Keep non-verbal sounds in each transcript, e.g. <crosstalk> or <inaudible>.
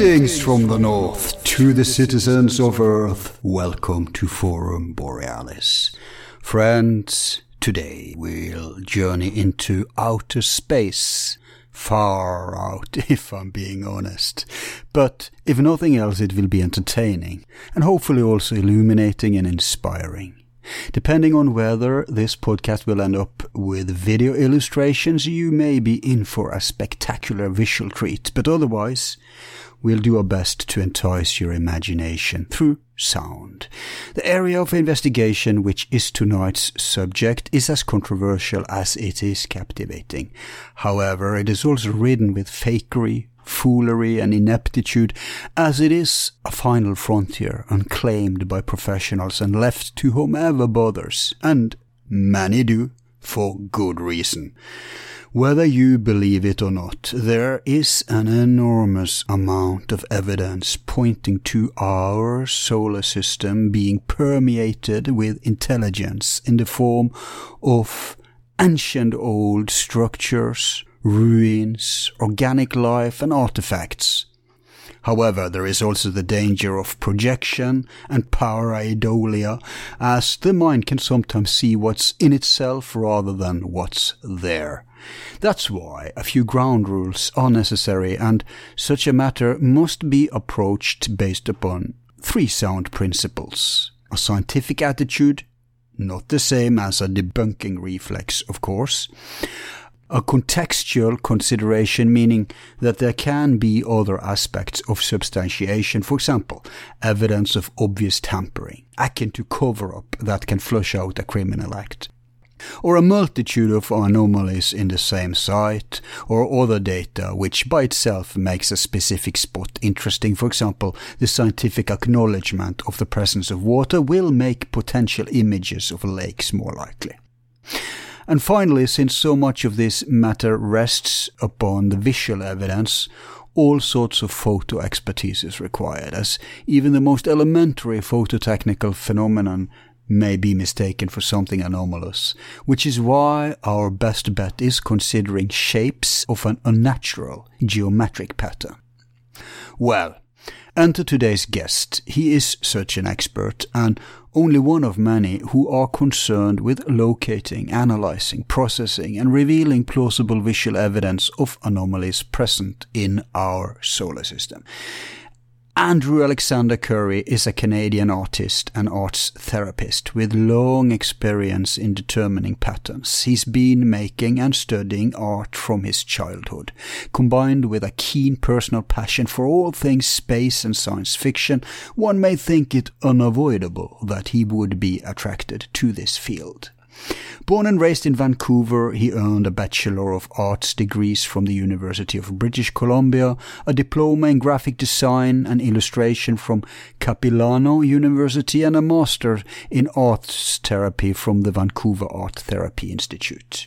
Greetings from the north to the citizens of Earth. Welcome to Forum Borealis. Friends, today we'll journey into outer space. Far out, <laughs> if I'm being honest. But if nothing else, it will be entertaining and hopefully also illuminating and inspiring. Depending on whether this podcast will end up with video illustrations, you may be in for a spectacular visual treat, but otherwise, we'll do our best to entice your imagination through sound. The area of investigation, which is tonight's subject, is as controversial as it is captivating. However, it is also ridden with fakery, foolery and ineptitude, as it is a final frontier unclaimed by professionals and left to whomever bothers, and many do, for good reason. Whether you believe it or not, there is an enormous amount of evidence pointing to our solar system being permeated with intelligence in the form of ancient old structures, ruins, organic life, and artifacts. However, there is also the danger of projection and pareidolia, as the mind can sometimes see what's in itself rather than what's there. That's why a few ground rules are necessary, and such a matter must be approached based upon three sound principles. A scientific attitude, not the same as a debunking reflex, of course a contextual consideration, meaning that there can be other aspects of substantiation, for example, evidence of obvious tampering, akin to cover up that can flush out a criminal act. Or a multitude of anomalies in the same site, or other data which by itself makes a specific spot interesting. For example, the scientific acknowledgement of the presence of water will make potential images of lakes more likely. And finally, since so much of this matter rests upon the visual evidence, all sorts of photo expertise is required, as even the most elementary phototechnical phenomenon may be mistaken for something anomalous, which is why our best bet is considering shapes of an unnatural geometric pattern. Well, enter today's guest. He is such an expert, and only one of many who are concerned with locating, analyzing, processing, and revealing plausible visual evidence of anomalies present in our solar system. Andrew Alexander Curry is a Canadian artist and arts therapist with long experience in determining patterns. He's been making and studying art from his childhood. Combined with a keen personal passion for all things space and science fiction, one may think it unavoidable that he would be attracted to this field. Born and raised in Vancouver, he earned a Bachelor of Arts degrees from the University of British Columbia, a diploma in graphic design and illustration from Capilano University, and a Master in Arts Therapy from the Vancouver Art Therapy Institute.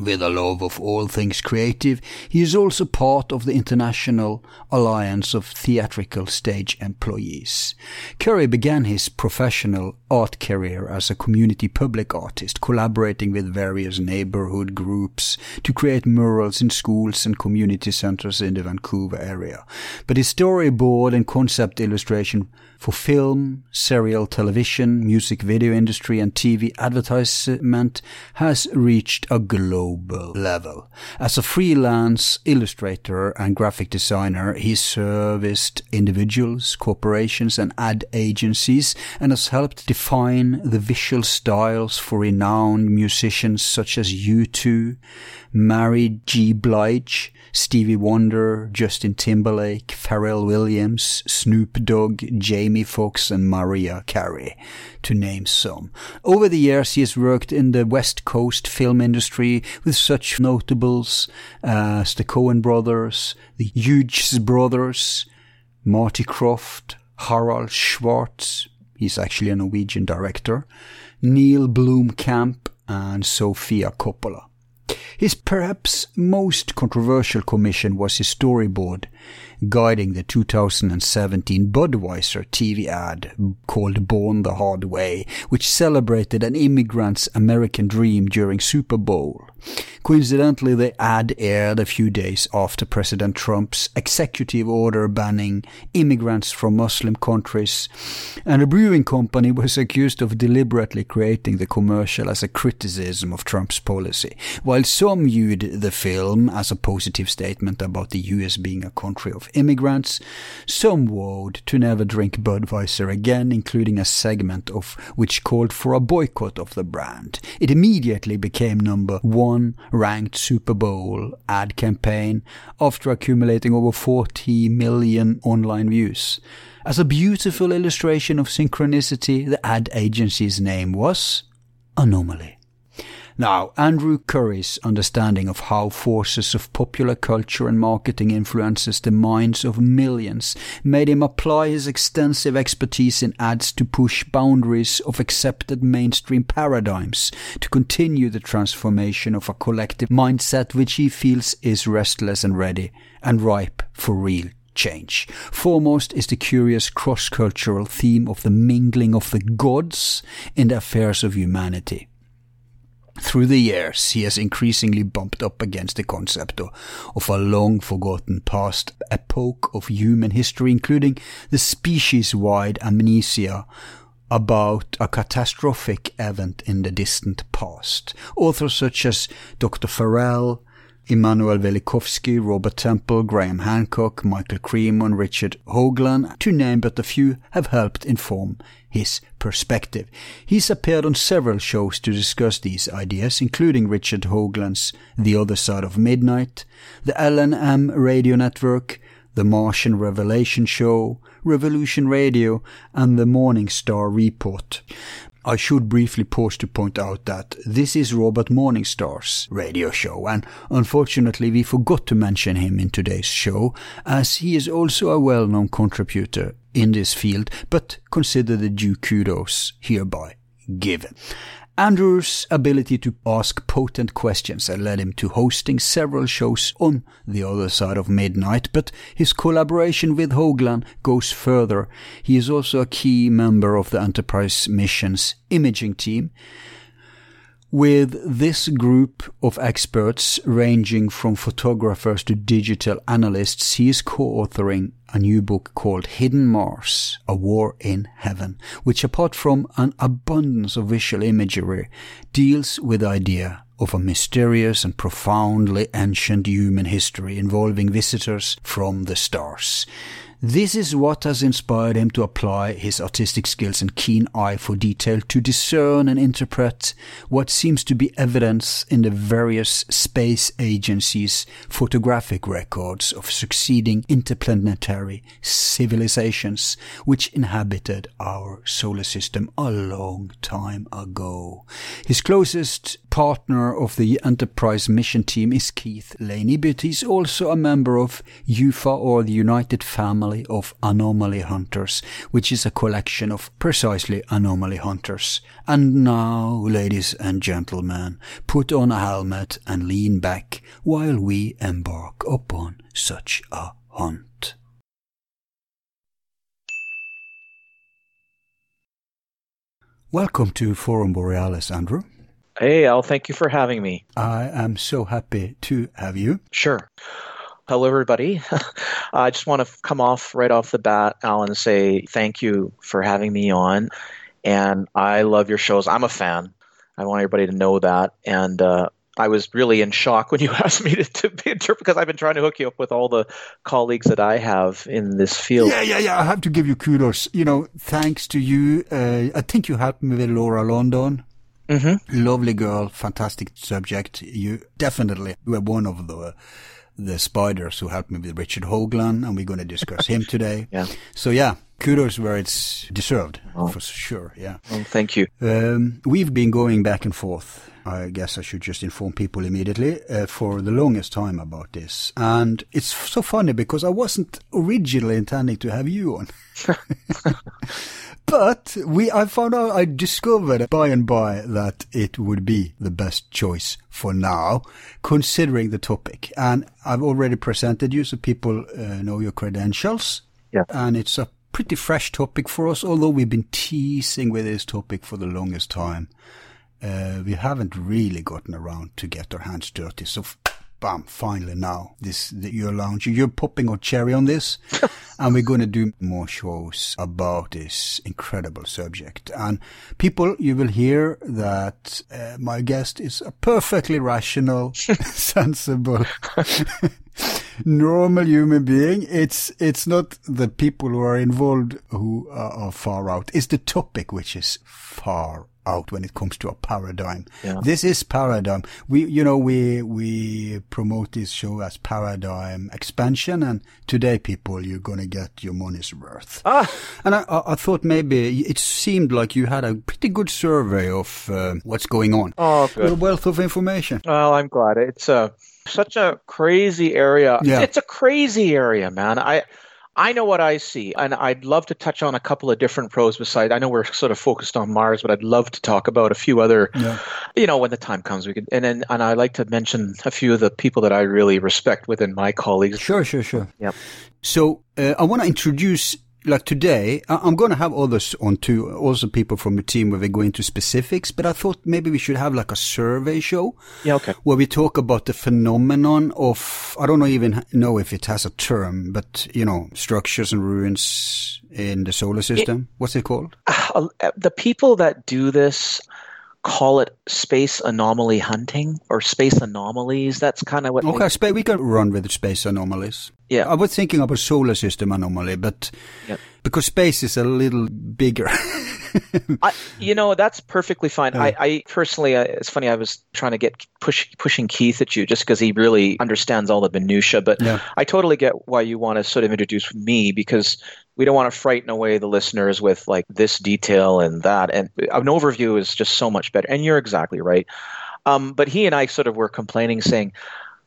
With a love of all things creative, he is also part of the International Alliance of Theatrical Stage Employees. Curry began his professional art career as a community public artist, collaborating with various neighborhood groups to create murals in schools and community centers in the Vancouver area. But his storyboard and concept illustration for film, serial television, music video industry, and TV advertisement has reached a global level. As a freelance illustrator and graphic designer, he serviced individuals, corporations, and ad agencies and has helped define the visual styles for renowned musicians such as U2, Mary J. Blige, Stevie Wonder, Justin Timberlake, Pharrell Williams, Snoop Dogg, Jamie Foxx, and Mariah Carey, to name some. Over the years, he has worked in the West Coast film industry with such notables uh, as the Coen brothers, the Hughes brothers, Marty Krofft, Harald Zwart, he's actually a Norwegian director, Neill Blomkamp, and Sofia Coppola. His perhaps most controversial commission was his storyboard guiding the 2017 Budweiser TV ad called Born the Hard Way, which celebrated an immigrant's American dream during Super Bowl. Coincidentally, the ad aired a few days after President Trump's executive order banning immigrants from Muslim countries, and a brewing company was accused of deliberately creating the commercial as a criticism of Trump's policy, while some viewed the film as a positive statement about the US being a country of immigrants, some vowed to never drink Budweiser again, including a segment of which called for a boycott of the brand. It immediately became number one ranked Super Bowl ad campaign after accumulating over 40 million online views. As a beautiful illustration of synchronicity, the ad agency's name was Anomaly. Now, Andrew Curry's understanding of how forces of popular culture and marketing influences the minds of millions made him apply his extensive expertise in ads to push boundaries of accepted mainstream paradigms to continue the transformation of a collective mindset which he feels is restless and ready and ripe for real change. Foremost is the curious cross-cultural theme of the mingling of the gods in the affairs of humanity. Through the years, he has increasingly bumped up against the concept of, a long forgotten past epoch of human history, including the species wide amnesia about a catastrophic event in the distant past. Authors such as Dr. Farrell, Immanuel Velikovsky, Robert Temple, Graham Hancock, Michael Cremo, Richard Hoagland, to name but a few, have helped inform his perspective. He's appeared on several shows to discuss these ideas, including Richard Hoagland's The Other Side of Midnight, the Alan M. radio network, the Martian Revelation Show, Revolution Radio, and the Morning Star Report. I should briefly pause to point out that this is Robert Morningstar's radio show, and unfortunately we forgot to mention him in today's show, as he is also a well-known contributor in this field, but consider the due kudos hereby given. Andrew's ability to ask potent questions had led him to hosting several shows on the other side of midnight, but his collaboration with Hoagland goes further. He is also a key member of the Enterprise mission's imaging team. With this group of experts, ranging from photographers to digital analysts, he is co-authoring a new book called Hidden Mars, A War in Heaven, which apart from an abundance of visual imagery, deals with the idea of a mysterious and profoundly ancient human history involving visitors from the stars. This is what has inspired him to apply his artistic skills and keen eye for detail to discern and interpret what seems to be evidence in the various space agencies' photographic records of succeeding interplanetary civilizations which inhabited our solar system a long time ago. His closest partner of the Enterprise mission team is Keith Laney, but he's also a member of UFA or the United Family of Anomaly Hunters, which is a collection of precisely anomaly hunters. And now, ladies and gentlemen, put on a helmet and lean back while we embark upon such a hunt. Welcome to Forum Borealis, Andrew. Hey, Al, thank you for having me. I am so happy to have you. Sure. Hello, everybody. <laughs> I just want to come off right off the bat, Alan, and say thank you for having me on. And I love your shows. I'm a fan. I want everybody to know that. And uh, I was really in shock when <laughs> you asked me to, to be interpret because I've been trying to hook you up with all the colleagues that I have in this field. Yeah, yeah, yeah. I have to give you kudos. You know, thanks to you, uh, I think you helped me with Laura London. Mm-hmm. Lovely girl, fantastic subject. You definitely were one of the the spiders who helped me with Richard Hoagland, and we're going to discuss him <laughs> today. Yeah. So yeah, kudos where it's deserved oh. for sure. Yeah. Thank you. Um, we've been going back and forth I guess I should just inform people immediately, uh, for the longest time about this. And it's so funny because I wasn't originally intending to have you on. <laughs> <laughs> but we, I found out, I discovered by and by that it would be the best choice for now, considering the topic. And I've already presented you so people uh, know your credentials. Yeah. And it's a pretty fresh topic for us, although we've been teasing with this topic for the longest time. Uh, we haven't really gotten around to get our hands dirty. So, bam, finally now, this, the, your lounge, you're popping a cherry on this. <laughs> and we're going to do more shows about this incredible subject. And people, you will hear that uh, my guest is a perfectly rational, <laughs> <laughs> sensible, normal human being. It's it's not the people who are involved who are, are far out. It's the topic which is far out when it comes to a paradigm. Yeah. This is paradigm. We, you know, we, we promote this show as paradigm expansion. And today, people, you're going to get your money's worth. Ah. And I, I, I thought maybe it seemed like you had a pretty good survey of uh, what's going on. Oh, A good. wealth of information. Well, I'm glad. It's a such a crazy area. Yeah. It's a crazy area, man. I I know what I see, and I'd love to touch on a couple of different pros besides. I know we're sort of focused on Mars, but I'd love to talk about a few other. Yeah. You know, when the time comes, we could. And then, and I like to mention a few of the people that I really respect within my colleagues. Sure, sure, sure. Yep. So uh, I want to introduce, like today, I'm going to have others on too, also people from the team where we go into specifics, but I thought maybe we should have like a survey show Yeah. Okay. where we talk about the phenomenon of, I don't even know if it has a term, but you know, structures and ruins in the solar system. What's it called? <sighs> Uh, the people that do this call it space anomaly hunting or space anomalies. That's kind of what. they- Okay, spa- we can run with space anomalies. Yeah. I was thinking about solar system anomaly, but because space is a little bigger. <laughs> I, you know, that's perfectly fine. I, I personally, uh, it's funny. I was trying to get push, pushing Keith at you just because he really understands all the minutia. But Yeah. I totally get why you want to sort of introduce me because we don't want to frighten away the listeners with like this detail and that. And an overview is just so much better. And you're exactly right. Um, but he and I sort of were complaining, saying,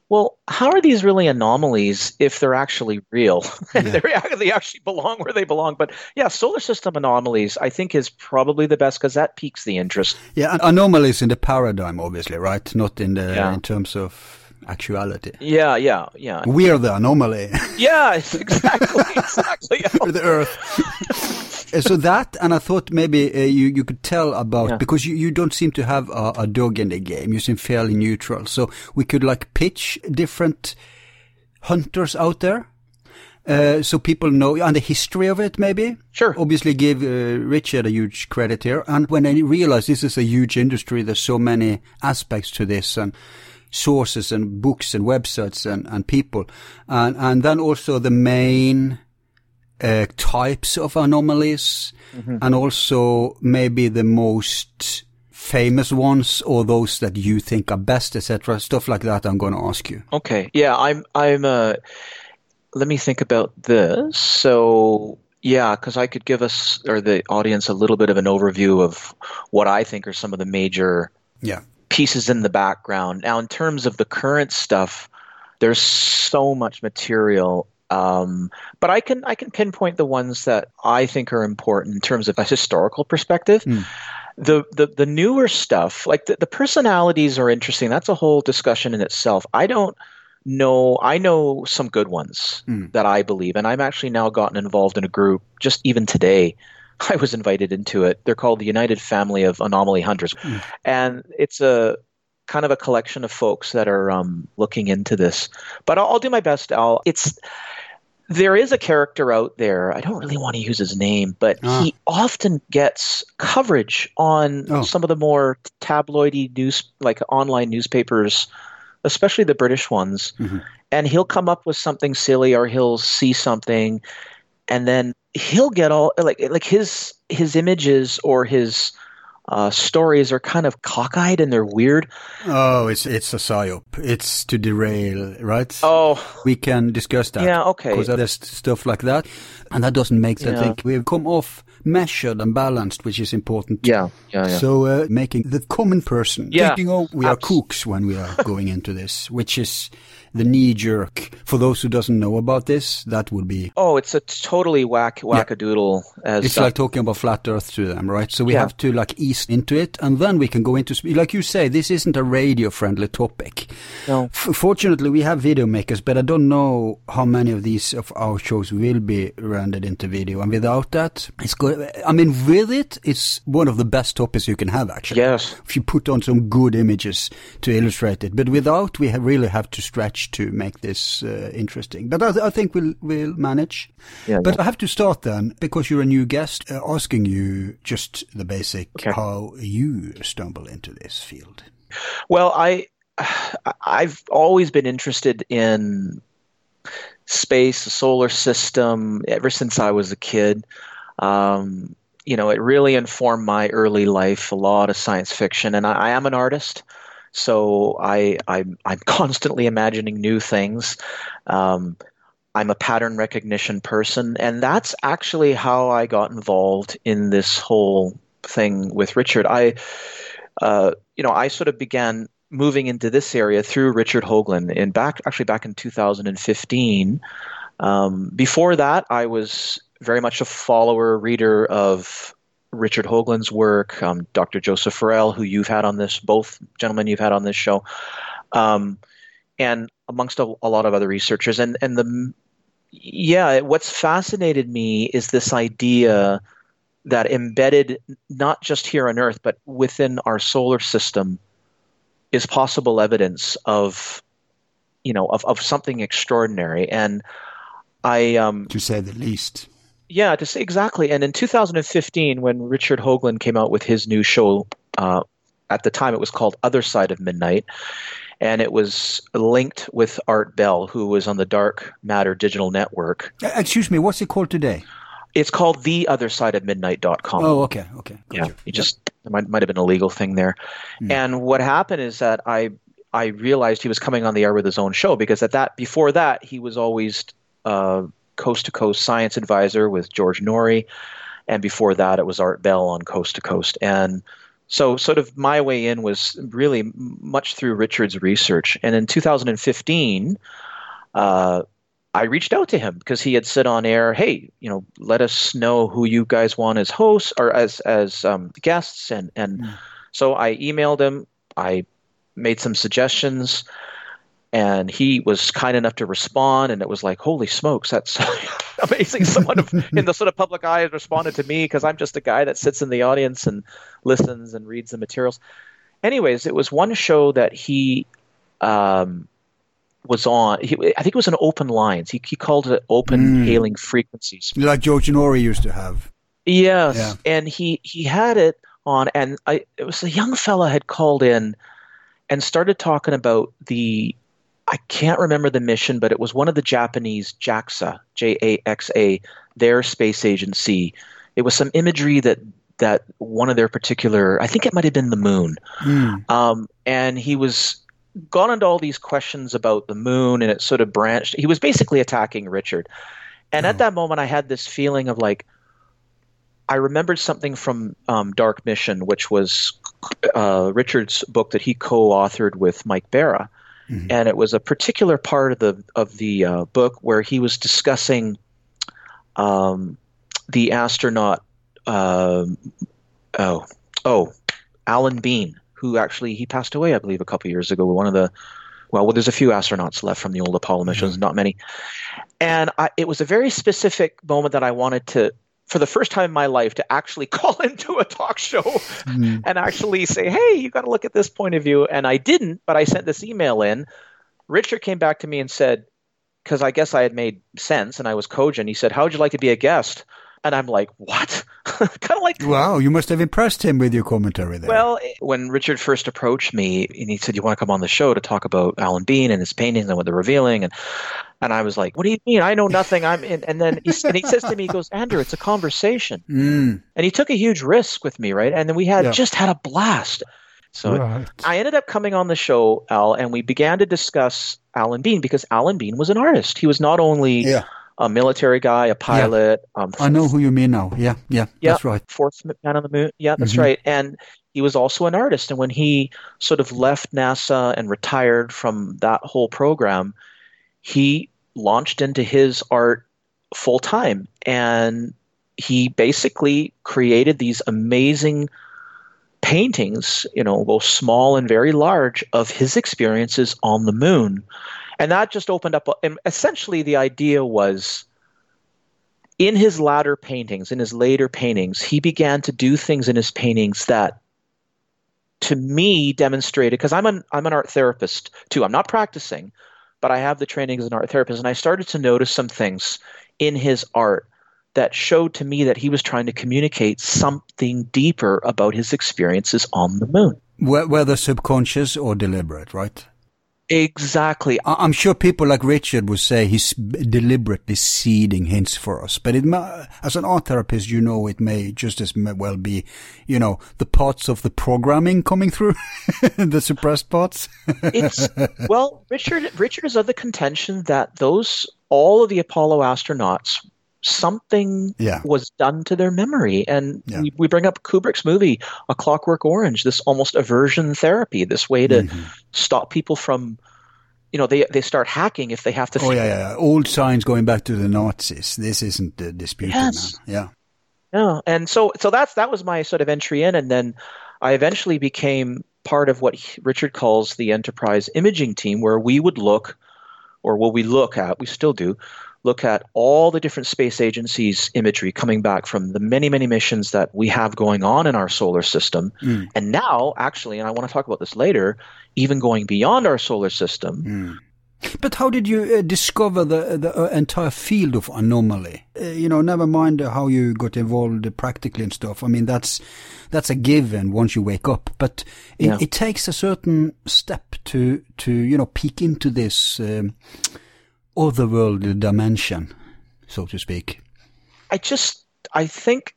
well, how are these really anomalies if they're actually real? <laughs> they're, they actually belong where they belong. But yeah, solar system anomalies, I think, is probably the best because that piques the interest. Yeah, anomalies in the paradigm, obviously, right? Not in the Yeah. in terms of actuality. Yeah, yeah, yeah. We are the anomaly, Yeah, <laughs> exactly, exactly. the Earth. <laughs> Uh, so that, and I thought maybe uh, you you could tell about Yeah. because you, you don't seem to have a, a dog in the game. You seem fairly neutral. So we could like pitch different hunters out there. Uh, so people know and the history of it, maybe. Sure. Obviously, give uh, Richard a huge credit here. And when I realize this is a huge industry, there's so many aspects to this, and sources and books and websites and, and people, and and then also the main uh, types of anomalies, and also maybe the most famous ones or those that you think are best, etc. Stuff like that. I'm going to ask you. Okay. Yeah, I'm. I'm. Uh, let me think about this. So yeah, because I could give us or the audience a little bit of an overview of what I think are some of the major Yeah. pieces in the background. Now, in terms of the current stuff, there's so much material. Um, but I can I can pinpoint the ones that I think are important in terms of a historical perspective. The, the the newer stuff, like the, the personalities are interesting. That's a whole discussion in itself. I don't know I know some good ones that I believe, and I've actually now gotten involved in a group just even today. <laughs> I was invited into it. They're called the United Family of Anomaly Hunters, and it's a kind of a collection of folks that are um, looking into this. But I'll, I'll do my best. I'll. It's there is a character out there. I don't really want to use his name, but Ah. he often gets coverage on Oh. some of the more tabloidy news, like online newspapers, especially the British ones. And he'll come up with something silly, or he'll see something, and then he'll get all like like his his images or his uh, stories are kind of cockeyed and they're weird. Oh, it's it's a psyop. It's to derail, right? Oh, we can discuss that. Yeah, okay. Because there's stuff like that, and that doesn't make sense. I Yeah. think we've come off measured and balanced, which is important. Yeah, yeah, yeah. So uh, making the common person Yeah. thinking, oh, we are Abs- kooks when we are <laughs> going into this, which is the knee jerk. For those who doesn't know about this, that would be. Oh, it's a totally whack wackadoodle. As It's like talking about flat Earth to them, right? So we Yeah. have to like ease into it, and then we can go into like you say. This isn't a radio-friendly topic. No. F- fortunately, we have video makers, but I don't know how many of these of our shows will be rendered into video. And without that, it's good. I mean, with it, it's one of the best topics you can have, actually. yes, If you put on some good images to illustrate it, but without, we have really have to stretch to make this uh, interesting. But I, I think we'll we'll manage. Yeah, but yeah. I have to start then because you're a new guest, uh, asking you just the basic Okay. how you stumble into this field. Well, I I've always been interested in space, the solar system, ever since I was a kid. Um, you know, it really informed my early life. A lot of science fiction, and I, I am an artist, so I I'm, I'm constantly imagining new things. Um, I'm a pattern recognition person, and that's actually how I got involved in this whole thing with Richard. I, uh, you know, I sort of began moving into this area through Richard Hoagland, in back actually back in 2015. Um, before that, I was very much a follower, reader of Richard Hoagland's work, um, Dr. Joseph Farrell, who you've had on this, both gentlemen you've had on this show, um, and amongst a, a lot of other researchers. And and the yeah, what's fascinated me is this idea that embedded not just here on Earth, but within our solar system is possible evidence of you know of, of something extraordinary. And I um, To say the least. Yeah, to say exactly. And in 2015, when Richard Hoagland came out with his new show, uh, at the time it was called Other Side of Midnight, and it was linked with Art Bell, who was on the Dark Matter Digital Network. Uh, excuse me, what's it called today? It's called The Other Side of Midnight.com. Oh, okay, okay. yeah, gotcha. you just might might have been a legal thing there. And what happened is that I I realized he was coming on the air with his own show because at that before that he was always uh, coast to coast science advisor with George Noory, and before that it was Art Bell on Coast to Coast. And so sort of my way in was really much through Richard's research. And in 2015. Uh, I reached out to him because he had said on air, "Hey, you know, let us know who you guys want as hosts or as as um, guests." And and so I emailed him. I made some suggestions, and he was kind enough to respond. And it was like, "Holy smokes, that's <laughs> amazing!" Someone of- in the sort of public eye has responded to me because I'm just a guy that sits in the audience and listens and reads the materials. Anyways, it was one show that he. Um, was on. He, I think it was an open lines. He, he called it open Mm. hailing frequencies. Like George Noory used to have. Yes, Yeah. and he he had it on, and I it was a young fella had called in and started talking about the. I can't remember the mission, but it was one of the Japanese JAXA, J A X A, their space agency. It was some imagery that that one of their particular. I think it might have been the moon. Mm. Um, and he was gone into all these questions about the moon and it sort of branched. He was basically attacking Richard. And at Oh. that moment, I had this feeling of like, I remembered something from um, Dark Mission, which was uh, Richard's book that he co-authored with Mike Bara, Mhm. and it was a particular part of the of the uh, book where he was discussing um, the astronaut. Um oh, oh, Alan Bean, who actually he passed away, I believe, a couple years ago. One of the well, well, there's a few astronauts left from the old Apollo missions, not many. And I, it was a very specific moment that I wanted to, for the first time in my life, to actually <laughs> call into a talk show Mm. and actually say, "Hey, you got to look at this point of view." And I didn't, but I sent this email in. Richard came back to me and said, because I guess I had made sense and I was cogent. He said, "How would you like to be a guest?" And I'm like, "What?" <laughs> kind of like Wow, you must have impressed him with your commentary there. well, when Richard first approached me and he said, "You want to come on the show to talk about Alan Bean and his paintings and what they're revealing," and and I was like, "What do you mean? I know nothing." I'm in. And then he, and he says to me, "He goes, Andrew, it's a conversation," <laughs> Mm. and he took a huge risk with me, right? And then we had Yeah. just had a blast. So Right. I ended up coming on the show, Al, and we began to discuss Alan Bean because Alan Bean was an artist. He was not only Yeah. A military guy, a pilot. Yeah. Um, I know who you mean now. Yeah, yeah, yeah, that's right. Fourth man on the moon. Yeah, that's mm-hmm. right. And he was also an artist. And when he sort of left NASA and retired from that whole program, he launched into his art full time. And he basically created these amazing paintings, you know, both small and very large, of his experiences on the moon. And that just opened up, and essentially the idea was in his latter paintings, in his later paintings, he began to do things in his paintings that to me demonstrated because I'm an I'm an art therapist too. I'm not practicing, but I have the training as an art therapist, and I started to notice some things in his art that showed to me that he was trying to communicate something deeper about his experiences on the moon. Whether subconscious or deliberate, right? Exactly. I'm sure people like Richard would say he's deliberately seeding hints for us, but it, as an art therapist, you know, it may just as well be, you know, the parts of the programming coming through, <laughs> the suppressed parts. it's well, Richard. Richard is of the contention that those all of the Apollo astronauts something yeah. was done to their memory. And yeah. we, we, bring up Kubrick's movie, A Clockwork Orange, this almost aversion therapy, this way to mm-hmm. stop people from, you know, they, they start hacking if they have to. Oh, yeah, yeah. Old signs going back to the Nazis. This isn't the dispute. Yes. Yeah. Yeah. And so, so that's, that was my sort of entry in. And then I eventually became part of what Richard calls the enterprise imaging team, where we would look, or what we look at, we still do, look at all the different space agencies' imagery coming back from the many, many missions that we have going on in our solar system. Mm. And now, actually, and I want to talk about this later, even going beyond our solar system. Mm. But how did you uh, discover the the uh, entire field of anomaly? Uh, you know, never mind how you got involved practically and stuff. I mean, that's that's a given once you wake up. But it, yeah. it takes a certain step to to you know peek into this. Um, otherworldly dimension, so to speak? I just, I think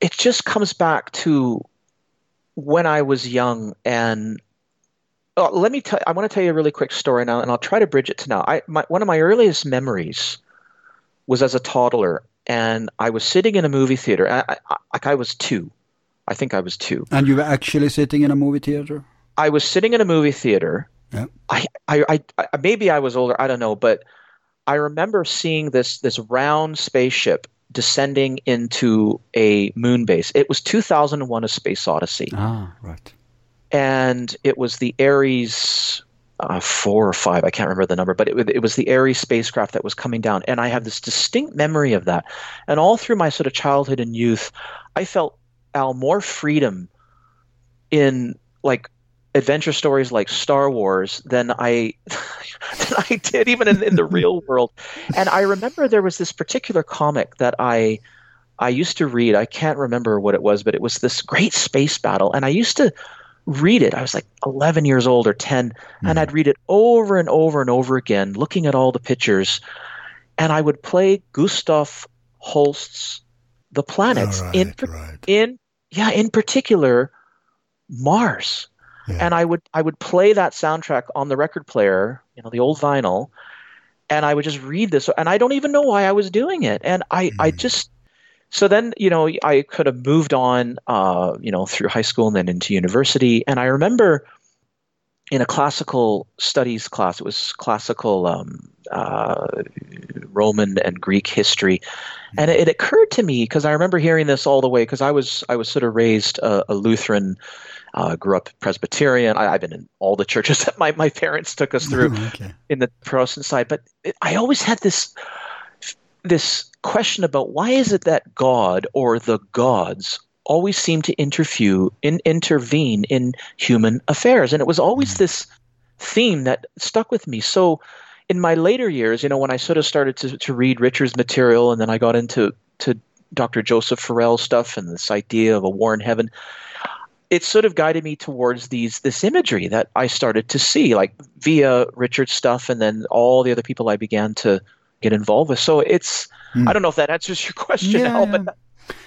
it just comes back to when I was young and uh, let me tell I want to tell you a really quick story now and I'll try to bridge it to now. I my, one of my earliest memories was as a toddler and I was sitting in a movie theater. I, I, like I was 2. I think I was 2. And you were actually sitting in a movie theater? I was sitting in a movie theater yeah. I, I, I, maybe I was older. I don't know, but I remember seeing this this round spaceship descending into a moon base. It was 2001: A Space Odyssey. Ah, right. And it was the Aries uh, four or five. I can't remember the number, but it, it was the Aries spacecraft that was coming down. And I have this distinct memory of that. And all through my sort of childhood and youth, I felt Al more freedom in like adventure stories like Star Wars than I <laughs> than I did even in, in the real world. And I remember there was this particular comic that I I used to read. I can't remember what it was, but it was this great space battle, and I used to read it. I was like 11 years old or 10, mm-hmm. and I'd read it over and over and over again, looking at all the pictures, and I would play Gustav Holst's The Planets right, in right. in yeah, in particular Mars yeah. And I would I would play that soundtrack on the record player, you know, the old vinyl, and I would just read this and I don't even know why I was doing it. And I mm. I just so then, you know, I could have moved on uh, you know, through high school and then into university. And I remember in a classical studies class, it was classical um, uh, Roman and Greek history, and it, it occurred to me because I remember hearing this all the way because I was I was sort of raised a, a Lutheran uh, grew up Presbyterian. I, have been in all the churches <laughs> that my, my parents took us through <laughs> okay. in the Protestant side. But it, I always had this this question about why is it that God or the gods always seem to interview in, intervene in human affairs, and it was always mm. this theme that stuck with me. So in my later years, you know, when I sort of started to, to read Richard's material, and then I got into to Dr. Joseph Farrell stuff and this idea of a war in heaven, it sort of guided me towards these this imagery that I started to see, like via Richard's stuff, and then all the other people I began to get involved with. So it's mm. I don't know if that answers your <laughs> question, yeah, Al, but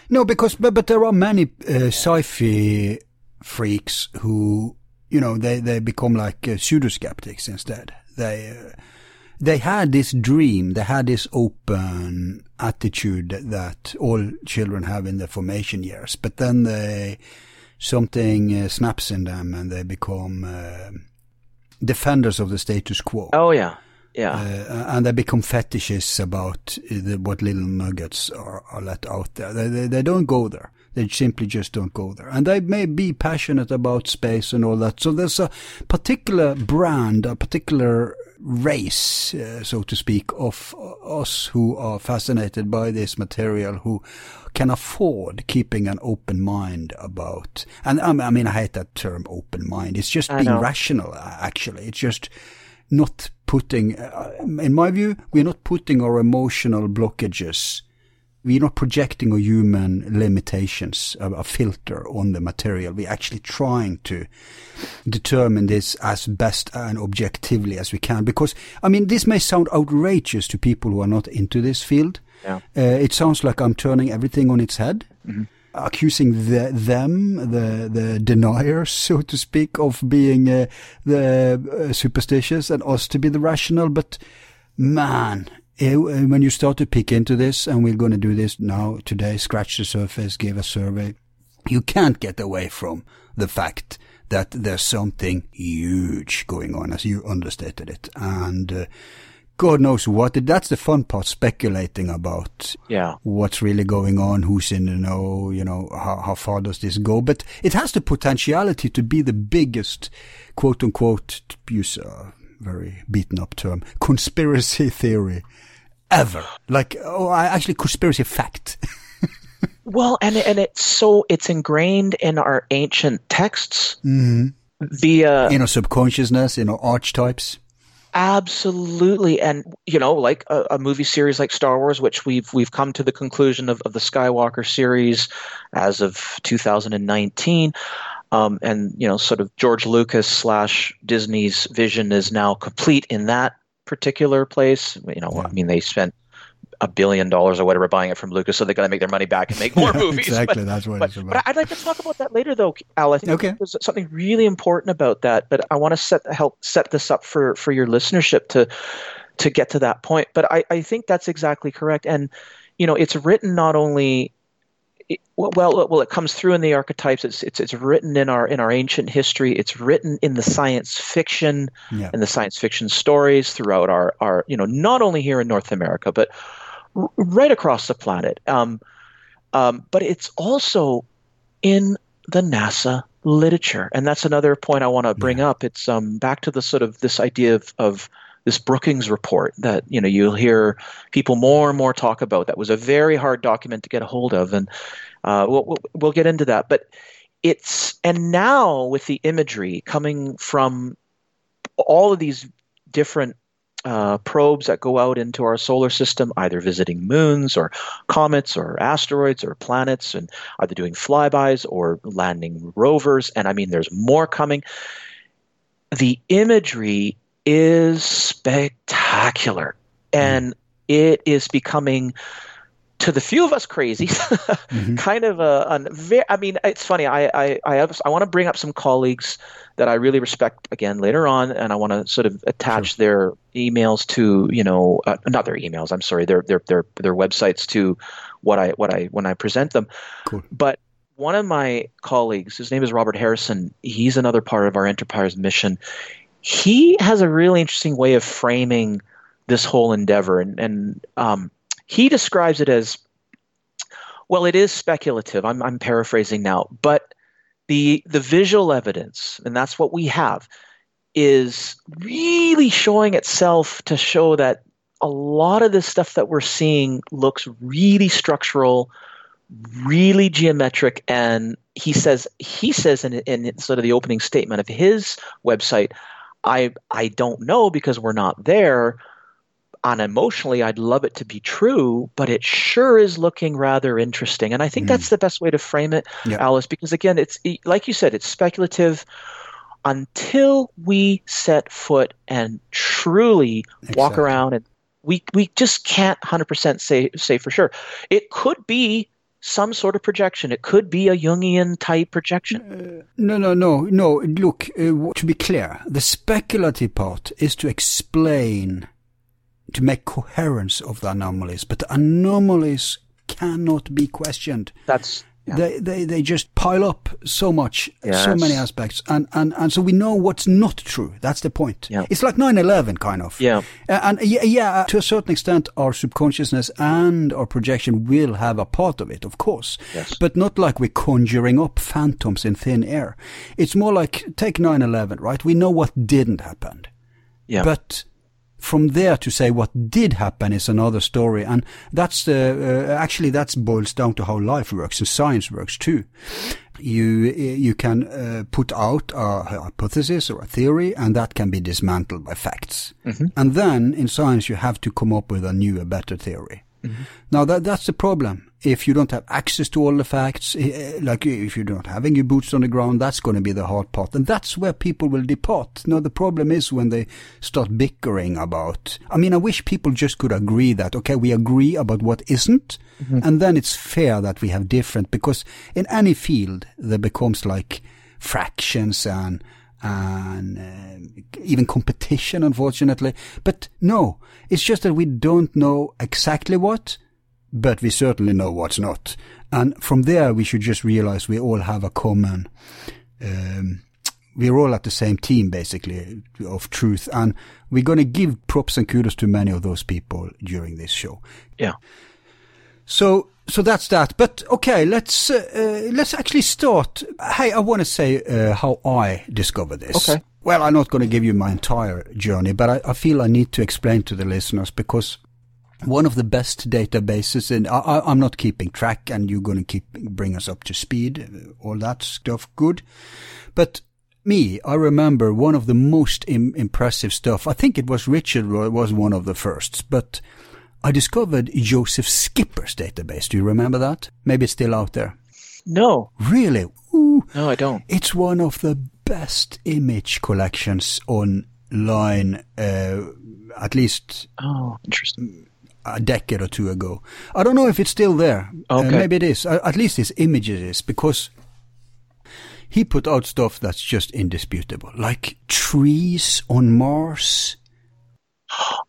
no, because but, but there are many uh, sci-fi freaks who you know they they become like uh, pseudo skeptics instead. They uh, they had this dream, they had this open attitude that all children have in their formation years, but then they, something uh, snaps in them and they become uh, defenders of the status quo. Oh yeah, yeah. Uh, and they become fetishes about the, what little nuggets are, are let out there. They, they, they don't go there. They simply just don't go there. And they may be passionate about space and all that. So there's a particular brand, a particular race, uh, so to speak, of us who are fascinated by this material, who can afford keeping an open mind about. And um, I mean, I hate that term, open mind. It's just I being know. rational. Actually, it's just not putting. Uh, in my view, we're not putting our emotional blockages. We're not projecting our human limitations, a, a filter on the material. We're actually trying to determine this as best and objectively as we can. Because, I mean, this may sound outrageous to people who are not into this field. Yeah. Uh, it sounds like I'm turning everything on its head, accusing the, them, the the deniers, so to speak, of being uh, the uh, superstitious and us to be the rational. But man, when you start to pick into this, and we're going to do this now today, scratch the surface, give a survey, you can't get away from the fact that there's something huge going on, as you understated it, and. Uh, God knows what. That's the fun part, speculating about Yeah. what's really going on, who's in the know, you know, how, how far does this go? But it has the potentiality to be the biggest, quote unquote, use very beaten up term, conspiracy <laughs> theory ever. Like, oh, I- actually conspiracy fact. <laughs> Well, and and it's so it's ingrained in our ancient texts mm-hmm. via uh, in our subconsciousness, in our archetypes. Absolutely, and you know, like a, a movie series like Star Wars, which we've we've come to the conclusion of, of the Skywalker series as of 2019, um, and you know, sort of George Lucas slash Disney's vision is now complete in that particular place. You know, I mean, they spent a billion dollars or whatever buying it from Lucas, so they got to make their money back and make more <laughs> movies. exactly, But- that's what but, it's about. but I'd like to talk about that later, though, Al. I think Okay. there's something really important about that. But I want to set help set this up for for your listenership to to get to that point. But I, I think that's exactly correct. And you know, it's written not only it- well, well, it comes through in the archetypes. It's it's it's written in our in our ancient history. It's written in the science fiction Yeah. and the science fiction stories throughout our our you know not only here in North America but r- right across the planet. Um, um, but it's also in the NASA literature, and that's another point I want to bring up. It's um, back to the sort of this idea of, of this Brookings report that you know you'll hear people more and more talk about. That was a very hard document to get a hold of, and uh, we'll, we'll get into that. But it's and now with the imagery coming from all of these different uh, probes that go out into our solar system, either visiting moons or comets or asteroids or planets, and either doing flybys or landing rovers. And I mean, there's more coming. The imagery is spectacular, and it is becoming. To the few of us crazy, <laughs> kind of a, very, I mean, it's funny. I I I, have, I want to bring up some colleagues that I really respect again later on, and I want to sort of attach their emails to you know uh, not their emails. I'm sorry, their their their their websites to what I what I when I present them. Cool. But one of my colleagues, his name is Robert Harrison. He's another part of our enterprise mission. He has a really interesting way of framing this whole endeavor, and and um, he describes it as well. It is speculative. I'm I'm paraphrasing now, but the the visual evidence, and that's what we have, is really showing itself to show that a lot of this stuff that we're seeing looks really structural, really geometric, and he says he says in in sort of the opening statement of his website, I I don't know because we're not there. On emotionally, I'd love it to be true, but it sure is looking rather interesting, and I think hmm. that's the best way to frame it, Yeah. Alice. Because again, it's like you said, it's speculative until we set foot and truly walk around and we we just can't 100% say say for sure it could be some sort of projection it could be a jungian type projection Uh, No, no, no, no. Look, uh, to be clear, the speculative part is to explain to make coherence of the anomalies, but the anomalies cannot be questioned. That's yeah. They, they they just pile up so much, Yeah, so many aspects, and, and, and so we know what's not true. That's the point. Yeah. It's like 9-11 kind of. Yeah. Uh, and yeah, yeah, uh, to a certain extent, our subconsciousness and our projection will have a part of it, of course. Yes. But not like we're conjuring up phantoms in thin air. It's more like take 9-11, right? We know what didn't happen. yeah. But from there to say what did happen is another story, and that's the uh, actually that boils down to how life works and science works too. You you can uh, put out a hypothesis or a theory, and that can be dismantled by facts. And then in science, you have to come up with a new, a better theory. Mm-hmm. Now that that's the problem. If you don't have access to all the facts, eh, eh like eh, if you're not having your boots on the ground, that's going to be the hard part, and that's where people will depart. Now the problem is when they start bickering about. I mean, I wish people just could agree that okay, we agree about what isn't, mm-hmm. and then it's fair that we have different. Because in any field, there becomes like fractions and and uh, even competition, unfortunately. But no, it's just that we don't know exactly what, but we certainly know what's not. And from there, we should just realize we all have a common, um, we're all at the same team, basically, of truth. And we're going to give props and kudos to many of those people during this show. yeah. So, so that's that. But okay, let's uh, uh, let's actually start. Hey, I want to say uh, how I discovered this. Okay. Well, I'm not going to give you my entire journey, but I, I feel I need to explain to the listeners because one of the best databases, and I, I, I'm not keeping track, and you're going to keep bring us up to speed, uh, all that stuff. Good, but me, I remember one of the most Im- impressive stuff. I think it was Richard was one of the firsts, but I discovered Joseph Skipper's database. Do you remember that? Maybe it's still out there. No, Really? Ooh. no, I don't. It's one of the best image collections online, uh, at least Oh, interesting. a decade or two ago. I don't know if it's still there. Uh, Okay. maybe it is. Uh, at least his images is because he put out stuff that's just indisputable, like trees on Mars.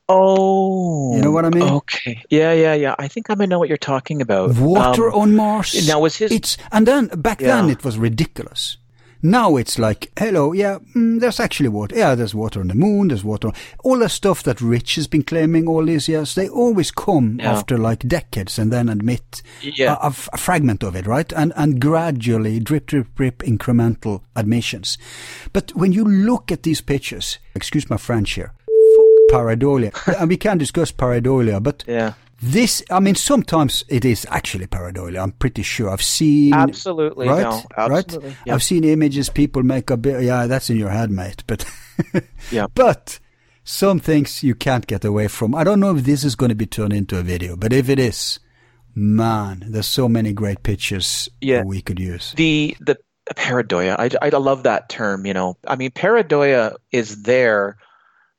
Oh, You know what I mean? Okay. Yeah, yeah, yeah. I think I may know what you're talking about. Water Um, on Mars. now, was his- It's and then back then it was ridiculous. Now it's like, hello, yeah, mm, there's actually water. Yeah, there's water on the moon. There's water. On, all the stuff that Rich has been claiming all these years, they always come Yeah. after like decades and then admit Yeah. a, a f- a fragment of it, right? And and gradually drip, drip, drip, incremental admissions. But when you look at these pictures, excuse my French here, pareidolia, <laughs> and we can discuss pareidolia, but yeah, this, I mean, sometimes it is actually pareidolia. I'm pretty sure. I've seen absolutely. right, No, absolutely. right. I've seen images people make a bit. Yeah, that's in your head, mate. But <laughs> Yeah. but some things you can't get away from. I don't know if this is going to be turned into a video, but if it is, man, there's so many great pictures Yeah. we could use. the the pareidolia I, I love that term you know i mean pareidolia is there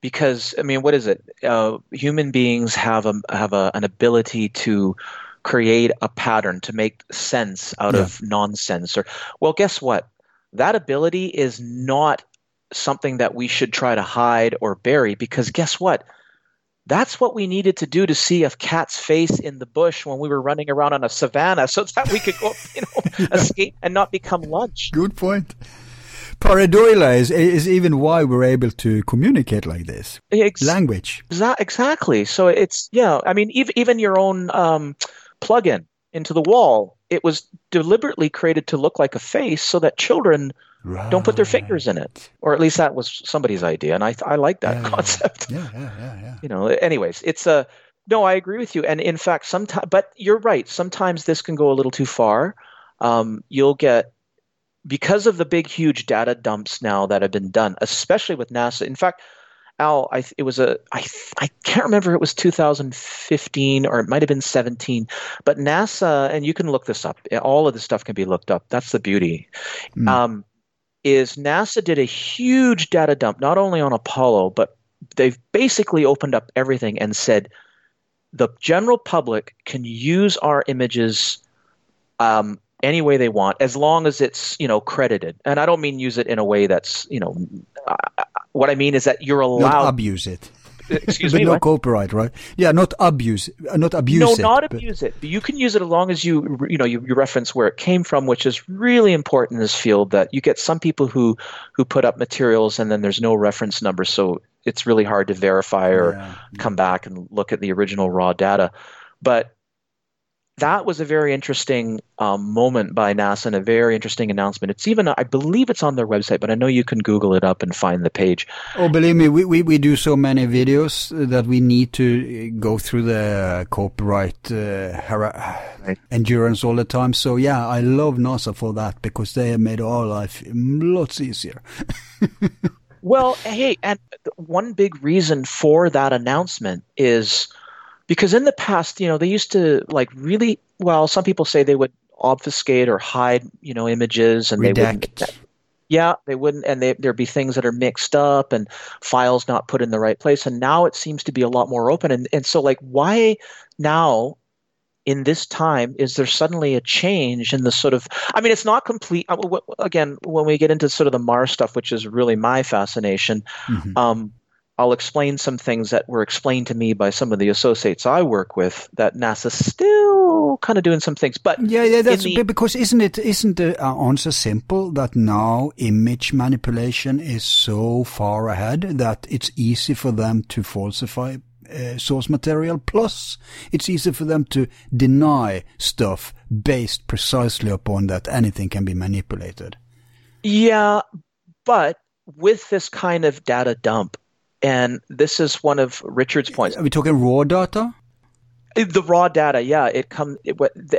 because i mean what is it uh, human beings have a have a, an ability to create a pattern to make sense out Yeah. of nonsense or well guess what that ability is not something that we should try to hide or bury because guess what that's what we needed to do to see a cat's face in the bush when we were running around on a savannah so that we could go, <laughs> you know, <laughs> escape and not become lunch. Good point. Pareidolia is, is even why we're able to communicate like this. Ex- Language. exa- exactly. So it's, yeah, I mean, even, even your own um, plug-in into the wall, it was deliberately created to look like a face so that children don't put their fingers in it. Or at least that was somebody's idea. And I, I like that yeah, concept. Yeah, yeah, yeah, yeah. you know anyways it's a no i agree with you and in fact sometimes but you're right sometimes this can go a little too far um, you'll get because of the big huge data dumps now that have been done especially with nasa in fact al I, it was a I, I can't remember if it was 2015 or it might have been 17 but nasa and you can look this up all of this stuff can be looked up that's the beauty Mm. um, is nasa did a huge data dump not only on apollo but they've basically opened up everything and said the general public can use our images um, any way they want as long as it's you know credited and i don't mean use it in a way that's you know uh, what i mean is that you're Not allowed abuse it. <laughs> excuse <laughs> but me. no what? copyright, right? Yeah, not abuse, not abuse no, it. not abuse it. You can use it as long as you you know you, you reference where it came from, which is really important in this field. That you get some people who who put up materials and then there's no reference number, so it's really hard to verify or Yeah. come back and look at the original raw data. But that was a very interesting um, moment by NASA and a very interesting announcement. It's even, I believe it's on their website, but I know you can Google it up and find the page. Oh, believe me, we, we, we do so many videos that we need to uh, go through the copyright uh, Right. endurance all the time. So yeah, I love NASA for that because they have made our life lots easier. <laughs> Well, hey, and one big reason for that announcement is because in the past, you know, they used to like really, well, some people say they would obfuscate or hide, you know, images and they wouldn't. Yeah, they wouldn't, and they, there'd be things that are mixed up and files not put in the right place. And now it seems to be a lot more open. And and so, like, why now, in this time, is there suddenly a change in the sort of? I mean, it's not complete. uh, Again, when we get into sort of the Mars stuff, which is really my fascination, Mhm. um, I'll explain some things that were explained to me by some of the associates I work with. That NASA's still kind of doing some things, but Yeah, yeah, that's the- because isn't it isn't the uh, answer simple that now image manipulation is so far ahead that it's easy for them to falsify uh, source material. Plus, it's easy for them to deny stuff based precisely upon that anything can be manipulated. Yeah, but with this kind of data dump, and this is one of Richard's points. Are we talking raw data? The raw data, yeah, it come. It,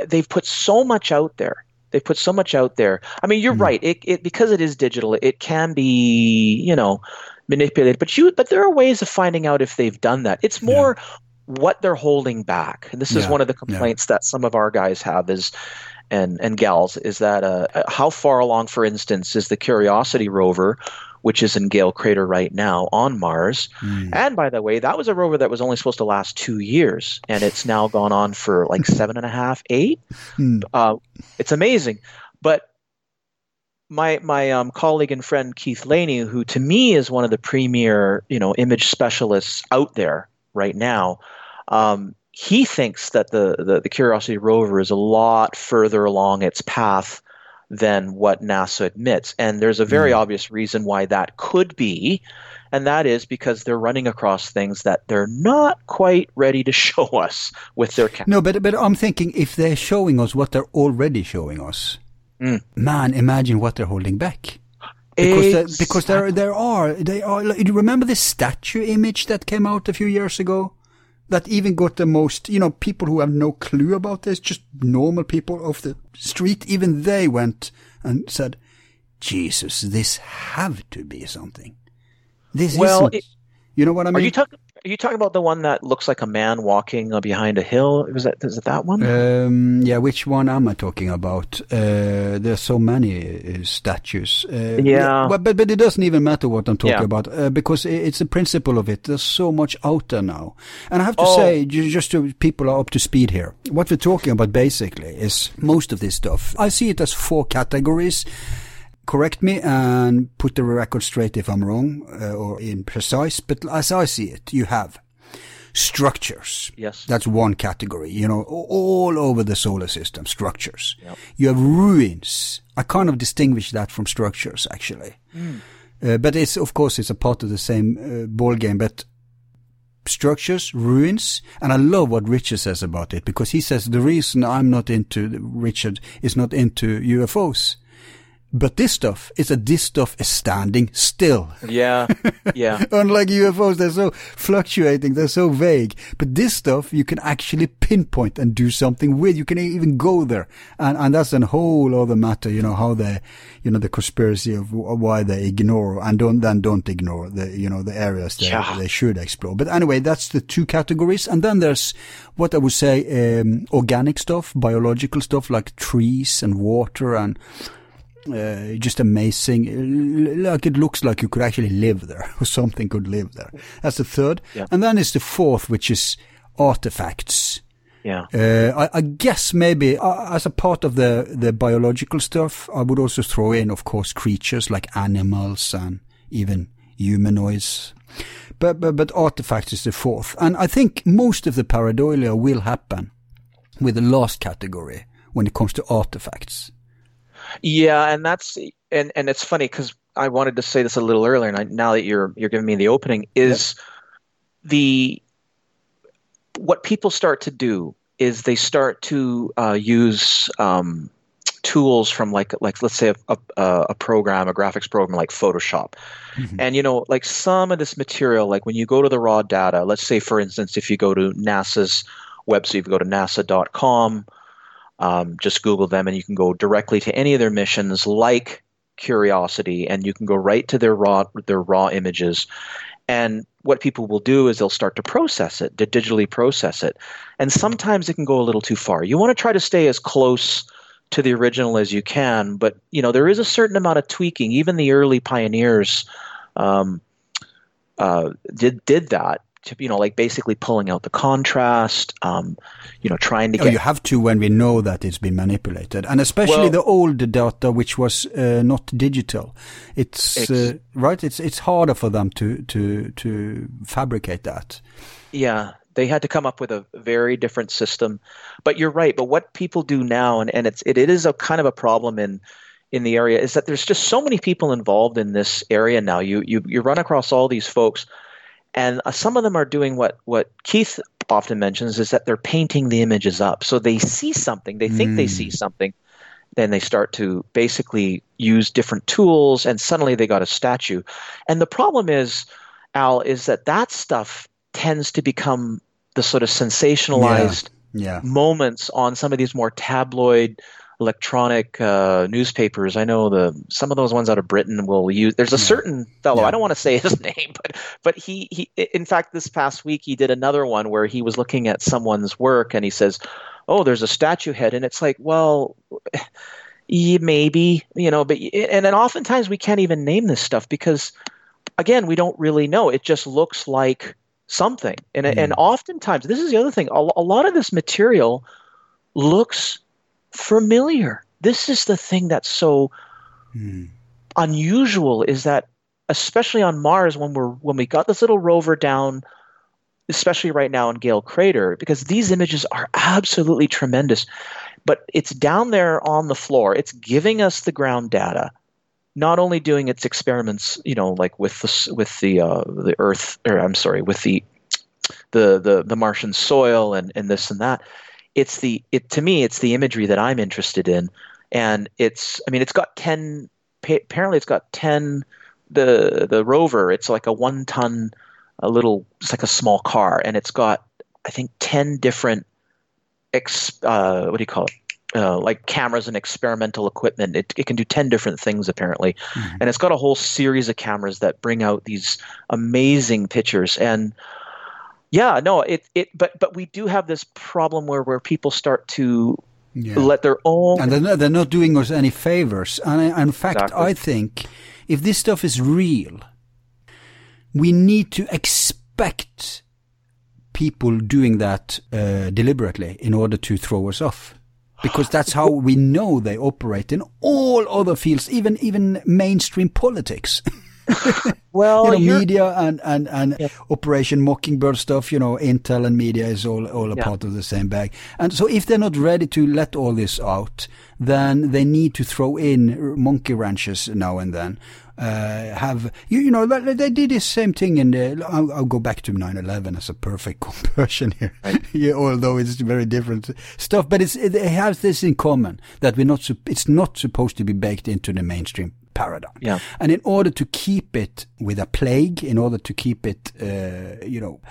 they've put so much out there. They've put so much out there. I mean, you're Mhm. right. It, it because it is digital, it can be you know manipulated. But you, but there are ways of finding out if they've done that. It's more what they're holding back, and this is Yeah, one of the yeah. complaints that some of our guys have is. And, and gals is that uh, how far along, for instance, is the Curiosity rover, which is in Gale Crater right now on Mars? Hmm. And by the way, that was a rover that was only supposed to last two years, and it's now gone on for like <laughs> seven and a half, eight. Hmm. Uh, it's amazing. But my my um, colleague and friend Keith Laney, who to me is one of the premier you know image specialists out there right now, um, he thinks that the, the the Curiosity rover is a lot further along its path than what NASA admits, and there's a very Mm. obvious reason why that could be, and that is because they're running across things that they're not quite ready to <laughs> show us with their camera. No, but but I'm thinking if they're showing us what they're already showing us, Mm. man, imagine what they're holding back. Because there, because there there are they are. remember the statue image that came out a few years ago? That even got the most, you know, people who have no clue about this, just normal people off the street, even they went and said, Jesus, this have to be something. This Well, isn't. it- you know what I Are mean? you talking? Are you talking about the one that looks like a man walking uh, behind a hill? Was that is it that one? Um, yeah, which one am I talking about? Uh, there's so many uh, statues. Uh, Yeah. But, but but it doesn't even matter what I'm talking Yeah. about uh, because it's the principle of it. There's so much out there now, and I have to Oh. say, just so people are up to speed here, what we're talking about basically is most of this stuff. I see it as four categories. Correct me and put the record straight if I'm wrong uh, or imprecise. But as I see it, you have structures. yes. That's one category, you know, all over the solar system, structures. Yep. You have ruins. I kind of distinguish that from structures, actually. Uh, but it's, of course, it's a part of the same uh, ball game, but structures, ruins, and I love what Richard says about it, because he says the reason I'm not into, Richard is not into UFOs. But this stuff is that this stuff is standing still. Yeah. Yeah. <laughs> Unlike UFOs, they're so fluctuating, they're so vague. But this stuff you can actually pinpoint and do something with. You can even go there. And, and that's a whole other matter, you know, how they, you know, the conspiracy of why they ignore and don't, then don't ignore the, you know, the areas they, Yeah. they should explore. But anyway, that's the two categories. And then there's what I would say, um, organic stuff, biological stuff like trees and water and, uh, just amazing. Like it looks like you could actually live there, <laughs> or something could live there. That's the third, Yeah. and then is the fourth, which is artifacts. Yeah. Uh, I, I guess maybe uh, as a part of the the biological stuff, I would also throw in, of course, creatures like animals and even humanoids. but, but but artifacts is the fourth, and I think most of the pareidolia will happen with the last category when it comes to artifacts. Yeah, and that's and and it's funny because I wanted to say this a little earlier, and I, now that you're you're giving me the opening, is yep. the what people start to do is they start to uh, use um, tools from like like let's say a, a, a, program, a graphics program like Photoshop, mm-hmm. and you know like some of this material, like when you go to the raw data, let's say for instance, if you go to NASA's website, if you go to NASA.com, um, just Google them, and you can go directly to any of their missions, like Curiosity, and you can go right to their raw their raw images, and what people will do is they'll start to process it, to digitally process it. And sometimes it can go a little too far. You want to try to stay as close to the original as you can, but you know there is a certain amount of tweaking. Even the early pioneers um, uh, did did that to you know like basically pulling out the contrast um, you know trying to oh, you have to when we know that it's been manipulated and especially well, the old data which was uh, not digital. It's, it's uh, right it's it's harder for them to to to fabricate that. Yeah they had to come up with a very different system. But you're right but what people do now and, and it's it, it is a kind of a problem in in the area is that there's just so many people involved in this area now. You you you run across all these folks and uh, some of them are doing what what Keith often mentions is that they're painting the images up. So they see something, they think mm. they see hmm. something, then they start to basically use different tools, and suddenly they got a statue. And the problem is, Al, is that that stuff tends to become the sort of sensationalized yeah. Yeah. moments on some of these more tabloid electronic uh, newspapers. I know the some of those ones out of Britain will use. There's a certain fellow. Yeah. I don't want to say <laughs> his name, but but he he. In fact, this past week he did another one where he was looking at someone's work and he says, "Oh, there's a statue head," and it's like, well. <laughs> Yeah, maybe you know, but and then oftentimes we can't even name this stuff because, again, we don't really know. It just looks like something, and mm. and oftentimes this is the other thing. A, a lot of this material looks familiar. This is the thing that's so hmm. unusual is that especially on Mars when we're when we got this little rover down especially right now in Gale Crater because these images are absolutely tremendous but it's down there on the floor it's giving us the ground data not only doing its experiments you know like with the with the uh, the earth or I'm sorry with the the the the Martian soil and and this and that it's the it to me it's the imagery that I'm interested in, and it's I mean it's got ten apparently it's got ten the the rover it's like a one ton a little it's like a small car and it's got I think ten different ex uh, what do you call it uh, like cameras and experimental equipment. It, it can do 10 different things apparently. Mm-hmm. And it's got a whole series of cameras that bring out these amazing pictures. And yeah, no, it it but but we do have this problem where where people start to yeah. let their own and they're not, they're not doing us any favors. And I, in fact, exactly. I think if this stuff is real, we need to expect people doing that uh, deliberately in order to throw us off because that's how we know they operate in all other fields, even even mainstream politics. <laughs> <laughs> well, you know, media and and and yeah. Operation Mockingbird stuff. You know, Intel and media is all all a yeah. part of the same bag. And so, if they're not ready to let all this out, then they need to throw in monkey wrenches now and then. Uh, have you, you know they did the same thing in the I'll, I'll go back to 9/11 as a perfect <laughs> conversion here right. <laughs> yeah, although it's very different stuff but it's it, it has this in common that we're not it's not supposed to be baked into the mainstream paradigm. Yeah. And in order to keep it with a plague, in order to keep it, uh, you know,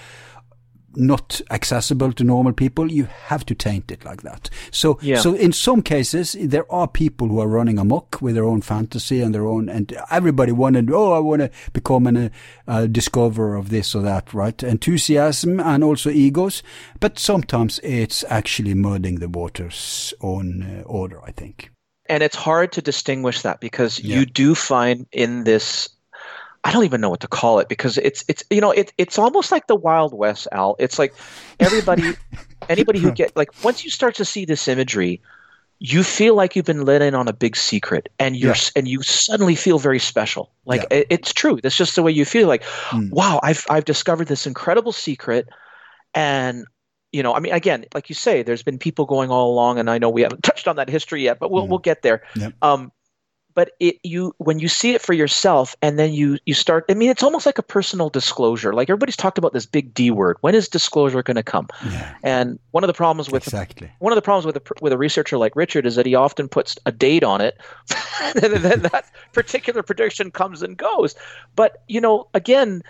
not accessible to normal people, you have to taint it like that. So, yeah. so in some cases, there are people who are running amok with their own fantasy and their own, and everybody wanted, oh, I want to become a uh, discoverer of this or that, right? Enthusiasm and also egos, but sometimes it's actually muddying the waters on uh, order, I think and it's hard to distinguish that because yeah. you do find in this I don't even know what to call it because it's it's you know it it's almost like the Wild West, Al. It's like everybody, <laughs> anybody who get like once you start to see this imagery, you feel like you've been let in on a big secret and you're Yeah. and you suddenly feel very special like it, it's true that's just the way you feel like Mm. wow i've i've discovered this incredible secret and you know i mean again like you say there's been people going all along and i know we haven't <laughs> touched on that history yet but we'll Mm. we'll get there Yep. um but it you when you see it for yourself and then you you start i mean it's almost like a personal disclosure like everybody's talked about this big d word when is disclosure going to come Yeah, and one of the problems with exactly. one of the problems with a with a researcher like Richard is that he often puts a date on it, <laughs> and then that particular prediction comes and goes. But you know, again,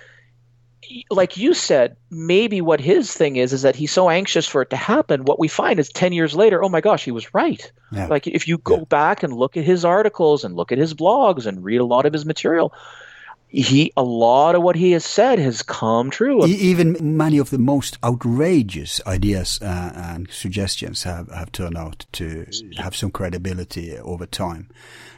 like you said, maybe what his thing is is that he's so anxious for it to happen. What we find is ten years later, oh my gosh, he was right. Yeah. Like if you go Yeah. back and look at his articles and look at his blogs and read a lot of his material, he a lot of what he has said has come true. Even many of the most outrageous ideas uh, and suggestions have, have turned out to have some credibility over time.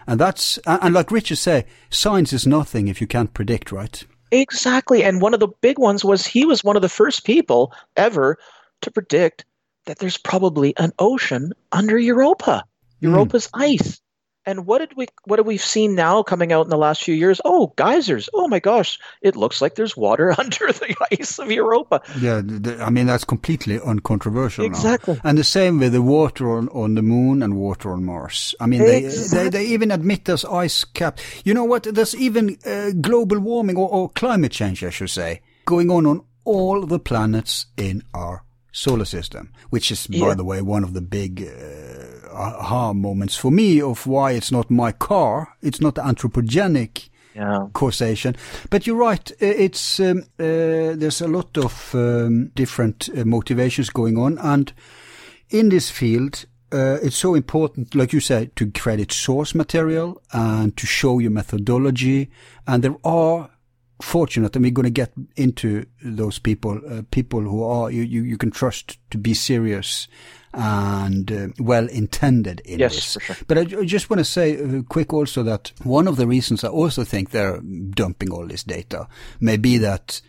And that's, and and like Richard say, science is nothing if you can't predict, right? Exactly. And one of the big ones was he was one of the first people ever to predict that there's probably an ocean under Europa. Hmm. Europa's ice. And what did we what have we seen now coming out in the last few years? Oh, geysers. Oh my gosh. It looks like there's water <laughs> under the ice of Europa. Yeah, I mean, that's completely uncontroversial now. Exactly. And the same with the water on, on the moon and water on Mars. I mean, they, they, they even admit there's ice cap. You know what? There's even uh, global warming or, or climate change, I should say, going on on all the planets in our solar system, which is, by Yeah. the way, one of the big uh, aha moments for me of why it's not my car. It's not anthropogenic Yeah. causation. But you're right. It's um, uh, there's a lot of um, different uh, motivations going on, and in this field, uh, it's so important, like you said, to credit source material and to show your methodology. And there are fortunate, and we're going to get into those people, uh, people who are you, you, you can trust to be serious and uh, well intended in Yes, this. for sure. But I, I just want to say uh, quick also that one of the reasons I also think they're dumping all this data may be that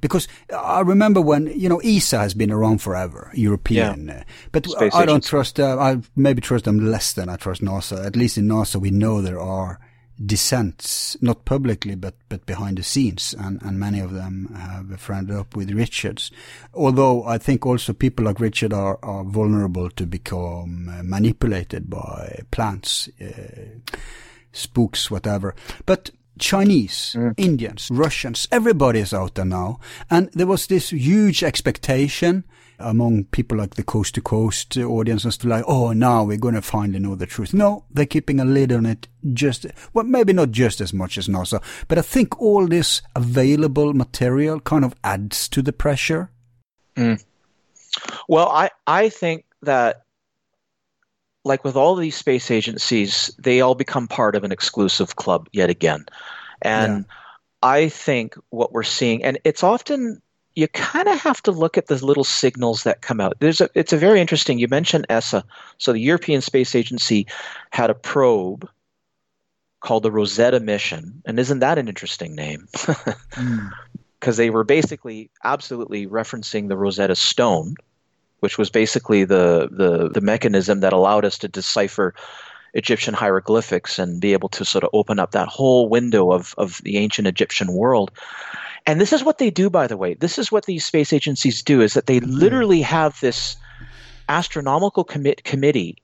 because I remember when you know ESA has been around forever, European, uh, but Space I don't trust. Uh, I maybe trust them less than I trust NASA. At least in NASA, we know there are dissents, not publicly, but but behind the scenes, and and many of them have friended up with Richards. Although I think also people like Richard are are vulnerable to become uh, manipulated by plants. Uh, spooks, whatever. But Chinese, mm. Indians, Russians, everybody is out there now. And there was this huge expectation among people like the coast to coast audience and stuff like, oh, now we're going to finally know the truth. No, they're keeping a lid on it just, well, maybe not just as much as NASA, but I think all this available material kind of adds to the pressure. Mm. Well, I, I think that, like with all these space agencies, they all become part of an exclusive club yet again. And I think what we're seeing, and it's often, you kind of have to look at the little signals that come out. There's a, it's a very interesting, you mentioned ESA. So the European Space Agency had a probe called the Rosetta mission. And isn't that an interesting name? <laughs> Hmm. <laughs> because they were basically absolutely referencing the Rosetta Stone, which was basically the, the, the mechanism that allowed us to decipher Egyptian hieroglyphics and be able to sort of open up that whole window of, of the ancient Egyptian world. And this is what they do, by the way. This is what these space agencies do: is that they mm-hmm. literally have this astronomical commit committee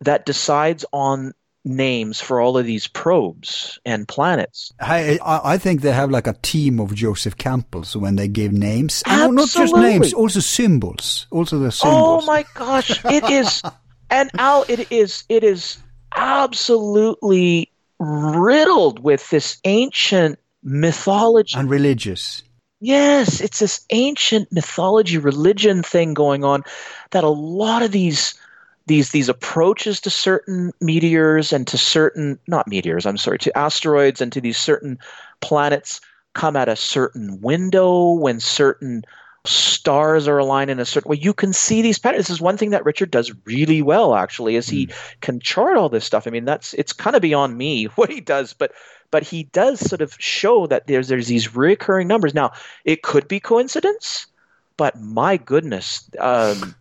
that decides on names for all of these probes and planets. I, I I think they have like a team of Joseph Campbells when they give names. And not just names, also symbols. Also the oh symbols. Oh my gosh, it is, <laughs> and Al, it is, it is absolutely riddled with this ancient mythology. And religious. Yes, it's this ancient mythology religion thing going on that a lot of these these these approaches to certain meteors and to certain not meteors, I'm sorry, to asteroids and to these certain planets come at a certain window when certain stars are aligned in a certain way. You can see these patterns. This is one thing that Richard does really well actually is he can chart all this stuff. I mean, that's it's kind of beyond me <laughs> what he does, but but he does sort of show that there's there's these recurring numbers. Now, it could be coincidence, but my goodness, um,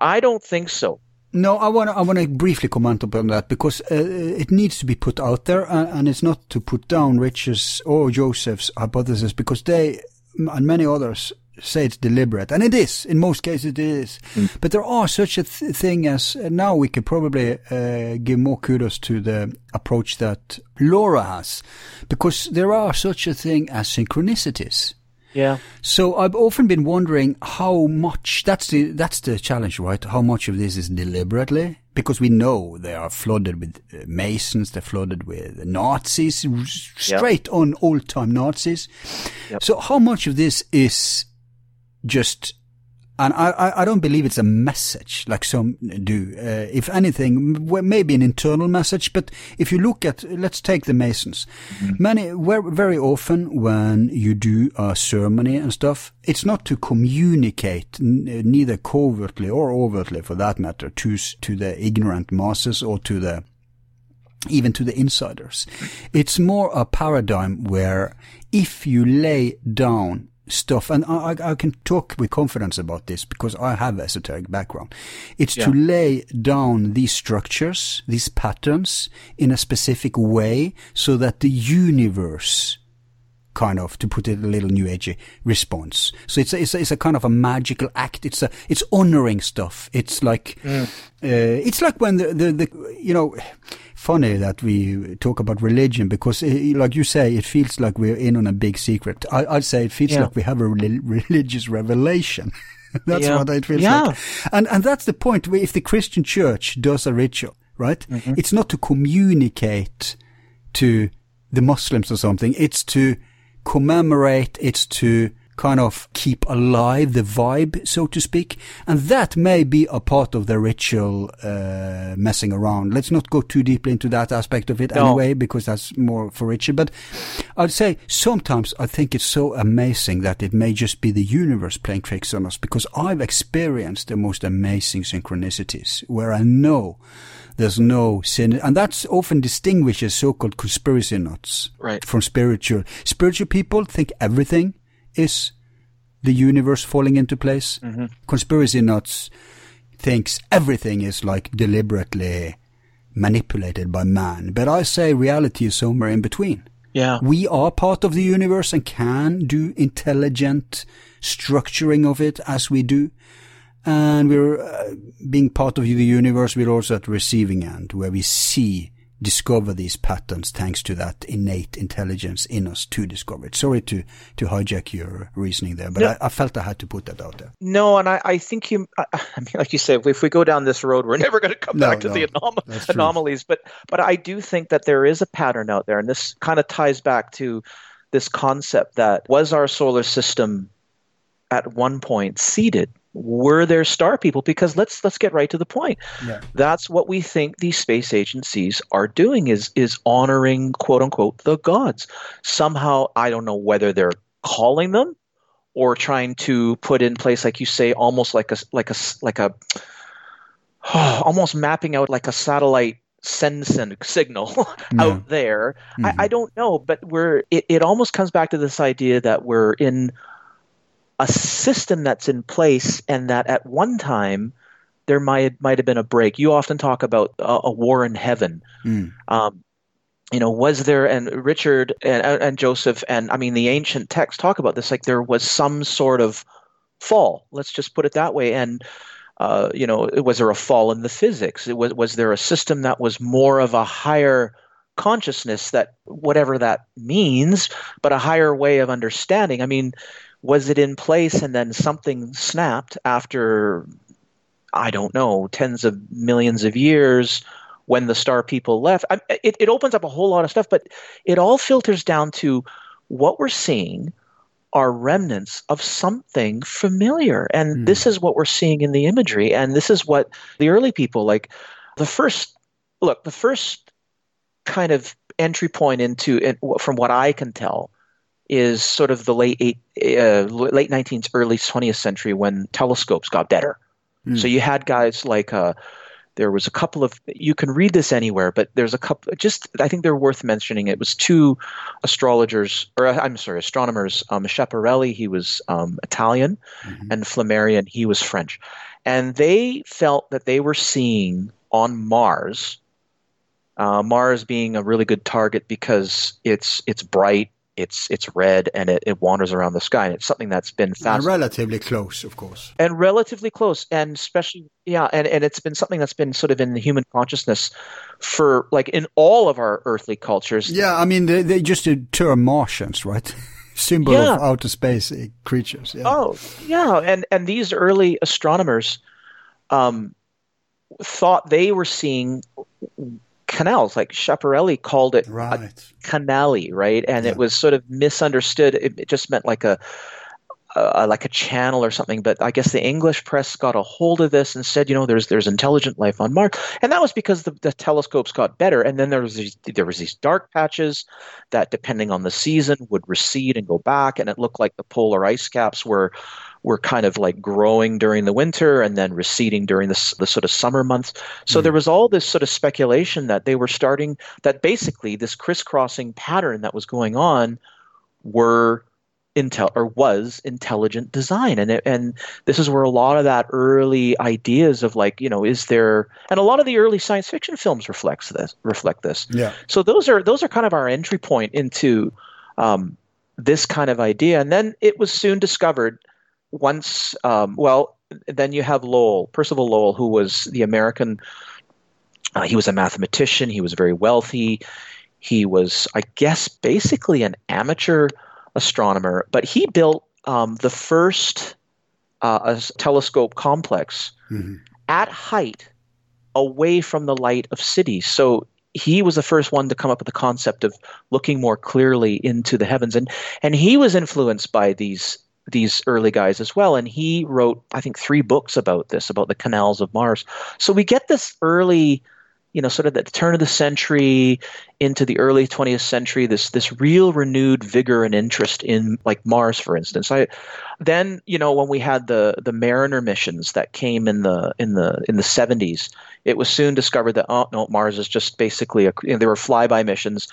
I don't think so. No, I want to I want to briefly comment upon that because uh, it needs to be put out there, and, and, it's not to put down Richard's or Joseph's hypothesis because they and many others say it's deliberate, and it is. In most cases, it is. Mm. But there are such a th- thing as uh, now we could probably uh, give more kudos to the approach that Laura has, because there are such a thing as synchronicities. Yeah. So I've often been wondering how much that's the that's the challenge, right? How much of this is deliberately because we know they are flooded with uh, Masons, they're flooded with Nazis, straight yep. on old time Nazis. Yep. So how much of this is just and I, I don't believe it's a message like some do. Uh, if anything, maybe an internal message. But if you look at, let's take the Masons. Mm-hmm. Many, very often when you do a ceremony and stuff, it's not to communicate, neither covertly or overtly, for that matter, to to the ignorant masses or to the even to the insiders. It's more a paradigm where if you lay down stuff, and I, I, can talk with confidence about this because I have esoteric background. It's yeah. to lay down these structures, these patterns in a specific way so that the universe kind of, to put it a little new agey, response. So it's a, it's a, it's a kind of a magical act. It's a, it's honoring stuff. It's like, mm. uh, it's like when the, the, the, you know, funny that we talk about religion because, it, like you say, it feels like we're in on a big secret. I, would say it feels yeah. like we have a re- religious revelation. <laughs> that's yeah. what it feels yeah. like. And, and that's the point. If the Christian church does a ritual, right? Mm-hmm. It's not to communicate to the Muslims or something. It's to commemorate. It's to kind of keep alive the vibe, so to speak. And that may be a part of the ritual uh, messing around. Let's not go too deeply into that aspect of it no. anyway, because that's more for Richard. But I'd say sometimes I think it's so amazing that it may just be the universe playing tricks on us, because I've experienced the most amazing synchronicities where I know there's no sin, and that's often distinguishes so-called conspiracy nuts right. from spiritual. Spiritual people think everything is the universe falling into place. Mm-hmm. Conspiracy nuts thinks everything is like deliberately manipulated by man. But I say reality is somewhere in between. Yeah. We are part of the universe and can do intelligent structuring of it as we do. And we're uh, being part of the universe, we're also at receiving end where we see discover these patterns thanks to that innate intelligence in us to discover it. Sorry to, to hijack your reasoning there, but no, I, I, felt I had to put that out there. No, and I, I think you, I, I, mean, like you said, if we go down this road, we're <laughs> never going to come no, back to no, the anom- anomalies. But, but I do think that there is a pattern out there, and this kind of ties back to this concept that was our solar system at one point seeded were there star people because let's let's get right to the point yeah. that's what we think these space agencies are doing is is honoring quote unquote the gods somehow i don't know whether they're calling them or trying to put in place like you say almost like a like a like a oh, <sighs> almost mapping out like a satellite send, send signal <laughs> yeah. out there mm-hmm. I, I don't know but we're it, it almost comes back to this idea that we're in a system that's in place and that at one time there might might have been a break. You often talk about a, a war in heaven. Mm. Um, you know, was there and Richard and, and Joseph and I mean the ancient texts talk about this like there was some sort of fall. Let's just put it that way. And uh, you know, was there a fall in the physics? It was was there a system that was more of a higher consciousness that whatever that means, but a higher way of understanding. I mean, was it in place and then something snapped after i don't know tens of millions of years when the star people left? I, it, it opens up a whole lot of stuff but it all filters down to what we're seeing are remnants of something familiar. And mm. this is what we're seeing in the imagery. And this is what the early people like the first look the first kind of entry point into it, from what i can tell is sort of the late eight, uh, late 19th, early 20th century when telescopes got better. Mm. So you had guys like uh, there was a couple of you can read this anywhere but there's a couple just i think they're worth mentioning it was two astrologers or uh, i'm sorry astronomers um, schiaparelli he was um, italian mm-hmm. and flammarion he was french and they felt that they were seeing on mars uh, mars being a really good target because it's it's bright it's it's red and it, it wanders around the sky. And it's something that's been fast relatively close of course. And relatively close. And especially yeah and, and it's been something that's been sort of in the human consciousness for like in all of our earthly cultures. Yeah i mean they, they just a term martians right? <laughs> Symbol yeah. of outer space eh, creatures yeah. oh yeah. And and these early astronomers um, thought they were seeing canals. Like Schiaparelli called it right. canali, right? And yeah. it was sort of misunderstood. It, it just meant like a, a, like a channel or something. But I guess the English press got a hold of this and said, you know, there's there's intelligent life on Mars, and that was because the, the telescopes got better. And then there was these, there was these dark patches that, depending on the season, would recede and go back, and it looked like the polar ice caps were were kind of like growing during the winter and then receding during the, the sort of summer months. So mm. there was all this sort of speculation that they were starting, that basically this crisscrossing pattern that was going on were intel or was intelligent design and it, and this is where a lot of that early ideas of like you know is there and a lot of the early science fiction films reflects this reflect this yeah so those are those are kind of our entry point into um, this kind of idea and then it was soon discovered once, um, well, then you have Lowell, Percival Lowell, who was the American. Uh, he was a mathematician. He was very wealthy. He was, I guess, basically an amateur astronomer, but he built um, the first uh, telescope complex mm-hmm. at height away from the light of cities. So he was the first one to come up with the concept of looking more clearly into the heavens, and and he was influenced by these these early guys as well. And he wrote, I think, three books about this, about the canals of Mars. So we get this early, you know, sort of the turn of the century into the early 20th century, this this real renewed vigor and interest in like Mars, for instance. I then, you know, when we had the the Mariner missions that came in the in the in the 70s, it was soon discovered that oh no, Mars is just basically a you know, there were flyby missions,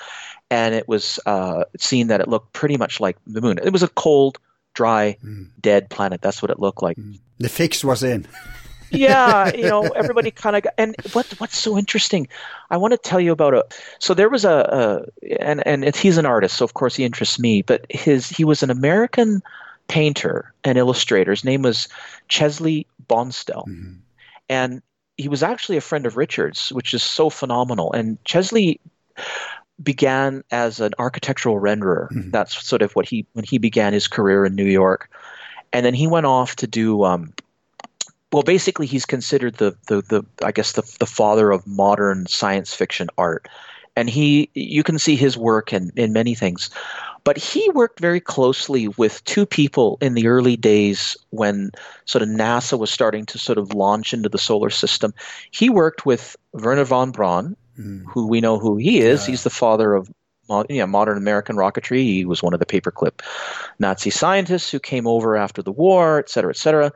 and it was uh, seen that it looked pretty much like the moon. It was a cold dry, mm. dead planet. That's what it looked like. Mm. The fix was in. <laughs> yeah, you know, <laughs> everybody kind of and what what's so interesting, I want to tell you about a. So there was a, a and and he's an artist, so of course he interests me. But his he was an American painter and illustrator. His name was Chesley Bonestell, mm-hmm. and he was actually a friend of Richard's, which is so phenomenal. And Chesley began as an architectural renderer. Mm-hmm. That's sort of what he when he began his career in New York, and then he went off to do. Um, well, basically, he's considered the, the the I guess the the father of modern science fiction art, and he you can see his work in in many things, but he worked very closely with two people in the early days when sort of NASA was starting to sort of launch into the solar system. He worked with Wernher von Braun, mm. who we know who he is. Yeah. He's the father of know, modern American rocketry. He was one of the paperclip Nazi scientists who came over after the war, et cetera, et cetera.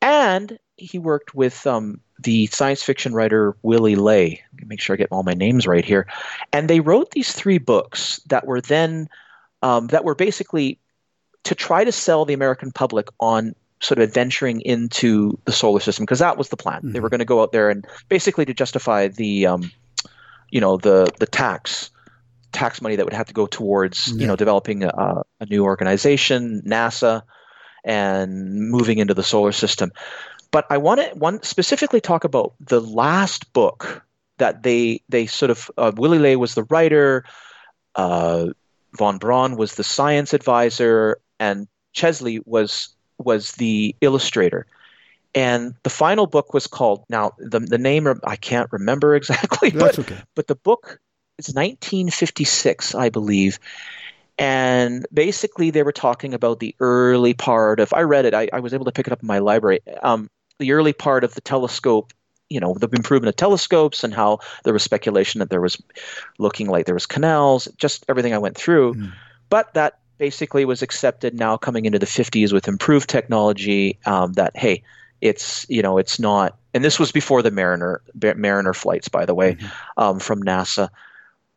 And he worked with um, the science fiction writer Willy Ley. Make sure I get all my names right here. And they wrote these three books that were then um, that were basically to try to sell the American public on sort of venturing into the solar system because that was the plan. Mm-hmm. They were going to go out there and basically to justify the um, you know the the tax tax money that would have to go towards yeah. you know developing a, a, new organization, NASA, and moving into the solar system. But I want to one specifically talk about the last book that they they sort of uh, Willy Ley was the writer, uh, von Braun was the science advisor, and Chesley was was the illustrator. And the final book was called now the the name I can't remember <laughs> exactly, That's but okay. but the book is 1956, I believe. And basically, they were talking about the early part of. I read it. I, I was able to pick it up in my library. Um, the early part of the telescope you know the improvement of telescopes and how there was speculation that there was looking like there was canals just everything i went through mm. but that basically was accepted now coming into the 50s with improved technology um, that hey It's you know it's not, and this was before the Mariner Mariner flights, by the way, mm-hmm. um, from NASA.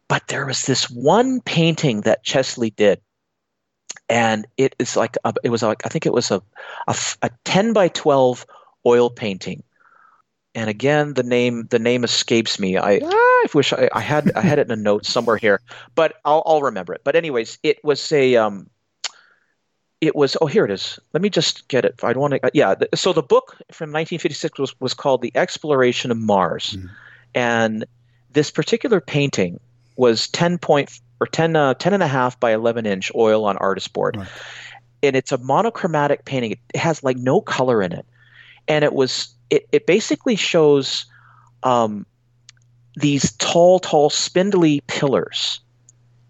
But there was this one painting that Chesley did, and it is like a, it was like I think it was a, a, a ten by twelve oil painting, and again the name the name escapes me. I, I wish I, I had I had it in a note somewhere here, but I'll, I'll remember it. But anyways, it was a um, it was oh here it is. Let me just get it. I don't want to uh, yeah so the book from 1956 was, was called the exploration of mars. Mm. and this particular painting was 10 point or 10 uh, 10 and a half by 11 inch oil on artist board. Right. and it's a monochromatic painting. It has like no color in it. And it was it, it basically shows um, these tall tall spindly pillars.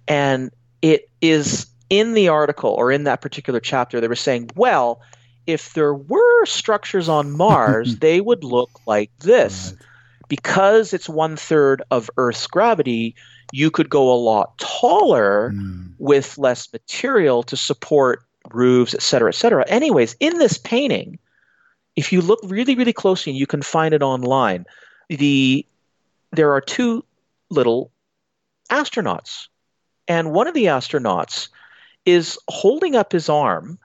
And it is in the article or in that particular chapter, they were saying, well, if there were structures on <laughs> Mars, they would look like this. Right. Because it's one third of Earth's gravity, you could go a lot taller mm. with less material to support roofs, et cetera, et cetera. Anyways, in this painting, if you look really, really closely, and you can find it online, the there are two little astronauts, and one of the astronauts is holding up his arm.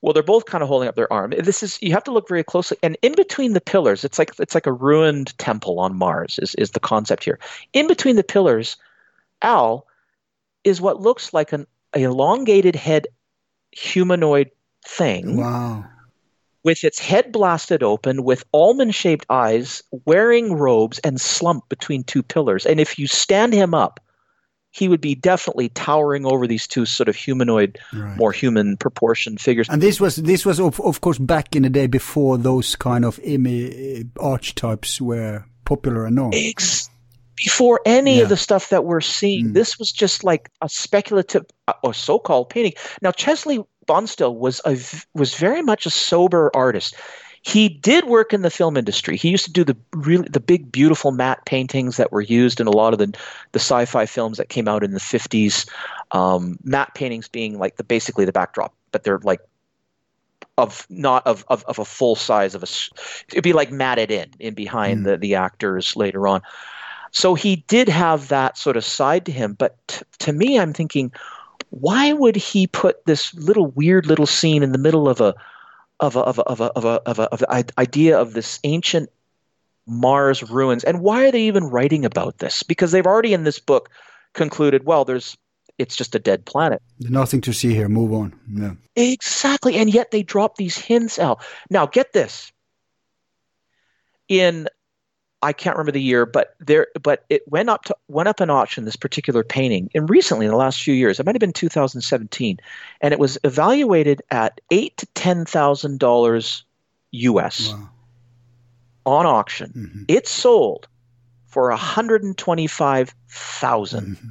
Well, they're both kind of holding up their arm. This is you have to look very closely, and in between the pillars, it's like it's like a ruined temple on Mars. Is is the concept here? In between the pillars, Al is what looks like an elongated head humanoid thing. Wow. With its head blasted open, with almond shaped eyes, wearing robes, and slumped between two pillars. And if you stand him up, he would be definitely towering over these two sort of humanoid, right. more human proportioned figures. And this was this was of, of course back in the day before those kind of imi- archetypes were popular and known. Ex- before any yeah. of the stuff that we're seeing, mm. this was just like a speculative uh, or so-called painting. Now Chesley Bonestell was a was very much a sober artist. He did work in the film industry. He used to do the really the big beautiful matte paintings that were used in a lot of the the sci-fi films that came out in the 50s. Um, matte paintings being like the basically the backdrop, but they're like of not of, of, of a full size of a it'd be like matted in in behind mm. the the actors later on. So he did have that sort of side to him, but t- to me I'm thinking why would he put this little weird little scene in the middle of a of a, of a, of a, of a, of a, of the idea of this ancient Mars ruins. And why are they even writing about this? Because they've already in this book concluded, well, there's it's just a dead planet. Nothing to see here. Move on. Yeah. Exactly. And yet they drop these hints out. Now get this. In I can't remember the year, but there, but it went up to went up an auction. This particular painting, and recently in the last few years, it might have been 2017, and it was evaluated at eight to ten thousand dollars U.S. Wow. on auction. Mm-hmm. It sold for 125 thousand. Mm-hmm.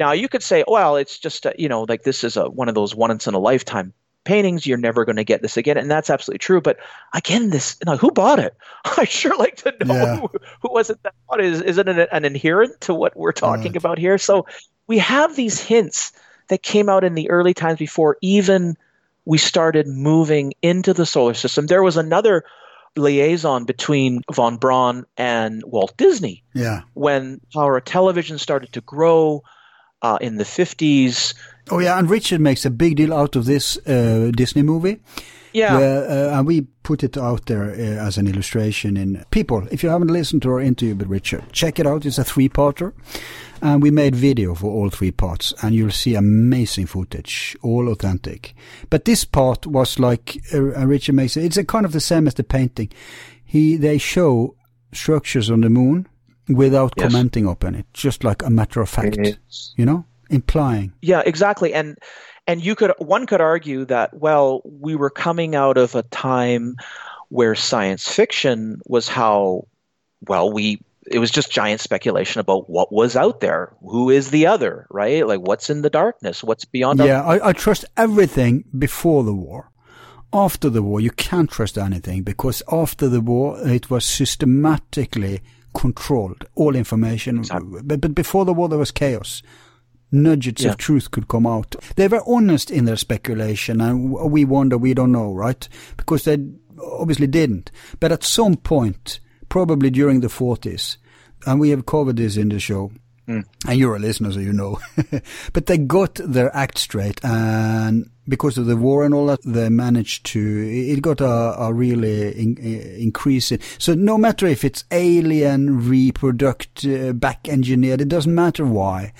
Now you could say, well, it's just a, you know like this is a one of those once in a lifetime paintings, you're never going to get this again. And that's absolutely true. But again, this, you know, who bought it? <laughs> I sure like to know yeah. who, who, was it that bought it. Is, is it an, an inherent to what we're talking right. about here? So we have these hints that came out in the early times before even we started moving into the solar system. There was another liaison between von Braun and Walt Disney. Yeah. When our television started to grow uh, in the 50s, Oh yeah, and Richard makes a big deal out of this uh, Disney movie. Yeah, where, uh, and we put it out there uh, as an illustration in people. If you haven't listened to our interview with Richard, check it out. It's a three-parter, and we made video for all three parts, and you'll see amazing footage, all authentic. But this part was like uh, Richard makes it. It's a kind of the same as the painting. He they show structures on the moon without yes. commenting upon it, just like a matter of fact. You know implying. Yeah, exactly. And and you could one could argue that well, we were coming out of a time where science fiction was how well we it was just giant speculation about what was out there who is the other right like what's in the darkness what's beyond yeah our- I, I trust everything before the war after the war you can't trust anything because after the war it was systematically controlled all information exactly. but, but before the war there was chaos nuggets yeah. of truth could come out. They were honest in their speculation, and we wonder, we don't know, right? Because they obviously didn't. But at some point, probably during the 40s, and we have covered this in the show, Mm. And you're a listener, so you know. <laughs> but they got their act straight, and because of the war and all that, they managed to. It got a, a really in, increase in. So no matter if it's alien, reproduct, uh, back engineered, it doesn't matter why.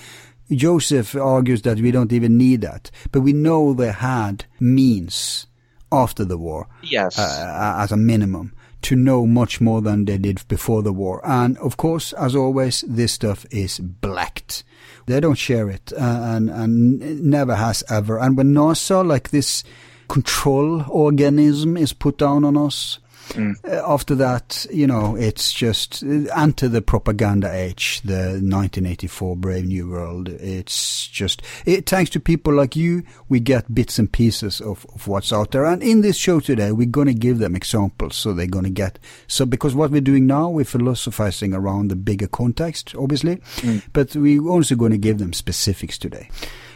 Joseph argues that we don't even need that, but we know they had means after the war. Yes. Uh, as a minimum to know much more than they did before the war. And of course, as always, this stuff is blacked. They don't share it, uh, and and never has ever. And when NASA, like this control organism, is put down on us, Mm. After that, you know, it's just enter the propaganda age, the 1984 Brave New World. It's just, it, thanks to people like you, we get bits and pieces of, of what's out there. And in this show today, we're going to give them examples so they're going to get, so because what we're doing now, we're philosophizing around the bigger context, obviously, mm. but we're also going to give them specifics today.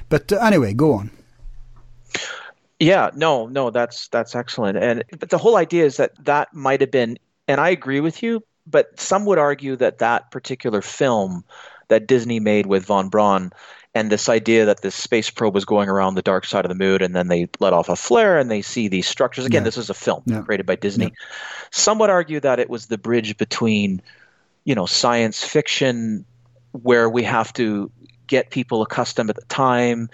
But uh, anyway, go on. Yeah, no, no, that's that's excellent. And but the whole idea is that that might have been, and I agree with you. But some would argue that that particular film that Disney made with von Braun and this idea that this space probe was going around the dark side of the moon and then they let off a flare and they see these structures again yeah. this is a film yeah. created by disney yeah. some would argue that it was the bridge between you know science fiction where we have to get people accustomed at the time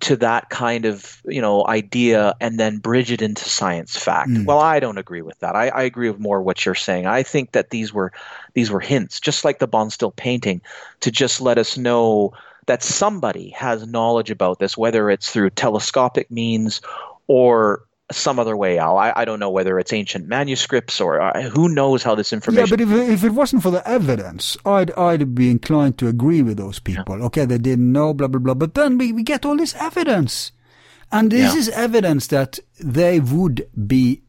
to that kind of you know idea and then bridge it into science fact. Mm. Well, I don't agree with that. I, I, agree with more what you're saying. I think that these were these were hints, just like the Bonestell painting, to just let us know that somebody has knowledge about this, whether it's through telescopic means or some other way, Al. I, I don't know whether it's ancient manuscripts or uh, who knows how this information. Yeah, but if, if it wasn't for the evidence, I'd I'd be inclined to agree with those people. Yeah. Okay, they didn't know, blah blah blah. But then we, we get all this evidence, and this yeah. is evidence that they would be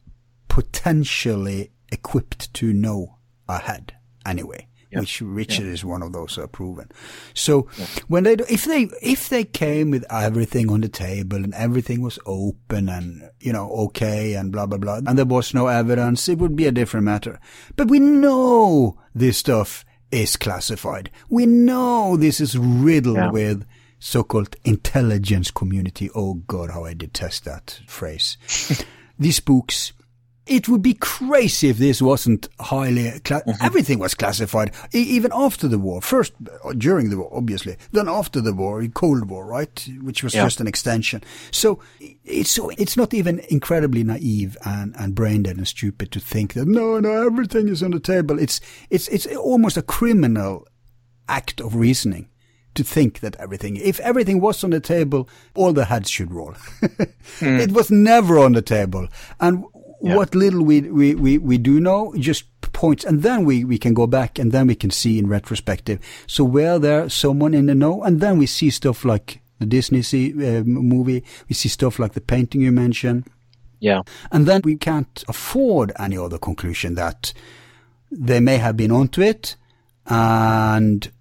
potentially equipped to know ahead anyway yeah. which Richard yeah. is one of those uh, proven. So yeah. when they if they if they came with everything on the table and everything was open and you know okay and blah blah blah and there was no evidence, it would be a different matter. But we know this stuff is classified. We know this is riddled with so-called intelligence community. Oh God, how I detest that phrase. <laughs> These books it would be crazy if this wasn't highly, cla- mm-hmm. everything was classified, e- even after the war. First, uh, during the war, obviously. Then after the war, Cold War, right? Which was yeah. just an extension. So it's, so it's not even incredibly naive and, and brain dead and stupid to think that no, no, everything is on the table. It's, it's, it's almost a criminal act of reasoning to think that everything, if everything was on the table, all the heads should roll. <laughs> mm. It was never on the table. And yeah. what little we, we, we, we do know just points and then we, we can go back and then we can see in retrospective. So where there someone in the know and then we see stuff like the Disney see, uh, movie, we see stuff like the painting you mentioned. Yeah. And then we can't afford any other conclusion that they may have been onto it and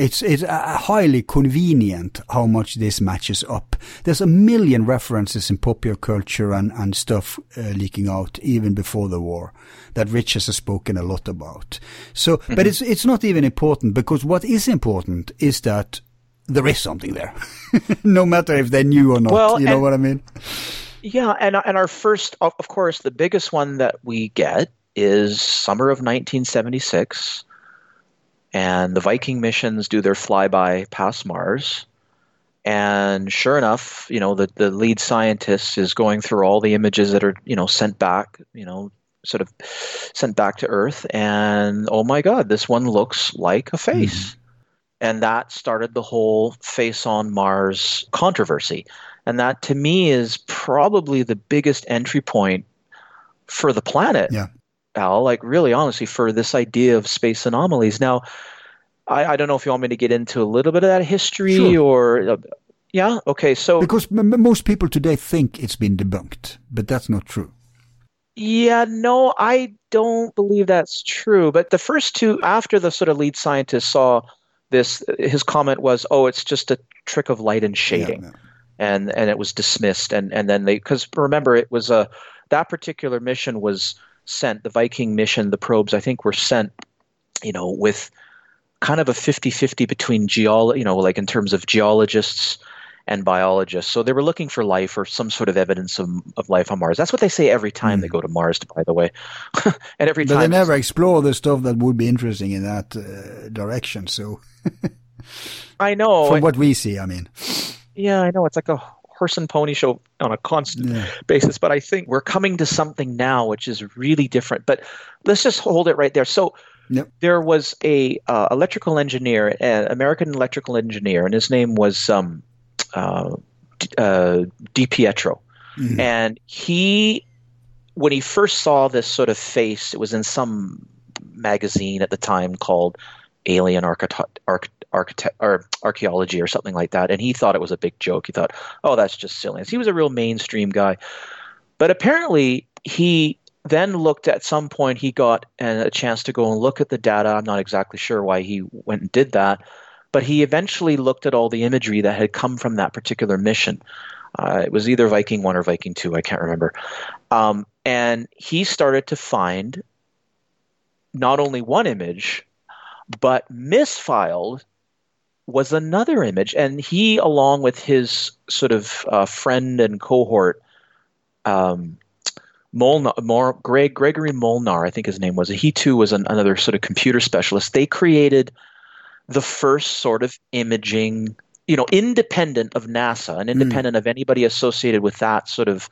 it's it's uh, highly convenient how much this matches up. There's a million references in popular culture and, and stuff uh, leaking out even before the war that Rich has spoken a lot about. So, mm-hmm. but it's it's not even important because what is important is that there is something there, <laughs> no matter if they knew or not. Well, you know what I mean? Yeah, and and our first, of course, the biggest one that we get is summer of 1976 and the Viking missions do their flyby past Mars. And sure enough, you know, the, the lead scientist is going through all the images that are, you know, sent back, you know, sort of sent back to Earth. And oh my God, this one looks like a face. Mm. And that started the whole face on Mars controversy. And that to me is probably the biggest entry point for the planet. Yeah. Al, like really honestly, for this idea of space anomalies. Now, I, I don't know if you want me to get into a little bit of that history sure. or. Uh, yeah. Okay. So because m- most people today think it's been debunked, but that's not true. Yeah. No, I don't believe that's true. But the first two, after the sort of lead scientist saw this, his comment was, "Oh, it's just a trick of light and shading," yeah, and and it was dismissed. And and then they because remember it was a that particular mission was sent, the Viking mission, the probes, I think, were sent, you know, with kind of a 50 50 between geolo- you know, like in terms of geologists and biologists. So they were looking for life or some sort of evidence of, of life on Mars. That's what they say every time mm. they go to Mars, by the way. <laughs> and every but time. they never explore the stuff that would be interesting in that uh, direction. So. <laughs> I know. From what we see, I mean. Yeah, I know. It's like a horse and pony show on a constant yeah. basis. But I think we're coming to something now which is really different. But let's just hold it right there. So Yep. There was a uh, electrical engineer, an American electrical engineer, and his name was um, uh, uh, Di Pietro, mm-hmm. and he, when he first saw this sort of face, it was in some magazine at the time called Alien Architect. Architect or archaeology or something like that, and he thought it was a big joke. He thought, "Oh, that's just silliness." He was a real mainstream guy, but apparently he then looked at some point he got a chance to go and look at the data. I'm not exactly sure why he went and did that, but he eventually looked at all the imagery that had come from that particular mission. Uh, it was either Viking 1 or Viking 2, I can't remember. Um, and he started to find not only one image, but misfiled was another image. And he, along with his sort of uh, friend and cohort, um, Molenaar, Greg, Gregory Molenaar, I think his name was. He too was an, another sort of computer specialist. They created the first sort of imaging, you know, independent of NASA and hmm. independent mm. of anybody associated with that sort of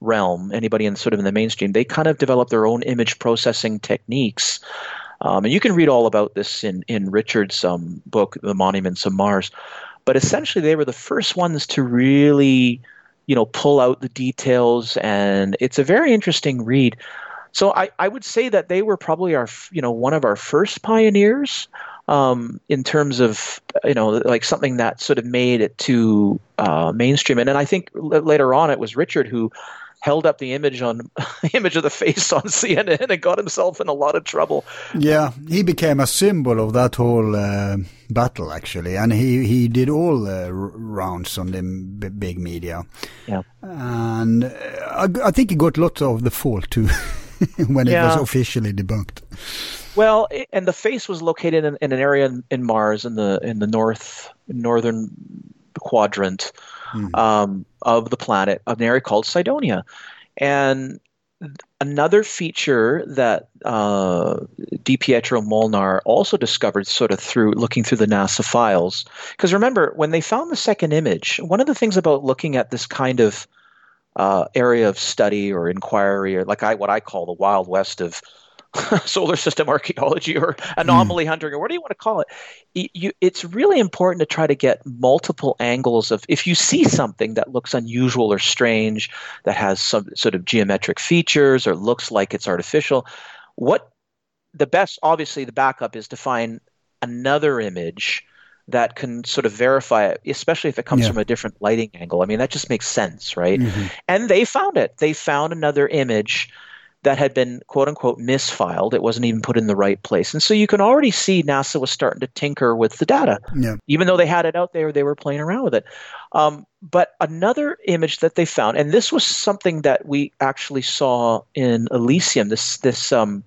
realm, anybody in sort of in the mainstream. They kind of developed their own image processing techniques. Um, and you can read all about this in in Richard's um, book, The Monuments of Mars. But essentially, they were the first ones to really you know pull out the details and it's a very interesting read so I, I would say that they were probably our you know one of our first pioneers um, in terms of you know like something that sort of made it to uh, mainstream and then I think l- later on it was Richard who held up the image on <laughs> image of the face on CNN and got himself in a lot of trouble. Yeah, he became a symbol of that whole uh, battle actually, and he he did all the rounds on the big media. Yeah, and uh, I, I, think he got lots of the fault too <laughs> when yeah. it was officially debunked. Well, and the face was located in, in an area in, in Mars in the in the north northern quadrant mm-hmm. um, of the planet, of an area called Cydonia. And another feature that uh, Di Pietro Molenaar also discovered, sort of through looking through the NASA files, because remember when they found the second image, one of the things about looking at this kind of uh, area of study or inquiry, or like I what I call the Wild West of <laughs> solar system archaeology or anomaly mm. hunting or what do you want to call it you, it's really important to try to get multiple angles of if you see something that looks unusual or strange that has some sort of geometric features or looks like it's artificial what the best obviously the backup is to find another image that can sort of verify it, especially if it comes yeah. from a different lighting angle. I mean, that just makes sense, right? Mm-hmm. And they found it. They found another image that had been quote unquote misfiled. It wasn't even put in the right place. And so you can already see NASA was starting to tinker with the data. Yeah. Even though they had it out there, they were playing around with it. Um, but another image that they found, and this was something that we actually saw in Elysium, this, this, um,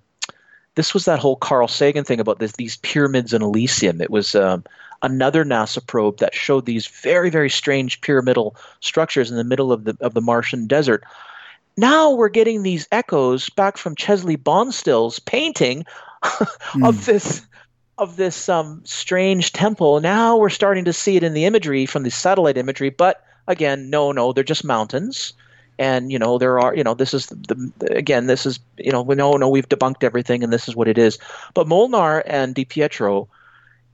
this was that whole Carl Sagan thing about this, these pyramids in Elysium. It was um, another NASA probe that showed these very, very strange pyramidal structures in the middle of the of the Martian desert now we're getting these echoes back from Chesley Bonestell's painting mm. <laughs> of this of this um, strange temple. Now we're starting to see it in the imagery from the satellite imagery, but again, no, no, they're just mountains. And you know there are you know this is the, the again this is you know no no we've debunked everything and this is what it is. But Molenaar and Di Pietro,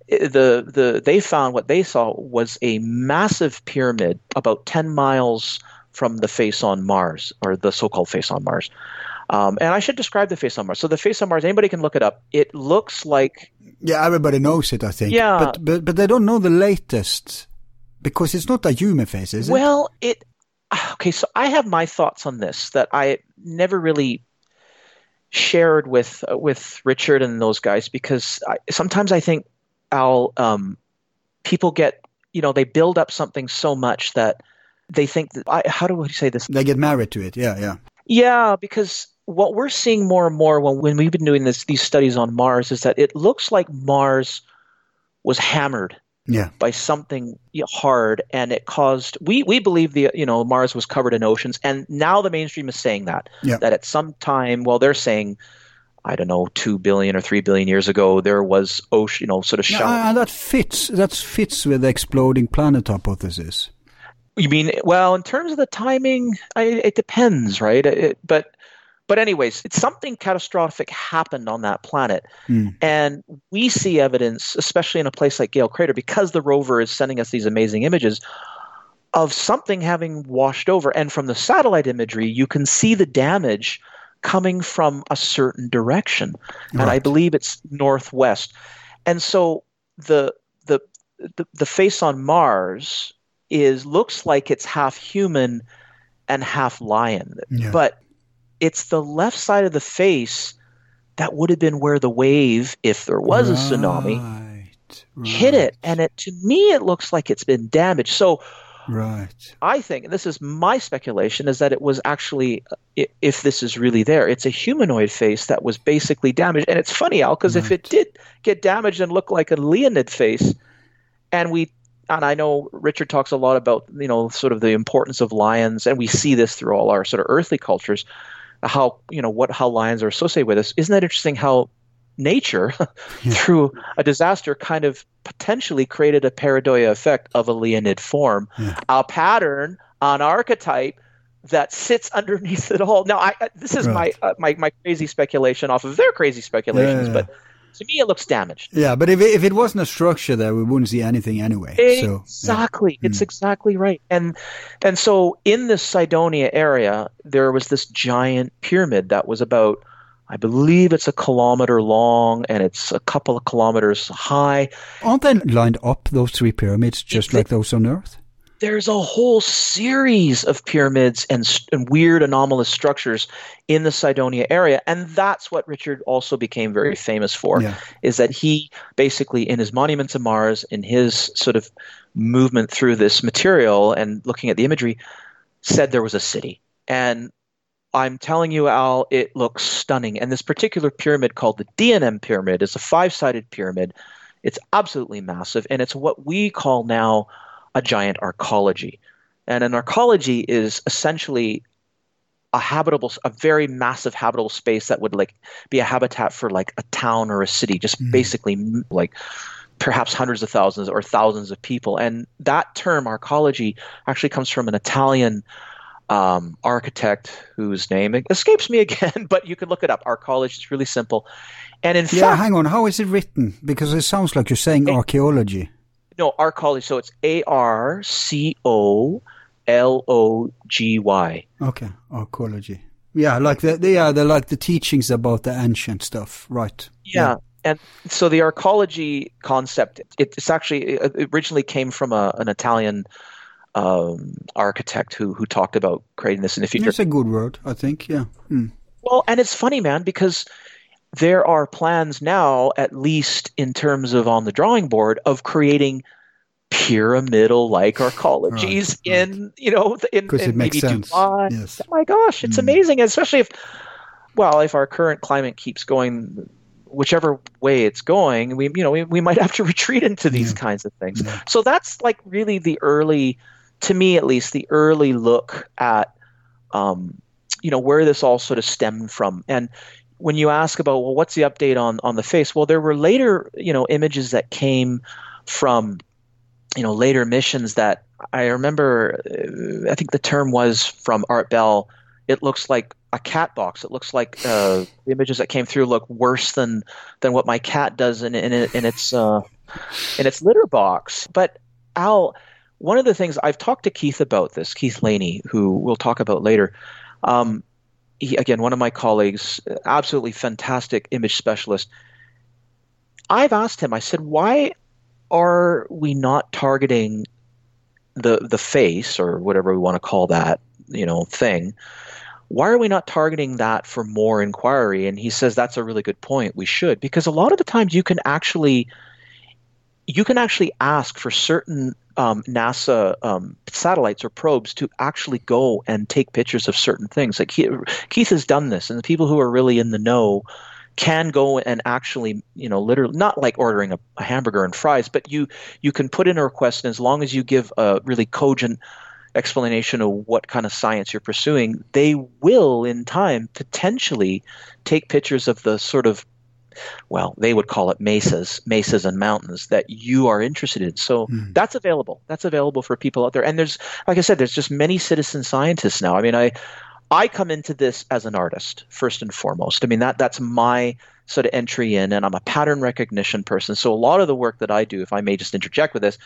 the the they found what they saw was a massive pyramid about ten miles from the face on Mars, or the so called face on Mars. Um, and I should describe the face on Mars. So the face on Mars, anybody can look it up. It looks like yeah, everybody knows it. I think. Yeah, but but but they don't know the latest because it's not a human face, is it? Well, it okay. So I have my thoughts on this that I never really shared with uh, with Richard and those guys because I, sometimes I think Al um, people get you know they build up something so much that they think that I, how do we say this? They get married to it. Yeah, yeah. Yeah, because what we're seeing more and more when, when we've been doing this these studies on Mars is that it looks like Mars was hammered Yeah. by something hard and it caused we we believe the you know Mars was covered in oceans and now the mainstream is saying that Yeah. that at some time well they're saying I don't know 2 billion or 3 billion years ago there was ocean you know sort of Yeah, shallow and that fits. That fits with the exploding planet hypothesis. You mean well in terms of the timing? I, it depends, right? It, but but anyways, it's something catastrophic happened on that planet, Mm. and we see evidence, especially in a place like Gale Crater, because the rover is sending us these amazing images of something having washed over. And from the satellite imagery, you can see the damage coming from a certain direction, and I believe it's northwest. And so the the the, the face on Mars is looks like it's half human and half lion, Yeah. but it's the left side of the face that would have been where the wave, if there was a tsunami, Right, hit it. And it to me, it looks like it's been damaged. So Right. I think, and this is my speculation, is that it was actually, if this is really there, it's a humanoid face that was basically damaged. And it's funny, Al, because if it did get damaged and look like a Leonid face, and we, and I know Richard talks a lot about, you know, sort of the importance of lions, and we see this through all our sort of earthly cultures, how, you know, what, how lions are associated with us. Isn't that interesting how nature, <laughs> through a disaster, kind of potentially created a pareidolia effect of a Leonid form, Yeah. a pattern, an archetype that sits underneath it all. Now, I, this is Right. my, uh, my my crazy speculation off of their crazy speculations, Yeah. but to me, it looks damaged. Yeah, but if it, if it wasn't a structure there, we wouldn't see anything anyway. So, yeah. Exactly. It's Mm. exactly right. And and so in this Cydonia area, there was this giant pyramid that was about I believe it's a kilometer long and it's a couple of kilometers high. Aren't they lined up those three pyramids just like those on Earth? There's a whole series of pyramids and, and weird anomalous structures in the Cydonia area, and that's what Richard also became very famous for. Yeah. is that he basically in his monument to Mars, in his sort of movement through this material and looking at the imagery, said there was a city. And I'm telling you, Al, it looks stunning. And this particular pyramid called the D&M pyramid is a five-sided pyramid. It's absolutely massive, and it's what we call now a giant arcology. And an arcology is essentially a habitable, a very massive habitable space that would like be a habitat for like a town or a city, just Mhm. basically like perhaps hundreds of thousands or thousands of people. And that term arcology actually comes from an Italian um, architect whose name escapes me <laughs> again, but you can look it up. Arcology is really simple. And in Yeah, fact, hang on. How is it written? Because it sounds like you're saying archaeology. No, arcology. So it's A R C O L O G Y. Okay, archaeology. Yeah, like the, they are they're like the teachings about the ancient stuff, right? Yeah. And so the arcology concept, it, it's actually it originally came from a, an Italian um, architect who who talked about creating this in the future. It's a good word, I think. Yeah. Hmm. Well, and it's funny, man, because there are plans now, at least in terms of on the drawing board, of creating pyramidal-like arcologies Right, right. in you know in, in maybe. Dubai. Yes. Oh my gosh, it's Mm. amazing, especially if well, if our current climate keeps going whichever way it's going, we you know we, we might have to <laughs> retreat into these Yeah. kinds of things. Yeah. So that's like really the early, to me at least, the early look at um, you know where this all sort of stemmed from. And when you ask about well, what's the update on on the face? Well, there were later you know images that came from you know later missions that I remember. Uh, I think the term was from Art Bell. It looks like a cat box. It looks like uh, <laughs> the images that came through look worse than than what my cat does in in, in its uh, in its litter box. But Al, one of the things I've talked to Keith about this, Keith Laney, who we'll talk about later. Um, he, again, one of my colleagues, absolutely fantastic image specialist. I've asked him. I said, why are we not targeting the the face or whatever we want to call that, you know, thing? Why are we not targeting that for more inquiry? And he says that's a really good point. We should because a lot of the times you can actually you can actually ask for certain um, NASA um, satellites or probes to actually go and take pictures of certain things. Like he, Keith has done this, and the people who are really in the know can go and actually, you know, literally not like ordering a, a hamburger and fries, but you you can put in a request, and as long as you give a really cogent explanation of what kind of science you're pursuing, they will in time potentially take pictures of the sort of well, they would call it mesas, mesas and mountains that you are interested in. So mm. that's available. That's available for people out there. And there's, like I said, there's just many citizen scientists now. I mean, I, I come into this as an artist first and foremost. I mean, that that's my sort of entry in, and I'm a pattern recognition person. So a lot of the work that I do, if I may just interject with this,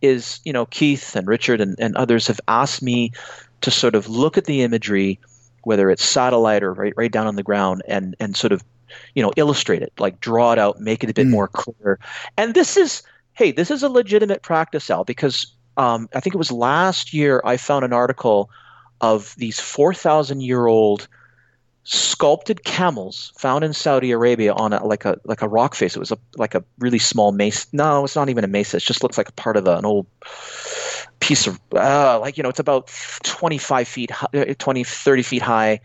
is you know Keith and Richard and, and others have asked me to sort of look at the imagery, whether it's satellite or right right down on the ground, and and sort of you know, illustrate it, like draw it out, make it a bit mm. more clear. And this is, hey, this is a legitimate practice, Al, because um, I think it was last year I found an article of these 4,000 year old sculpted camels found in Saudi Arabia on a, like a like a rock face. It was a, like a really small mesa. No, it's not even a mesa. It just looks like a part of the, an old piece of uh, like you know it's about 25 feet high, 20 30 feet high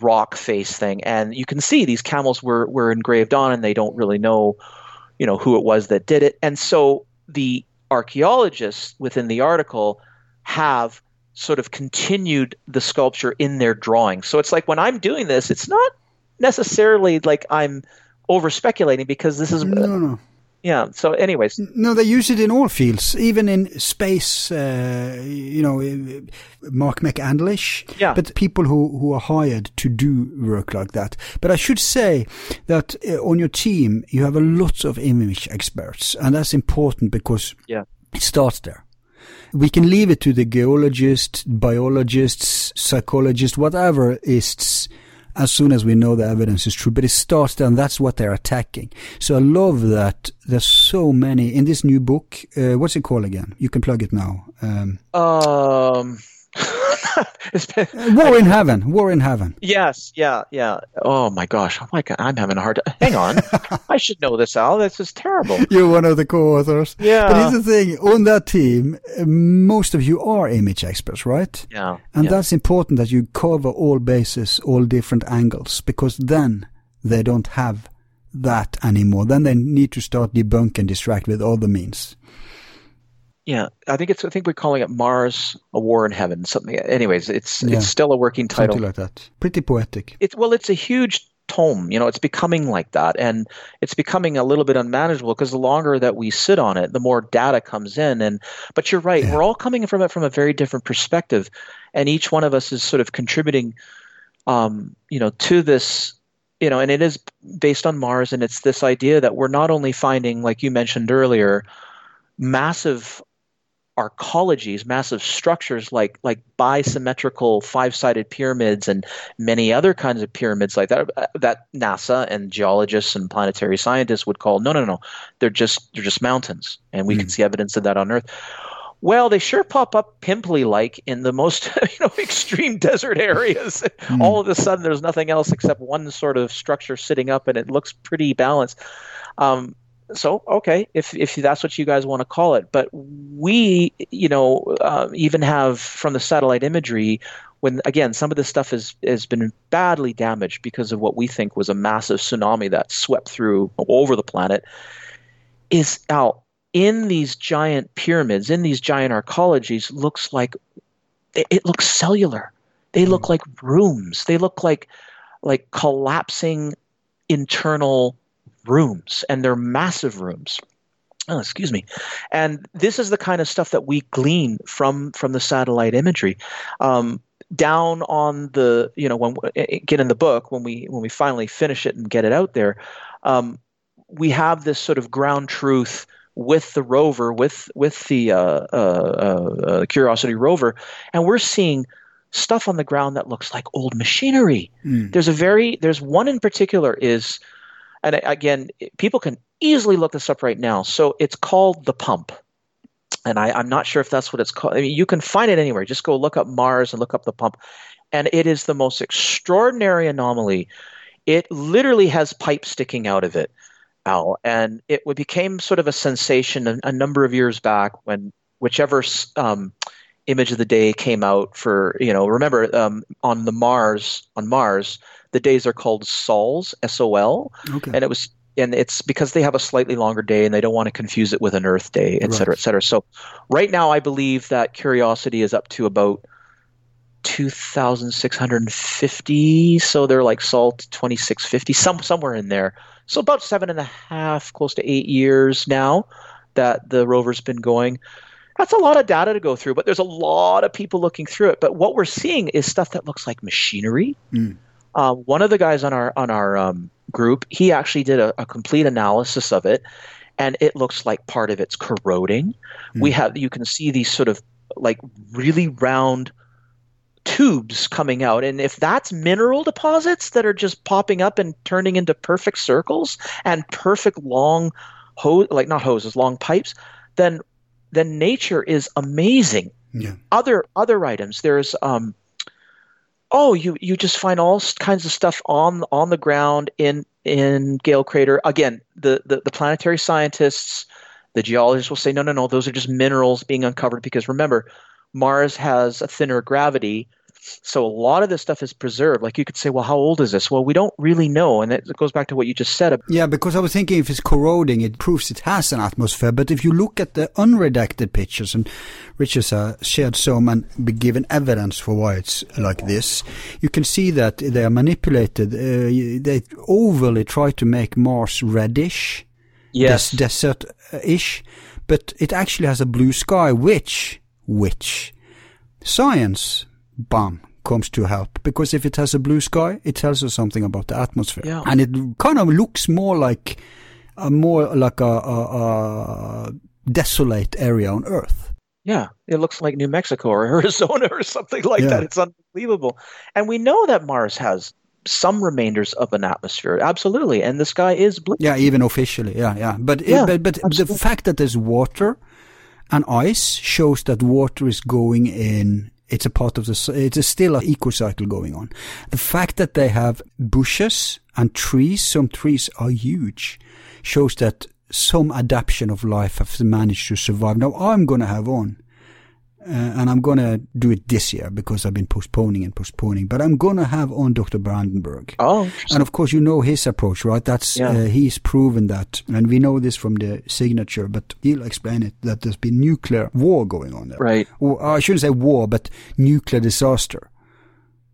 rock face thing, and you can see these camels were were engraved on, and they don't really know, you know, who it was that did it. And so the archaeologists within the article have sort of continued the sculpture in their drawing. So it's like when I'm doing this, it's not necessarily like I'm over speculating because this is no, no yeah so anyways. No they use it in all fields even in space uh, you know Mark McCandlish yeah. But people who, who are hired to do work like that. But i should say that uh, on your team you have a lot of image experts and that's important because yeah. it starts there. We can leave it to the geologists biologists psychologists whatever is as soon as we know the evidence is true. But it starts there, and that's what they're attacking. So I love that there's so many in this new book. Uh, what's it called again? You can plug it now. Um, um <laughs> been, uh, War in Heaven. War in Heaven. Yes. Yeah. Yeah. Oh my gosh. Oh my God. I'm having a hard time. Hang on. <laughs> I should know this, Al. This is terrible. <laughs> You're one of the co-authors. Yeah. But here's the thing. On that team, uh, most of you are image experts, right? Yeah. And yeah. that's important that you cover all bases, all different angles, because then they don't have that anymore. Then they need to start debunk and distract with other means yeah, I think it's. I think we're calling it Mars: A War in Heaven. Something. Anyways, it's yeah. it's still a working title. Something like that. Pretty poetic. It's well, it's a huge tome. You know, it's becoming like that, and it's becoming a little bit unmanageable because the longer that we sit on it, the more data comes in. And but you're right, yeah. we're all coming from it from a very different perspective, and each one of us is sort of contributing, um, you know, to this. You know, and it is based on Mars, and it's this idea that we're not only finding, like you mentioned earlier, massive arcologies, massive structures like like bisymmetrical five-sided pyramids and many other kinds of pyramids like that uh, that NASA and geologists and planetary scientists would call no no no they're just they're just mountains and we mm. can see evidence of that on Earth. Well, they sure pop up pimply like in the most <laughs> you know extreme desert areas. <laughs> Mm. All of a sudden, there's nothing else except one sort of structure sitting up, and it looks pretty balanced. Um, so okay if if that's what you guys want to call it. But we you know uh, even have from the satellite imagery when again some of this stuff has has been badly damaged because of what we think was a massive tsunami that swept through over the planet is out in these giant pyramids in these giant arcologies looks like it, it looks cellular. They look hmm. like rooms. They look like like collapsing internal rooms, and they're massive rooms. Oh, excuse me. And this is the kind of stuff that we glean from from the satellite imagery. Um, down on the you know when get in the book when we when we finally finish it and get it out there, um, we have this sort of ground truth with the rover with with the uh, uh, uh, Curiosity rover, and we're seeing stuff on the ground that looks like old machinery. Mm. There's a very there's one in particular is and again, people can easily look this up right now. So it's called the pump. And I, am not sure if that's what it's called. I mean, you can find it anywhere. Just go look up Mars and look up the pump. And it is the most extraordinary anomaly. It literally has pipes sticking out of it. Al, and it became sort of a sensation a, a number of years back when whichever um, image of the day came out for you know remember um, on the Mars on Mars the days are called sols S O L Okay. and it was and it's because they have a slightly longer day and they don't want to confuse it with an Earth day, et cetera, Right. et cetera. So right now, I believe that Curiosity is up to about 2,650. So they're like Sol 2650, some somewhere in there. So about seven and a half, close to eight years now that the rover's been going. That's a lot of data to go through, but there's a lot of people looking through it. But what we're seeing is stuff that looks like machinery. Mm. Uh, one of the guys on our on our um, group, he actually did a, a complete analysis of it, and it looks like part of it's corroding. We have you can see these sort of like really round tubes coming out, and if that's mineral deposits that are just popping up and turning into perfect circles and perfect long hose, like not hoses, long pipes, then then nature is amazing Yeah. other other items there's um oh you you just find all kinds of stuff on on the ground in in gale crater again the, the the planetary scientists the geologists will say no no no those are just minerals being uncovered because remember mars has a thinner gravity so a lot of this stuff is preserved. Like you could say well how old is this? Well we don't really know. And it goes back to what you just said. Yeah, because I was thinking if it's corroding, it proves it has an atmosphere. But if you look at the unredacted pictures, and Richard has shared some and be given evidence for why it's like this, you can see that they are manipulated. Uh, they overly try to make Mars reddish, yes. des- desert-ish, but it actually has a blue sky, which, which, science, bam, comes to help. Because if it has a blue sky, it tells us something about the atmosphere. Yeah. And it kind of looks more like, a more like a, a, a desolate area on Earth. Yeah, it looks like New Mexico or <laughs> Arizona or something like Yeah. that. It's unbelievable. And we know that Mars has some remainders of an atmosphere. Absolutely. And the sky is blue. Yeah, even officially, yeah, yeah. But Yeah, it, but, but the fact that there's water and ice shows that water is going in. It's a part of the. It's a still an eco cycle going on. The fact that they have bushes and trees, some trees are huge, shows that some adaptation of life has managed to survive. Now I'm gonna have on. Uh, and I'm gonna do it this year because I've been postponing and postponing. But I'm gonna have on Dr. Brandenburg. Oh. And of course, you know his approach, right? That's Yeah. uh, he's proven that, and we know this from the signature. But he'll explain it that there's been nuclear war going on there, right. Or I shouldn't say war, but nuclear disaster.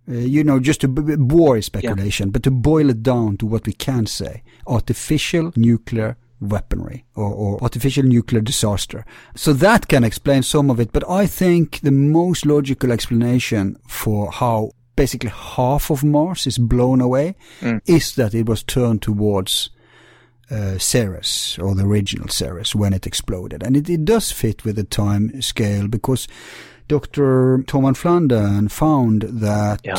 Uh, you know, just to b- war is speculation, but to boil it down to what we can say: artificial nuclear weaponry or, or artificial nuclear disaster. So that can explain some of it, but I think the most logical explanation for how basically half of Mars is blown away Mm. is that it was turned towards uh, Ceres or the original Ceres when it exploded, and it, it does fit with the time scale because Dr. Tom van Flandern found that Yeah.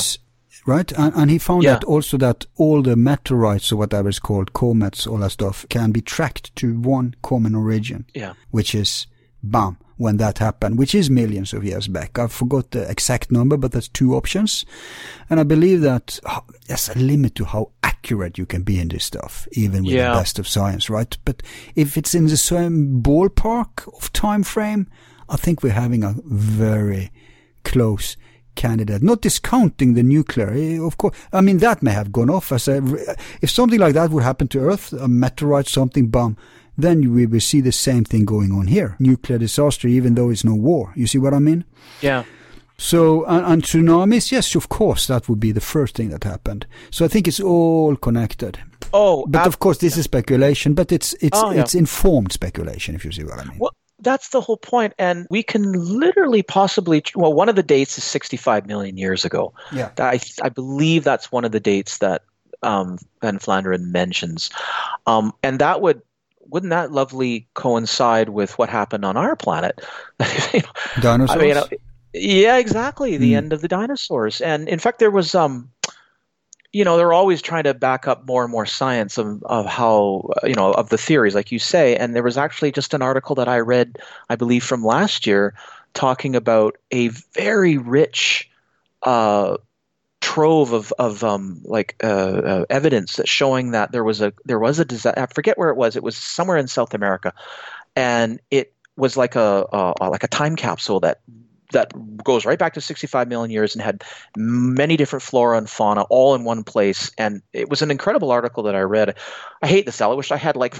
Right? And, and he found Yeah. out also that all the meteorites or whatever is called, comets, all that stuff, can be tracked to one common origin, Yeah. which is BAM, when that happened, which is millions of years back. I forgot the exact number, but that's two options. And I believe that oh, there's a limit to how accurate you can be in this stuff, even with Yeah. the best of science, right? But if it's in the same ballpark of time frame, I think we're having a very close candidate. Not discounting the nuclear, eh, of course. I mean, that may have gone off as a. If something like that would happen to Earth, a meteorite, something, bomb, then we will see the same thing going on here. Nuclear disaster, even though it's no war. You see what I mean? Yeah. So, and, and tsunamis, yes, of course, that would be the first thing that happened. So I think it's all connected. Oh, But ab- of course, this is speculation, but it's it's Oh, yeah. it's informed speculation, if you see what I mean. Well, that's the whole point, and we can literally possibly. Well, one of the dates is 65 million years ago. Yeah. I I believe that's one of the dates that um, Van Flandern mentions, um, and that would wouldn't that lovely coincide with what happened on our planet? <laughs> You know, Dinosaurs. I mean, yeah, exactly. The Mm. end of the dinosaurs, and in fact, there was um, you know, they're always trying to back up more and more science of of how you know of the theories, like you say. And there was actually just an article that I read, I believe, from last year, talking about a very rich uh, trove of of um, like uh, uh, evidence that showing that there was a there was a disaster. I forget where it was. It was somewhere in South America, and it was like a, a like a time capsule that that goes right back to 65 million years and had many different flora and fauna all in one place. And it was an incredible article that I read. I hate this, Al. I wish I had like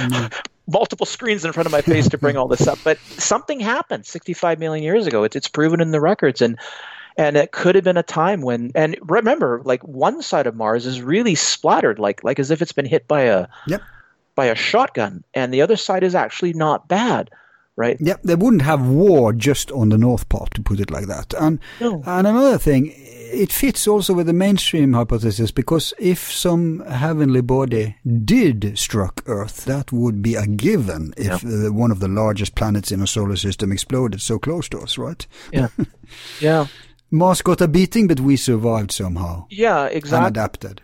<laughs> multiple screens in front of my face to bring all this up. But something happened 65 million years ago. It's, it's proven in the records. And and it could have been a time when and remember like one side of mars is really splattered like like as if it's been hit by a yep. by a shotgun and the other side is actually not bad right yep they wouldn't have war just on the north part to put it like that and no. and another thing it fits also with the mainstream hypothesis because if some heavenly body did struck Earth, that would be a given if yeah. uh, one of the largest planets in our solar system exploded so close to us, right? Yeah. <laughs> yeah. Mars got a beating, but we survived somehow. Yeah, exactly. And adapted.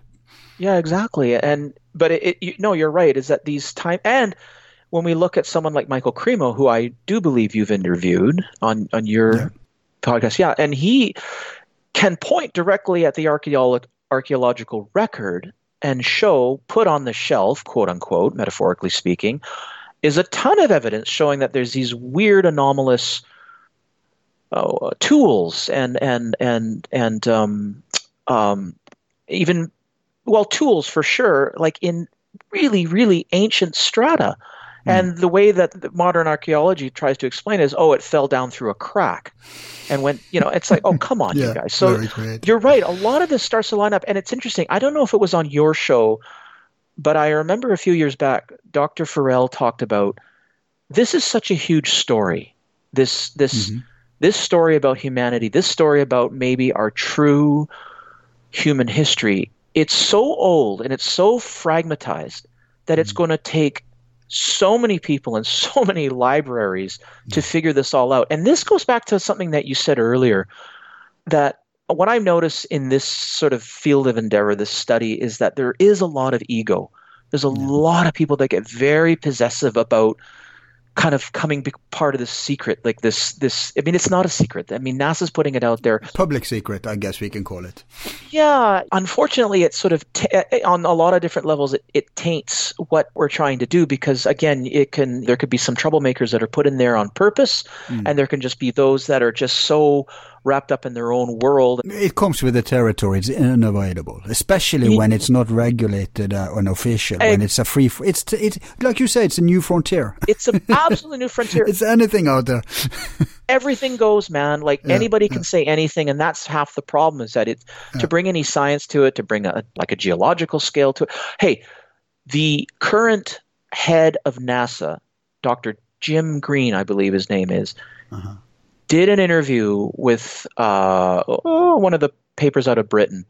Yeah, exactly. And but it, it you, no, you're right. Is that these time and when we look at someone like Michael Cremo, who I do believe you've interviewed on on your yeah. podcast, yeah, and he can point directly at the archeolo- archaeological record and show, put on the shelf, quote unquote, metaphorically speaking, is a ton of evidence showing that there's these weird anomalous uh, tools and and and and um, um, even well tools for sure, like in really really ancient strata. Hmm. And the way that modern archaeology tries to explain is, oh, it fell down through a crack, and when you know, it's like, oh, come on, <laughs> yeah, you guys. So you're right. A lot of this starts to line up, and it's interesting. I don't know if it was on your show, but I remember a few years back, Dr. Farrell talked about this is such a huge story. This this mm-hmm this story about humanity, this story about maybe our true human history, it's so old and it's so fragmentized that it's mm-hmm. going to take so many people and so <laughs> many libraries to figure this all out. And this goes back to something that you said earlier that what I notice in this sort of field of endeavor, this study, is that there is a lot of ego. There's a yeah. lot of people that get very possessive about kind of coming part of the secret like this this i mean it's not a secret. I mean nasa's putting it out there. Public secret i guess we can call it. Yeah unfortunately it's sort of t- eh, eh, on a lot of different levels it, it taints what we're trying to do because again it can there could be some troublemakers that are put in there on purpose mm. and there can just be those that are just so wrapped up in their own world. It comes with the territory. It's unavoidable, especially when it's not regulated uh, or official. when it's a free, it's it's like you say, it's a new frontier. It's an <laughs> absolutely new frontier. it's anything out there. <laughs> Everything goes, man. Like yeah, anybody can yeah. say anything, and that's half the problem. Is that it yeah. to bring any science to it, to bring a like a geological scale to it. Hey, the current head of NASA, Dr. Jim Green, I believe his name is. Uh-huh did an interview with uh, oh, one of the papers out of Britain,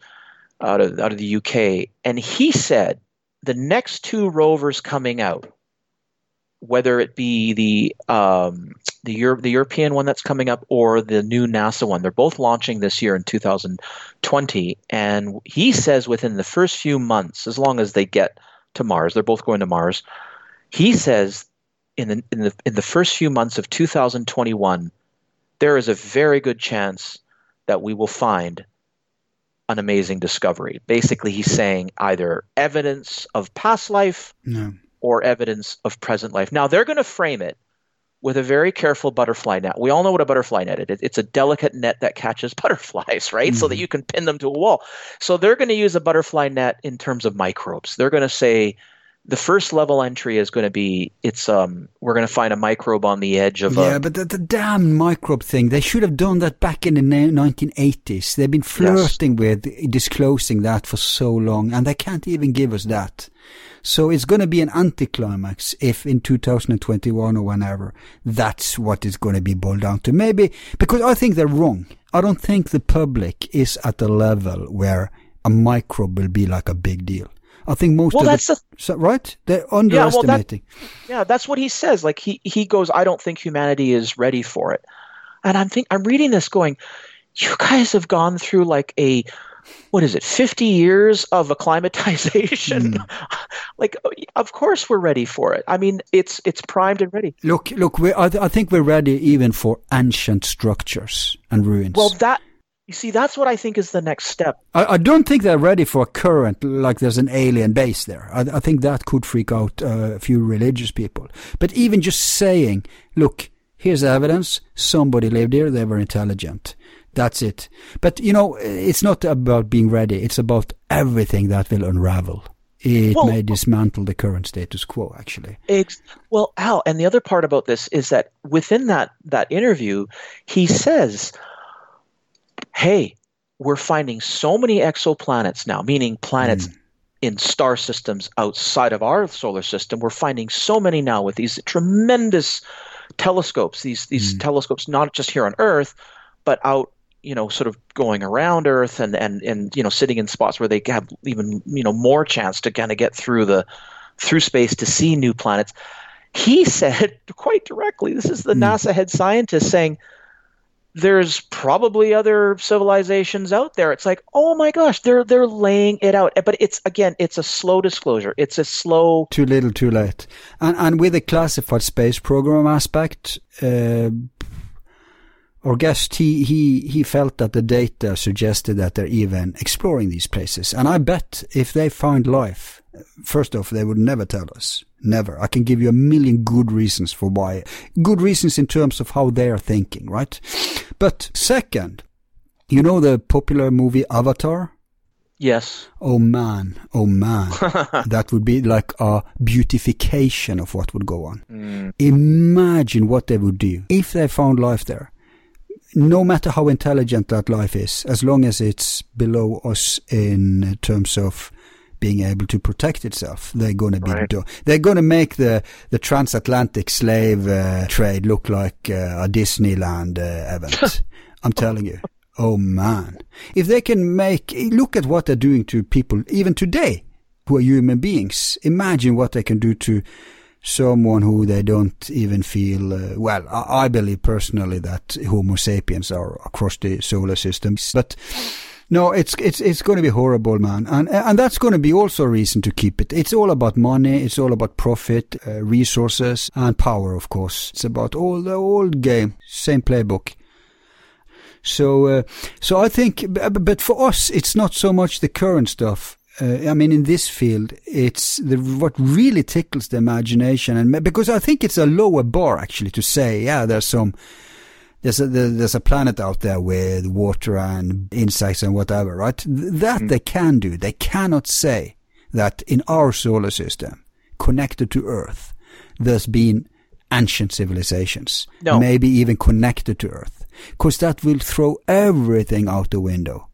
out of out of the UK, and he said the next two rovers coming out, whether it be the um, the, Euro- the European one that's coming up or the new NASA one, they're both launching this year in 2020, and he says within the first few months, as long as they get to Mars, they're both going to Mars. He says in the in the in the first few months of 2021 there is a very good chance that we will find an amazing discovery. Basically, he's saying either evidence of past life no. or evidence of present life. Now, they're going to frame it with a very careful butterfly net. We all know what a butterfly net is. It's a delicate net that catches <laughs> butterflies, right? Mm-hmm. So that mm-hmm. you can pin them to a wall. So they're going to use a butterfly net in terms of microbes. They're going to say, the first level entry is going to be it's um we're going to find a microbe on the edge of yeah a, but the, the, damn microbe thing they should have done that back in the 1980s they've been flirting yes. with disclosing that for so long and they can't even give us that. So it's going to be an anticlimax if in 2021 or whenever that's what it's going to be boiled down to. Maybe because i think they're wrong. I don't think the public is at a level where a microbe will be like a big deal I think most well, of that's the, the, right. They're underestimating. Yeah, well, that, yeah, that's what he says. Like he he goes, I don't think humanity is ready for it. And I'm think I'm reading this, going, you guys have gone through like a what is it 50 years of acclimatization mm. <laughs> like of course we're ready for it i mean it's it's primed and ready look look we, I, th- I think we're ready even for ancient structures and ruins well that You see, that's what I think is the next step. I, I don't think they're ready for a current, like there's an alien base there. I, I think that could freak out uh, a few religious people. But even just saying, look, here's evidence, somebody lived here, they were intelligent. That's it. But, you know, it's not about being ready, it's about everything that will unravel. It Well- may dismantle the current status quo, actually. Well, Al, and the other part about this is that within that that interview, he says, "Hey, we're finding so many exoplanets now, meaning planets hmm. in star systems outside of our solar system. We're finding so many now with these tremendous telescopes. These these hmm. telescopes not just here on Earth, but out." You know, sort of going around Earth and, and, and you know sitting in spots where they have even you know more chance to kind of get through the through space to see new planets. He <laughs> said quite directly, this is the hmm. NASA head scientist saying, there's probably other civilizations out there. It's like, oh my gosh, they're they're laying it out. But it's again, it's a slow disclosure. It's a slow Too little, too late. And and with the classified space program aspect, uh, our guest he he he felt that the data suggested that they're even exploring these places. And I bet if they find life, first off, they would never tell us. Never. I can give you a million good reasons for why. Good reasons in terms of how they are thinking, right? But second, you know the popular movie Avatar? yes. Oh man, oh man. <laughs> that would be like a beautification of what would go on. Mm. Imagine what they would do if they found life there. No matter how intelligent that life is, as long as it's below us in terms of being able to protect itself, they're going to be Right. do- they're going to make the the transatlantic slave uh, trade look like uh, a Disneyland uh, event. <laughs> I'm telling you. Oh man. If they can make, look at what they're doing to people even today who are human beings. Imagine what they can do to someone who they don't even feel, uh, well, I, I believe personally that Homo sapiens are across the solar systems But no, it's, it's, it's going to be horrible, man. And, and that's going to be also a reason to keep it. It's all about money. It's all about profit, uh, resources and power, of course. It's about all the old game, same playbook. So, uh, so I think, but for us, it's not so much the current stuff. Uh, I mean, in this field, it's the, what really tickles the imagination, and because I think it's a lower bar actually to say, yeah, there's some, there's a there's a planet out there with water and insects and whatever, right? Th- That mm. they can do. They cannot say that in our solar system, connected to Earth, there's been ancient civilizations, No. maybe even connected to Earth, because that will throw everything out the window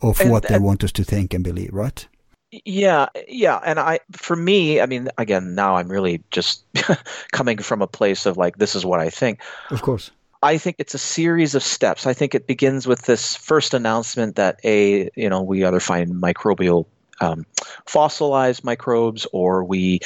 of And- what they want us to think and believe, right? Yeah, yeah, and I for me, I mean, again, now I'm really just <laughs> coming from a place of like this is what I think. Of course. I think it's a series of steps. I think it begins with this first announcement that a you know we either find microbial um, fossilized microbes or we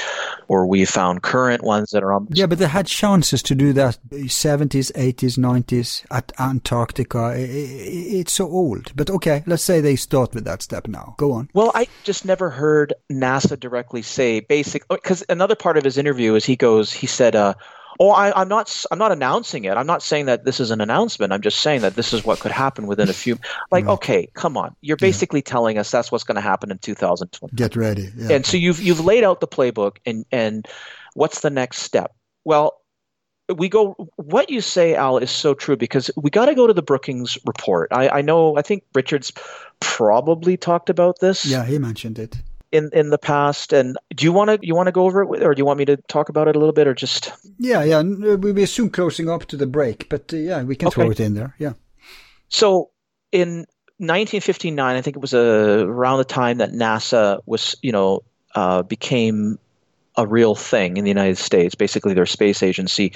or we found current ones that are on Yeah, but they had chances to do that 70s, 80s, 90s at Antarctica. It's so old. But okay, let's say they start with that step now. Go on. Well, I just never heard NASA directly say basic because another part of his interview is he goes he said uh oh I, I'm not I'm not announcing it. I'm not saying that this is an announcement. I'm just saying that this is what could happen within a few like okay come on. You're basically telling us that's what's going to happen in 2020 Get ready. Yeah. and so you've you've laid out the playbook and and what's the next step? Well we go what you say al is so true because we got to go to the brookings report. I, I know i think richard's probably talked about this. Yeah, he mentioned it. In in the past and do you want to you want to go over it with, or do you want me to talk about it a little bit or just Yeah, yeah. uh, We'll be soon closing up to the break, but uh, yeah, we can throw it in there. Yeah. so in 1959 i think it was uh, around the time that nasa was you know uh, became a real thing in the united states basically their space agency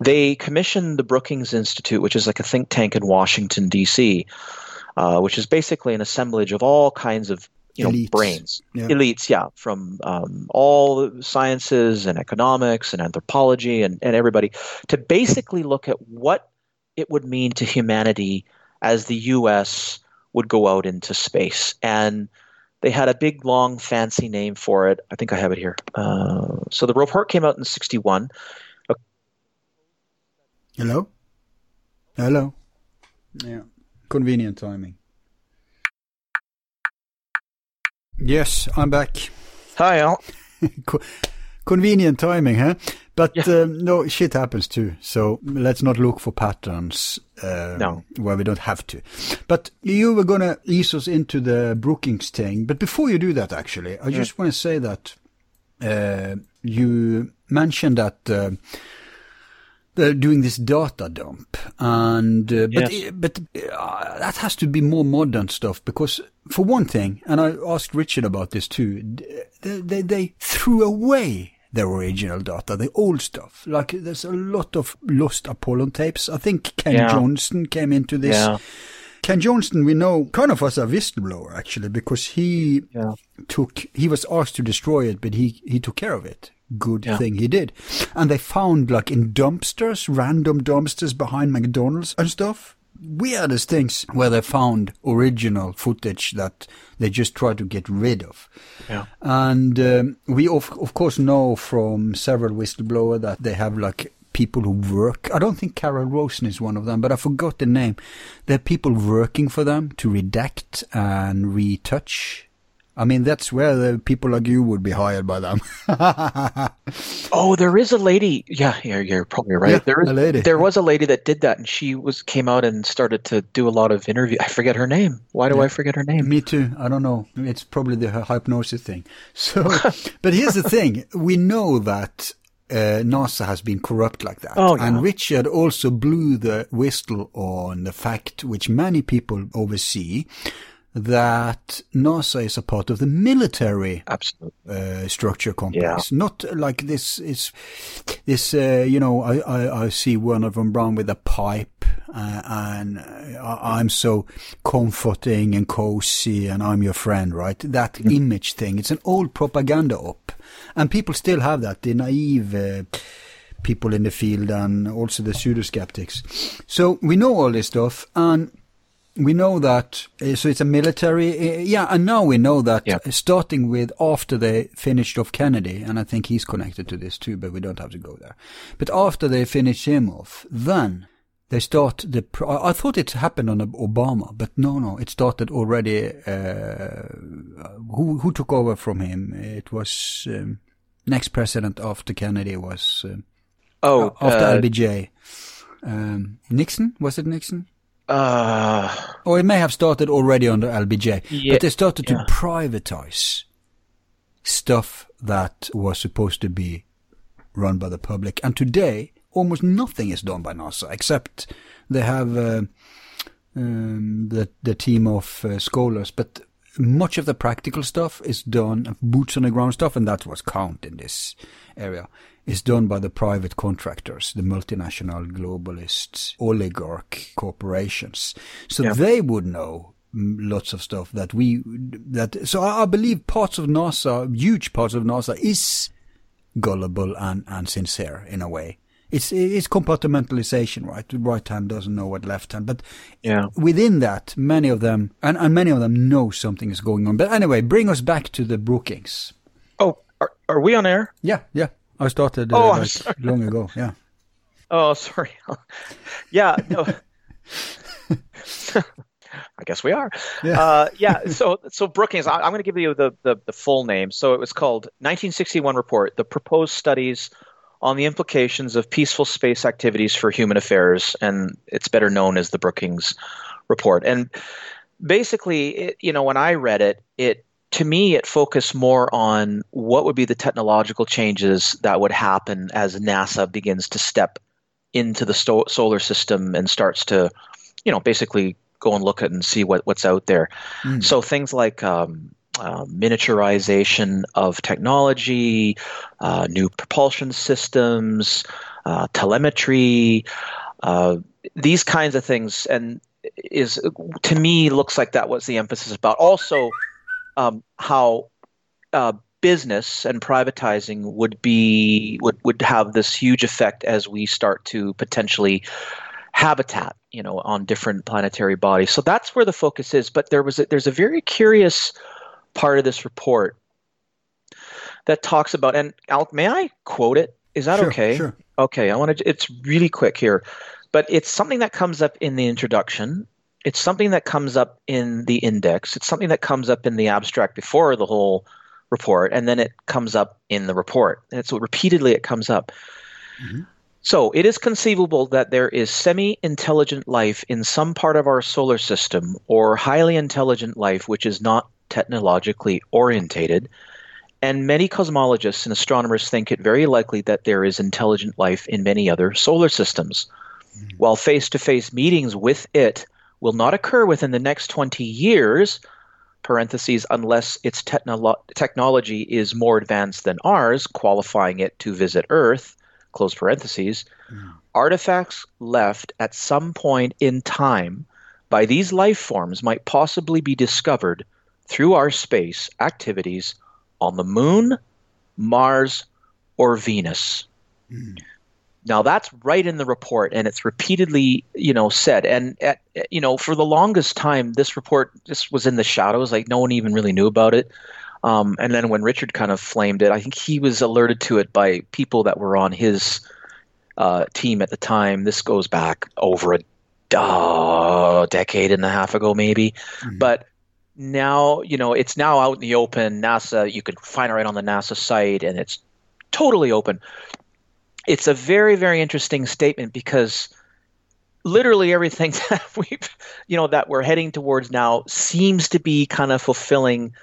they commissioned the brookings institute which is like a think tank in washington d.c uh, which is basically an assemblage of all kinds of you know Elites. brains Yeah. elites yeah from um, all the sciences and economics and anthropology and, and everybody to basically look at what it would mean to humanity as the us would go out into space and they had a big long fancy name for it i think i have it here uh, so the report came out in 61 Hello? Hello? Yeah. Convenient timing. Yes, I'm back. Hi, Al. <laughs> Convenient timing, huh? But Yeah. um, no, shit happens too. So let's not look for patterns uh, No. where we don't have to. But you were going to ease us into the Brookings thing. But before you do that, actually, I just want to say that uh, you mentioned that uh, they're doing this data dump, and uh, but Yes. but uh, that has to be more modern stuff because for one thing, and I asked Richard about this too, they they, they threw away their original data, the old stuff. Like there's a lot of lost Apollon tapes. I think Ken Yeah. Johnston came into this. Yeah. Ken Johnston, we know kind of as a whistleblower actually, because he Yeah. took he was asked to destroy it, but he he took care of it. Good Yeah. thing he did. And they found like in dumpsters, random dumpsters behind McDonald's and stuff. Weirdest things where they found original footage that they just tried to get rid of. Yeah. And um, we of of course know from several whistleblowers that they have like people who work. I don't think Carol Rosin is one of them, but I forgot the name. There are people working for them to redact and retouch. I mean, that's where the people like you would be hired by them. <laughs> Oh, there is a lady. Yeah, you're, you're probably right. Yeah, there is a lady. There was a lady that did that, and she was came out and started to do a lot of interview. I forget her name. Why do I forget her name? Me too. I don't know. It's probably the hypnosis thing. <laughs> So, <laughs> but here's the thing: we know that uh, NASA has been corrupt like that, Oh, yeah. and Richard also blew the whistle on the fact, which many people oversee, that NASA is a part of the military uh, structure complex. Not like this is this. Uh, you know, I, I I see Wernher von Braun with a pipe, uh, and uh, I'm so comforting and cozy, and I'm your friend, right? That image thing. It's an old propaganda op, and people still have that. The naive. Uh, People in the field and also the pseudo skeptics. So we know all this stuff, and we know that uh, so it's a military uh, yeah and now we know that Yeah. uh, starting with after they finished off kennedy and i think he's connected to this too but we don't have to go there. But after they finished him off then they start the pro- I- thought it happened on obama but no no it started already uh, who who took over from him? It was um, next president after kennedy was um, Oh, after uh, lbj um, nixon? Was it nixon uh, or it may have started already under LBJ, Yeah, but they started yeah. to privatize stuff that was supposed to be run by the public. And today, almost nothing is done by NASA, except they have uh, um, the the team of uh, scholars. But much of the practical stuff is done, boots on the ground stuff, and that's what's count in this area. Is done by the private contractors, the multinational globalists, oligarch corporations. So Yeah. they would know lots of stuff that we that. So I, I believe parts of NASA, huge parts of NASA, is gullible and, and sincere in a way. It's it's compartmentalization, right? The right hand doesn't know what left hand, but Yeah. within that, many of them and, and many of them know something is going on. But anyway, bring us back to the Brookings. oh, are, are we on air? Yeah, yeah. I started uh, Oh, like sorry. long ago. Yeah. <laughs> Oh, sorry. <laughs> yeah, no. <laughs> I guess we are. Yeah. Uh, yeah. So, so Brookings. I, I'm going to give you the, the the full name. So it was called 1961 report: the proposed studies on the implications of peaceful space activities for human affairs, and it's better known as the Brookings report. And basically, it, you know, when I read it, it to me it focused more on what would be the technological changes that would happen as NASA begins to step into the sto- solar system and starts to, you know, basically go and look at and see what, what's out there. Mm. So things like um, uh, miniaturization of technology, uh, new propulsion systems, uh, telemetry, uh, these kinds of things, and is to me looks like that was the emphasis about. Also, um, how uh, business and privatizing would be would would have this huge effect as we start to potentially habitat you know on different planetary bodies. So that's where the focus is. But there was a, there's a very curious part of this report that talks about and Alec, may I quote it? Is that Sure, okay? sure. okay I want to it's really quick here. But it's something that comes up in the introduction it's something that comes up in the index. It's something that comes up in the abstract before the whole report, and then it comes up in the report. And so repeatedly it comes up. Mm-hmm. So it is conceivable that there is semi intelligent life in some part of our solar system, or highly intelligent life which is not technologically orientated. And many cosmologists and astronomers think it very likely that there is intelligent life in many other solar systems. Mm-hmm. While face to face meetings with it will not occur within the next 20 years, parentheses, unless its technolo- technology is more advanced than ours, qualifying it to visit Earth, close parentheses, mm. artifacts left at some point in time by these life forms might possibly be discovered through our space activities on the moon, Mars, or Venus. Mm. Now that's right in the report, and it's repeatedly, you know, said. And at, you know, for the longest time, this report just was in the shadows. Like no one even really knew about it. Um, and then when Richard kind of flamed it, I think he was alerted to it by people that were on his uh, team at the time. This goes back over a uh, decade and a half ago, maybe. Mm-hmm. But now, you know, it's now out in the open. NASA, you can find it right on the NASA site, and it's totally open it's a very very interesting statement because literally everything <laughs> that we've you know that we're heading towards now seems to be kind of fulfilling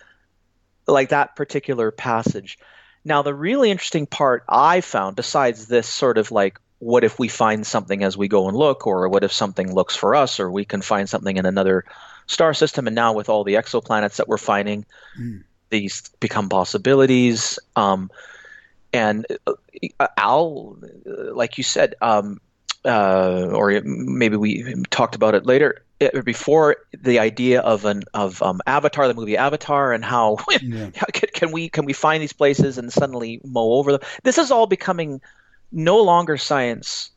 like that particular passage now the really interesting part i found besides this sort of like what if we find something as we go and look or what if something looks for us or we can find something in another star system and now with all the exoplanets that we're finding mm. these become possibilities um, and uh, Al, like you said, um, uh, or maybe we talked about it later it, before the idea of an of um, Avatar, the movie Avatar, and how <laughs> yeah. can, can, we can we find these places and suddenly mow over them? This is all becoming no longer science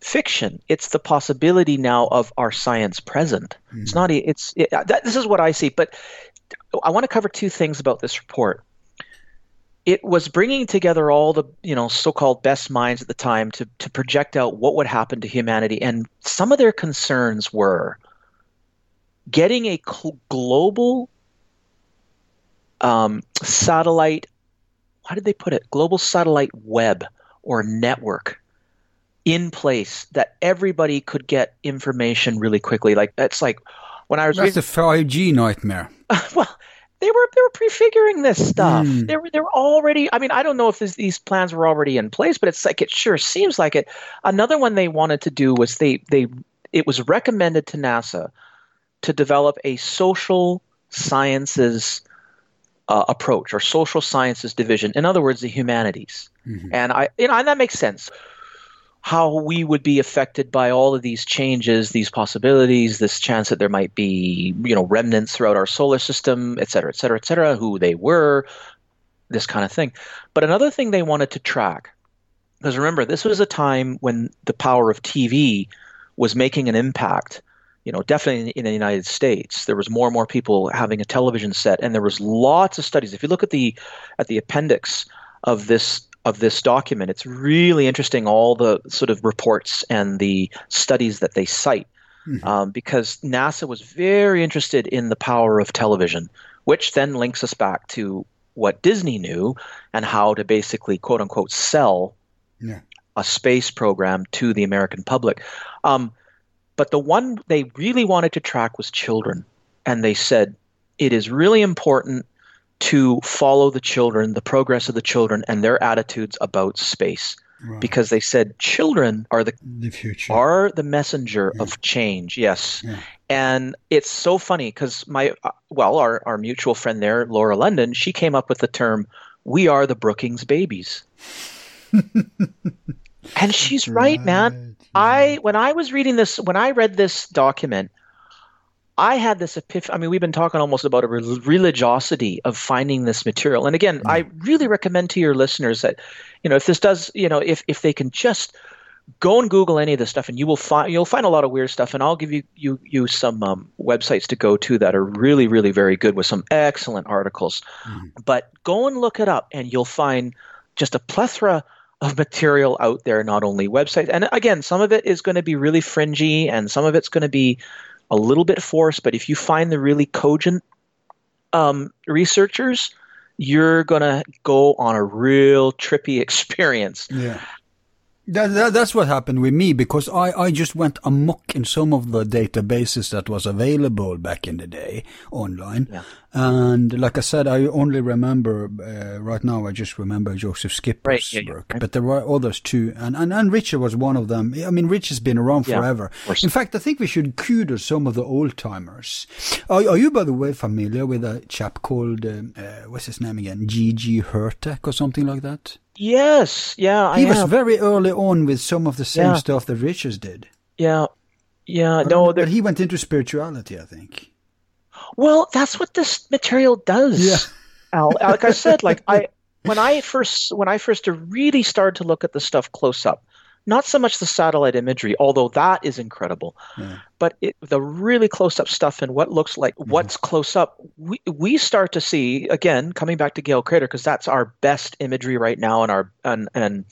fiction. It's the possibility now of our science present. Mm. It's not. It's it, that, this is what I see. But I want to cover two things about this report it was bringing together all the you know so-called best minds at the time to to project out what would happen to humanity. And some of their concerns were getting a cl- global um, satellite how did they put it? Global satellite web or network in place that everybody could get information really quickly. Like it's like when i was that's reading, a 5g nightmare. <laughs> Well they were they were prefiguring this stuff. Mm. They were they were already. I mean, I don't know if this, these plans were already in place, but it's like it sure seems like it. Another one they wanted to do was they they it was recommended to NASA to develop a social sciences uh, approach or social sciences division. In other words, the humanities. Mm-hmm. And I you know and that makes sense how we would be affected by all of these changes, these possibilities, this chance that there might be, you know, remnants throughout our solar system, et cetera, et cetera, et cetera, who they were, this kind of thing. But another thing they wanted to track, because remember, this was a time when the power of TV was making an impact. You know, definitely in the United States, there was more and more people having a television set, and there was lots of studies. If you look at the at the appendix of this of this document. It's really interesting, all the sort of reports and the studies that they cite, mm-hmm. um, because NASA was very interested in the power of television, which then links us back to what Disney knew and how to basically, quote unquote, sell yeah. a space program to the American public. Um, but the one they really wanted to track was children. And they said, it is really important to follow the children, the progress of the children, and their attitudes about space. Right. Because they said children are the, the future, are the messenger yeah. of change. Yes, yeah. and it's so funny because my uh, well, our our mutual friend there, Laura London, she came up with the term "We are the Brookings babies," <laughs> and she's right, right man. Yeah. I when I was reading this, when I read this document, I had this epiphany. I mean, we've been talking almost about a religiosity of finding this material. And again, mm. I really recommend to your listeners that, you know, if this does, you know, if if they can just go and Google any of this stuff, and you will find you'll find a lot of weird stuff. And I'll give you you you some um, websites to go to that are really really very good with some excellent articles. Mm. But go and look it up, and you'll find just a plethora of material out there. Not only websites, and again, some of it is going to be really fringy, and some of it's going to be a little bit forced, but if you find the really cogent um, researchers, you're going to go on a real trippy <laughs> experience. Yeah. That, that, that's what happened with me because I, I just went amok in some of the databases that was available back in the day online. Yeah. And like I said, I only remember, uh, right now I just remember Joseph Skipper's Right, yeah, work, right. but there were others too. And, and, and Richard was one of them. I mean, Richard's been around Yeah, forever. In fact, I think we should kudos some of the old timers. Are, are you, by the way, familiar with a chap called, um, uh, what's his name again? G.G. Hurtak or something like that? Yes, yeah, I He was am. very early on with some of the same Yeah. stuff that Richards did. yeah, yeah. No, but he went into spirituality, I think. Well, that's what this material does. Yeah. Al. Like I said, like I <laughs> when I first when I first really started to look at the stuff close up, not so much the satellite imagery, although that is incredible, Yeah. but it, the really close up stuff and what looks like mm-hmm. what's close up, we we start to see again coming back to Gale Crater because that's our best imagery right now and our and and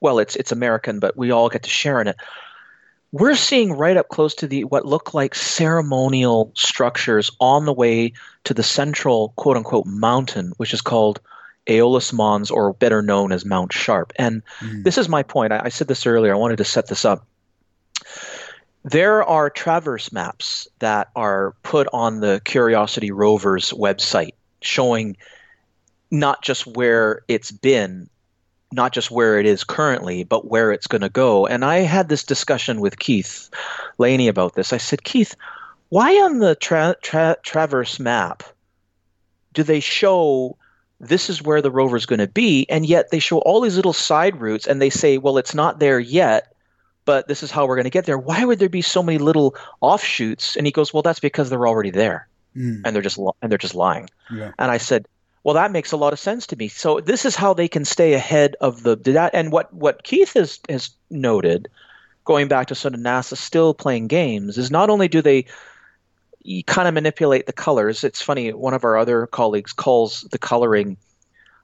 well, it's it's American, but we all get to share in it we're seeing right up close to the what look like ceremonial structures on the way to the central quote unquote mountain, which is called Aeolus Mons, or better known as Mount Sharp. And hmm. this is my point. I, I said this earlier. I wanted to set this up. There are traverse maps that are put on the Curiosity Rovers website showing not just where it's been, not just where it is currently, but where it's going to go. And I had this discussion with Keith Laney about this. I said, Keith, why on the tra- tra- Traverse map do they show this is where the rover is going to be, and yet they show all these little side routes and they say, well, it's not there yet, but this is how we're going to get there. Why would there be so many little offshoots? And he goes, well, that's because they're already there, Mm. and they're just li- and they're just lying. Yeah. And I said, well, that makes a lot of sense to me. So this is how they can stay ahead of the that. And what what Keith has has noted, going back to sort of NASA still playing games, is not only do they kind of manipulate the colors. It's funny. One of our other colleagues calls the coloring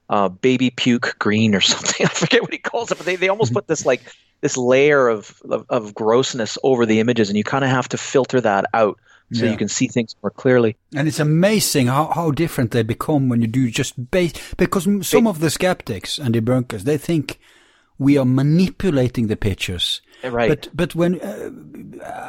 uh, baby puke green or <laughs> something. I forget what he calls it, but they, they almost put this like this layer of, of, of grossness over the images, and you kind of have to filter that out so Yeah. you can see things more clearly. And it's amazing how, how different they become when you do just base, because some of the skeptics and the debunkers, they think we are manipulating the pictures. Right. But, but when, uh,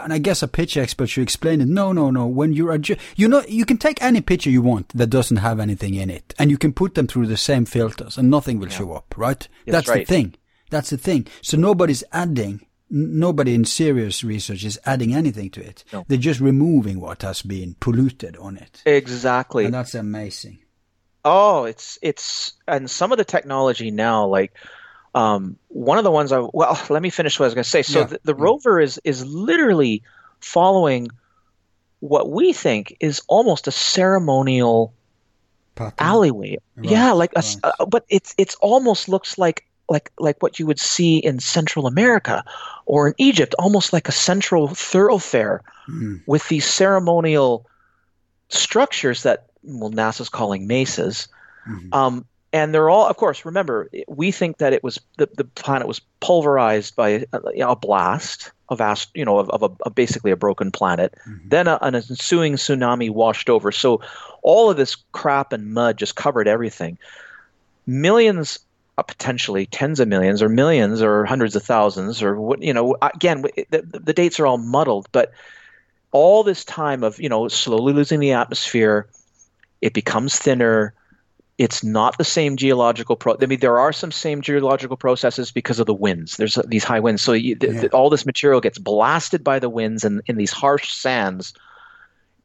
and I guess a picture expert should explain it. No, no, no. When you're, adju- you know, you can take any picture you want that doesn't have anything in it and you can put them through the same filters and nothing will show up, right? Yes, That's right. the thing. That's the thing. So nobody's adding, nobody in serious research is adding anything to it. No. They're just removing what has been polluted on it. exactly. And that's amazing. Oh, it's it's and some of the technology now, like um, one of the ones I well, <laughs> let me finish what I was going to say. So Yeah, the, the rover is is literally following what we think is almost a ceremonial Pattern. alleyway. Right, yeah, like a, right. uh, but it's it's almost looks like like like what you would see in Central America or in Egypt, almost like a central thoroughfare Mm. with these ceremonial structures that well NASA's calling mesas. Mhm. Um, and they're all, of course, remember, we think that it was the, the planet was pulverized by a, you know, a blast of, ast- you know, of, of, a, of basically a broken planet. Then a, an ensuing tsunami washed over. So all of this crap and mud just covered everything. Millions, potentially tens of millions, or millions, or hundreds of thousands, or what you know. Again, the, the dates are all muddled, but all this time of you know slowly losing the atmosphere, it becomes thinner it's not the same geological pro. I mean, there are some same geological processes because of the winds. There's uh, these high winds, so you, th- Yeah. th- all this material gets blasted by the winds and in these harsh sands,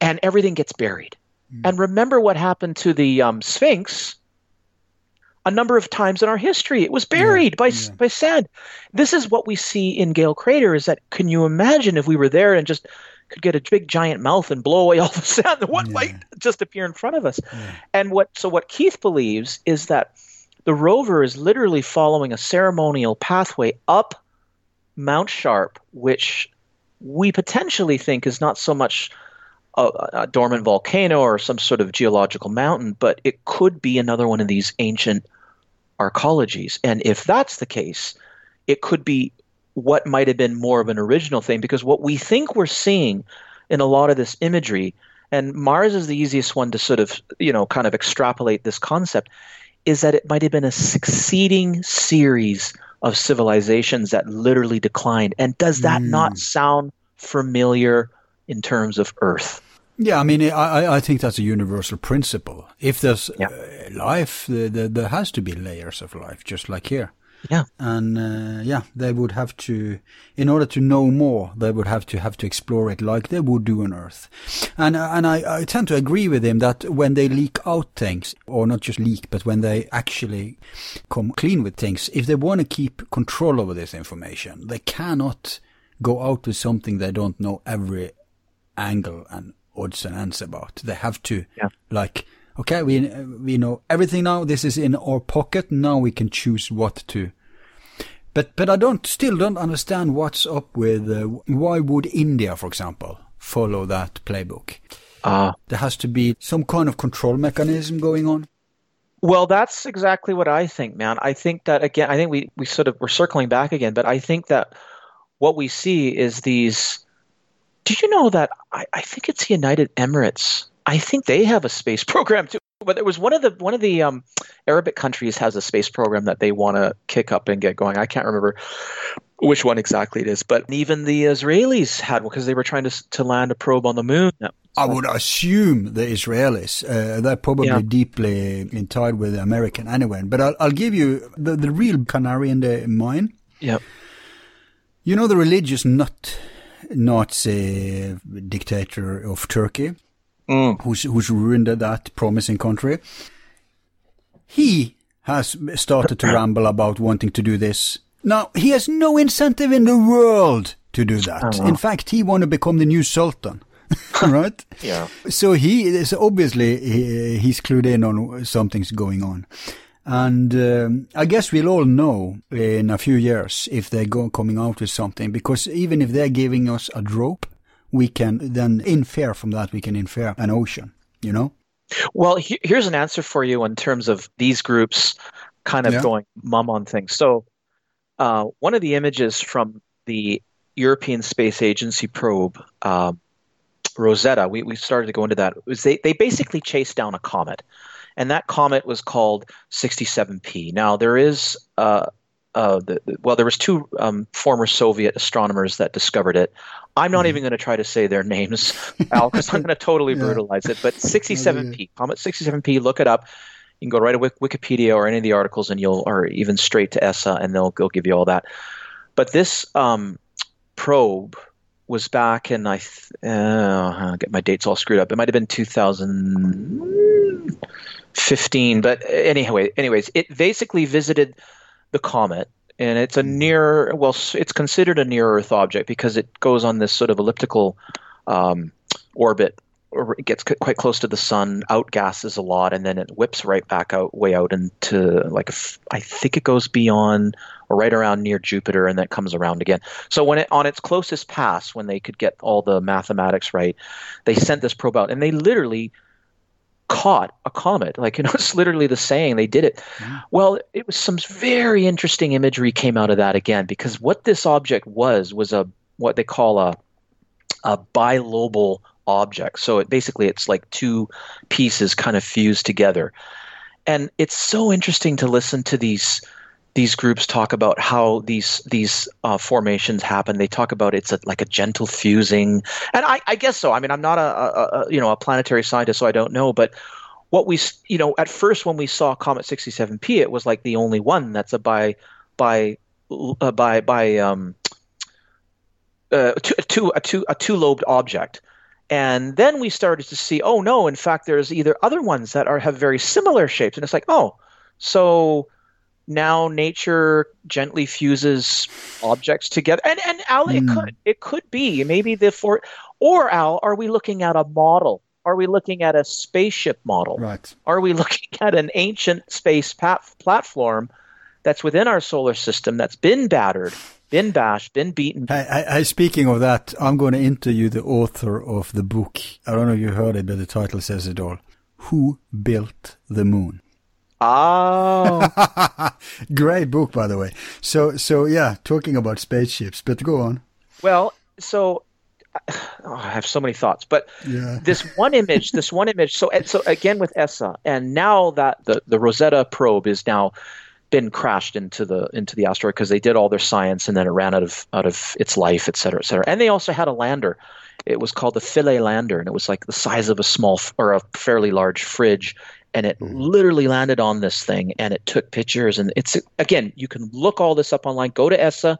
and everything gets buried. And remember what happened to the um, Sphinx a number of times in our history. It was buried by yeah. by sand. This is what we see in Gale Crater. Is that can you imagine if we were there and just could get a big giant mouth and blow away all the sand? <laughs> What Yeah. might just appear in front of us? And what so what Keith believes is that the rover is literally following a ceremonial pathway up Mount Sharp, which we potentially think is not so much a, a dormant volcano or some sort of geological mountain, but it could be another one of these ancient arcologies. And if that's the case, it could be what might have been more of an original thing because what we think we're seeing in a lot of this imagery, and Mars is the easiest one to sort of, you know, kind of extrapolate this concept, is that it might have been a succeeding series of civilizations that literally declined. And does that Mm. not sound familiar in terms of Earth? Yeah, I mean, I, I think that's a universal principle. If there's Yeah. uh, life, the, the, there has to be layers of life, just like here. Yeah. And uh, yeah, they would have to, in order to know more, they would have to have to explore it like they would do on Earth. And uh, and I, I tend to agree with him that when they leak out things, or not just leak, but when they actually come clean with things, if they want to keep control over this information, they cannot go out with something they don't know every angle and odds and ends about. They have to Yeah. like okay, we we know everything now. This is in our pocket. Now we can choose what to. But but I don't still don't understand what's up with uh, why would India, for example, follow that playbook? Uh, There has to be some kind of control mechanism going on. Well, that's exactly what I think, man. I think that again, I think we, we sort of we're circling back again, but I think that what we see is these. Did you know that I, I think it's the United Emirates? I think they have a space <laughs> program too. But there was one of the one of the um, Arabic countries has a space program that they want to kick up and get going. I can't remember which one exactly it is, but even the Israelis had one because they were trying to to land a probe on the moon. I would assume the Israelis, uh, they're probably Yeah. deeply tied with the American anyway. But I'll, I'll give you the, the real canary in the mine. Yep. You know the religious nut Nazi dictator of Turkey, Mm. who's, who's ruined that promising country. He has started to ramble about wanting to do this. Now, he has no incentive in the world to do that. Oh. In fact, he want to become the new sultan. <laughs> right? Yeah. So he is obviously he, he's clued in on something's going on. And um, I guess we'll all know in a few years if they're go, coming out with something, because even if they're giving us a drop, we can then infer from that, we can infer an ocean, you know? Well, he- here's an answer for you in terms of these groups kind of Yeah. going mum on things. So, uh, one of the images from the European Space Agency probe, um, Rosetta, we, we started to go into that, was they, they basically chased down a comet. And that comet was called 67P. Now, there is, uh, uh, the, the- well, there was two um, former Soviet astronomers that discovered it. I'm not even going to try to say their names, <laughs> Al, because I'm going to totally Yeah. brutalize it. But <laughs> 67P, Comet 67P, look it up. You can go right to Wikipedia or any of the articles, and you'll, or even straight to ESA, and they'll go give you all that. But this um, probe was back in I th- uh, I'll get my dates all screwed up. It might have been 2015, but anyway, anyways, it basically visited the comet, and it's a near well, it's considered a near Earth object because it goes on this sort of elliptical um, orbit. Or it gets quite close to the sun, outgasses a lot, and then it whips right back out, way out into like I think it goes beyond or right around near Jupiter, and then it comes around again. So when it on its closest pass, when they could get all the mathematics right, they sent this probe out, and they literally caught a comet. Like you know, <laughs> it's literally the saying they did it. Well, it was some very interesting imagery came out of that again because what this object was was a what they call a a bilobal object. So it basically it's like two pieces kind of fused together. And it's so interesting to listen to these these groups talk about how these these uh, formations happen. They talk about it's a, like a gentle fusing, and I, I guess so. I mean, I'm not a, a, a you know a planetary scientist, so I don't know. But what we you know at first when we saw Comet 67P, it was like the only one that's a by by uh, by by um, uh, two, two a two a two lobed object. And then we started to see, oh no, in fact, there's either other ones that are have very similar shapes, and it's like, oh, so now nature gently fuses objects together. And and Al, it Hmm. could it could be maybe the for or Al, are we looking at a model? Are we looking at a spaceship model? Right. Are we <laughs> looking at an ancient space pat- platform that's within our solar system that's been battered, been bashed, been beaten? Hey, hey, speaking of that, I'm going to interview the author of the book. I don't know if you heard it, but the title says it all. Who built the moon? Oh, <laughs> Great book, by the way. So, so yeah, talking about spaceships, but go on. well, so <sighs> oh, I have so many thoughts, but Yeah. this one image, this one image. So, so again with ESA, and now that the, the Rosetta probe is now been crashed into the into the asteroid because they did all their science and then it ran out of out of its life, et cetera, et cetera. And they also had a lander. It was called the Philae lander, and it was like the size of a small or a fairly large fridge. And it literally landed on this thing, and it took pictures. And it's again, you can look all this up online. Go to ESA,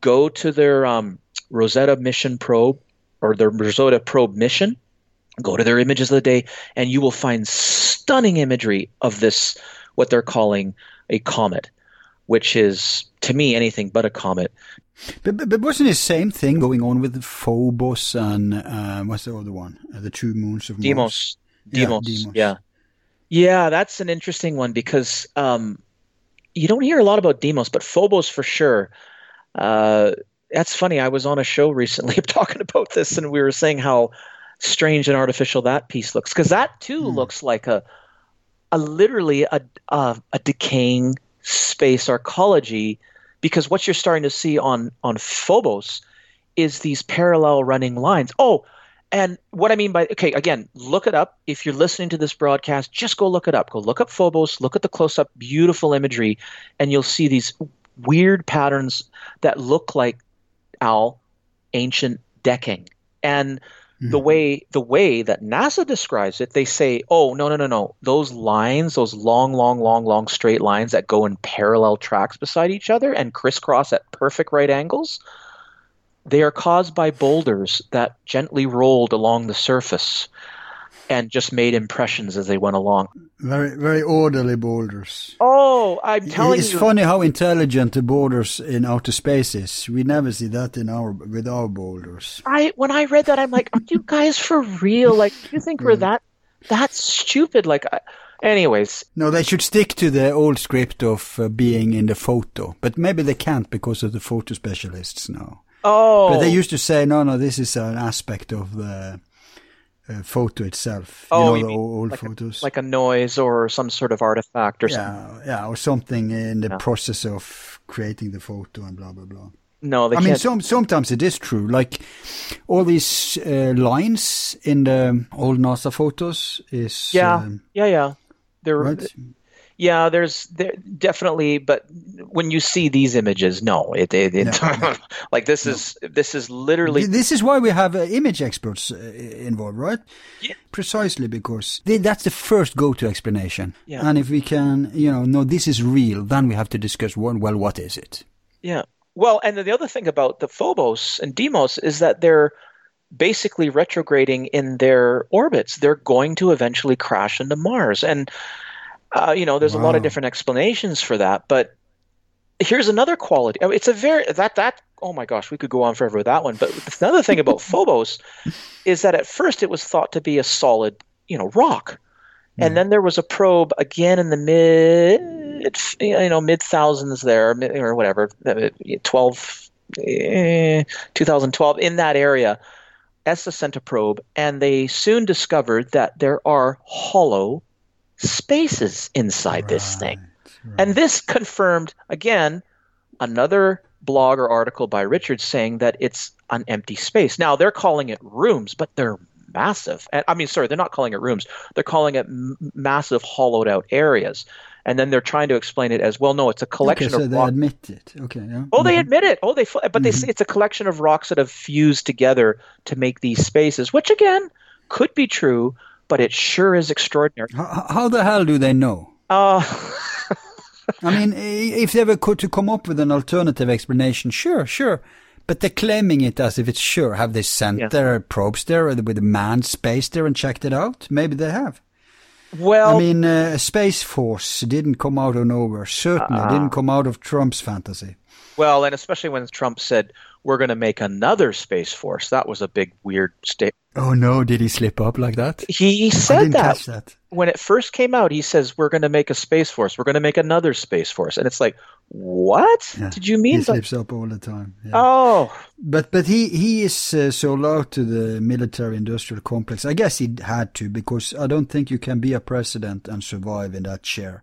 go to their um, Rosetta mission probe or their Rosetta probe mission, go to their images of the day, and you will find stunning imagery of this, what they're calling a comet, which is to me anything but a comet. But, but, but wasn't the same thing going on with Phobos and uh, what's the other one? Uh, the two moons of Mars. Demos. Yeah, Demos. Deimos. Yeah. Yeah, that's an interesting one because um, you don't hear a lot about Demos, but Phobos for sure. Uh, that's funny. I was on a show recently <laughs> talking about this, and we were saying how strange and artificial that piece looks because that too looks like a, a literally a, a a decaying space arcology. Because what you're starting to see on on Phobos is these parallel running lines. Oh, and what I mean by okay, again, look it up. If you're listening to this broadcast, just go look it up. Go look up Phobos, look at the close up, beautiful imagery, and you'll see these weird patterns that look like Al ancient decking. And hmm. the way the way that NASA describes it, they say, "Oh no no no no! Those lines, those long long long long straight lines that go in parallel tracks beside each other and crisscross at perfect right angles, they are caused by boulders that gently rolled along the surface and just made impressions as they went along." Very, very orderly boulders. Oh, I'm telling it's you, it's funny how intelligent the boulders in outer space is. We never see that in our with our boulders. I when I read that, I'm like, are you guys for real? Like, do you think we're <laughs> that that stupid? Like, I, anyways, No, they should stick to the old script of uh, being in the photo, but maybe they can't because of the photo specialists now. Oh, But they used to say, no, no, this is an aspect of the uh, photo itself. Oh, you know, you mean old like a- photos. like a noise or some sort of artifact or something. yeah, yeah, or something in the Yeah. process of creating the photo and blah blah blah. No, they I mean, can't. some sometimes it is true. Like all these uh, lines in the old NASA photos is yeah, um, yeah, yeah. There, right. Yeah. There's there definitely, but when you see these images, no, it, it, it <laughs> like this is this is literally This is why we have uh, image experts uh, involved, right? Yeah. Precisely because they, that's the first go-to explanation. Yeah. And if we can, you know, no, this is real, then we have to discuss, one. well what is it? Yeah. Well, and the other thing about the Phobos and Deimos is that they're basically retrograding in their orbits. They're going to eventually crash into Mars. And, uh, you know, there's a lot of different explanations for that. But here's another quality. Mean, It's a very, that, that, oh my gosh, we could go on forever with that one. But another thing about <laughs> Phobos is that at first it was thought to be a solid, you know, rock. And then there was a probe again in the mid, you know, mid thousands there, or whatever, 12, eh, 2012, in that area. ESA sent a probe, and they soon discovered that there are hollow spaces inside this thing. And this confirmed, again, another blog or article by Richard saying that it's an empty space. Now, they're calling it rooms, but they're massive. And, I mean, sorry, they're not calling it rooms. They're calling it m- massive hollowed out areas. And then they're trying to explain it as well. No, it's a collection okay, so of they rock- admit it. Okay, yeah. Oh, they Mhm. admit it. Oh, they but they say it's a collection of rocks that have fused together to make these spaces, which again could be true, but it sure is extraordinary. How, how the hell do they know? Uh, <laughs> I mean, if they were to come up with an alternative explanation, sure, sure. But they're claiming it as if it's sure. Have they sent Yeah. their probes there with a manned space there and checked it out? Maybe they have. well, I mean, uh, Space Force didn't come out of nowhere. Certainly Uh-uh. didn't come out of Trump's fantasy. well, and especially when Trump said we're going to make another space force. That was a big weird statement. Oh no, did he slip up like that? He said that that. when it first came out. He says we're going to make a space force. We're going to make another space force, and it's like, what Yeah. did you He mean? by- slips up all the time. Yeah. oh, But but he he is uh, sold out to the military industrial complex. I guess he had to because I don't think you can be a president and survive in that chair,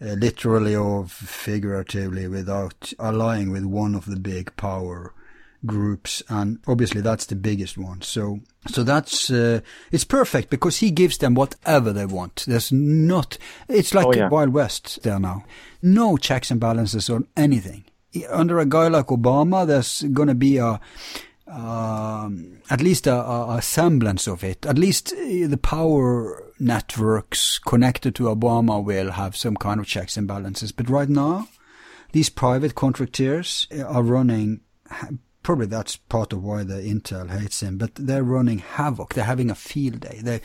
uh, literally or figuratively, without allying with one of the big power groups, and obviously that's the biggest one. So, so that's uh, it's perfect because he gives them whatever they want. There's not. It's like Oh, yeah. Wild West there now. No checks and balances on anything. Under a guy like Obama, there's going to be a um, at least a, a, semblance of it. At least uh, the power networks connected to Obama will have some kind of checks and balances. But right now, these private contractors are running. Probably that's part of why the Intel hates him. But they're running havoc. They're having a field day. They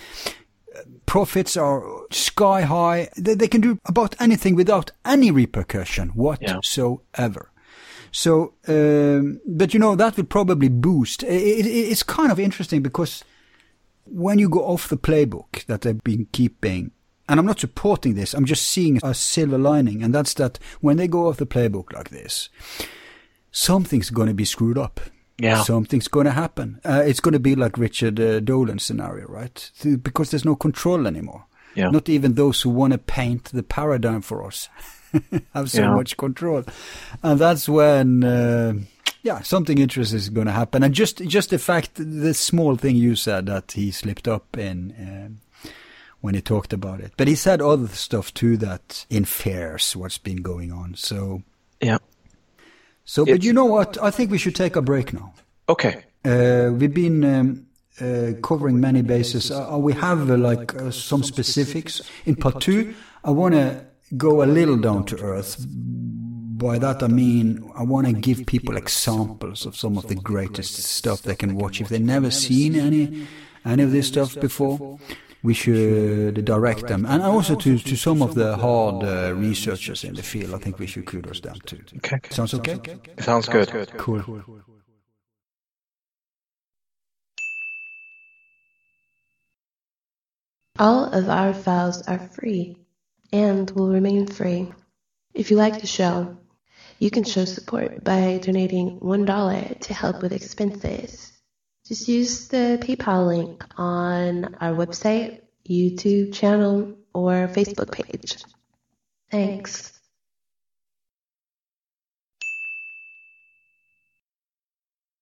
profits are sky high. They, they can do about anything without any repercussion whatsoever. So, um, but you know, that would probably boost. It, it, it's kind of interesting because when you go off the playbook that they've been keeping, and I'm not supporting this, I'm just seeing a silver lining, and that's that when they go off the playbook like this, something's going to be screwed up. Yeah. Something's going to happen. Uh, it's going to be like Richard uh, Dolan scenario, right? Because there's no control anymore. Yeah. Not even those who want to paint the paradigm for us <laughs> have so Yeah. much control, and that's when, uh, yeah, something interesting is going to happen. And just just the fact, the small thing you said that he slipped up in. Um, when he talked about it, but he said other stuff too that infers what's been going on. So, Yeah. So, but you know what? I think we should take a break now. Okay. Uh, we've been um, uh, covering many bases. Uh, we have uh, like uh, some specifics. In part two, I want to go a little down to earth. By that I mean I want to give people examples of some of the greatest stuff they can watch. If they've never seen any any of this stuff before, we should direct them. And also to, to some of the hard uh, researchers in the field, I think we should kudos them too. Okay. Sounds okay? Sounds good. Cool. All of our files are free and will remain free. If you like the show, you can show support by donating $1 to help with expenses. Just use the PayPal link on our website, YouTube channel, or Facebook page. Thanks.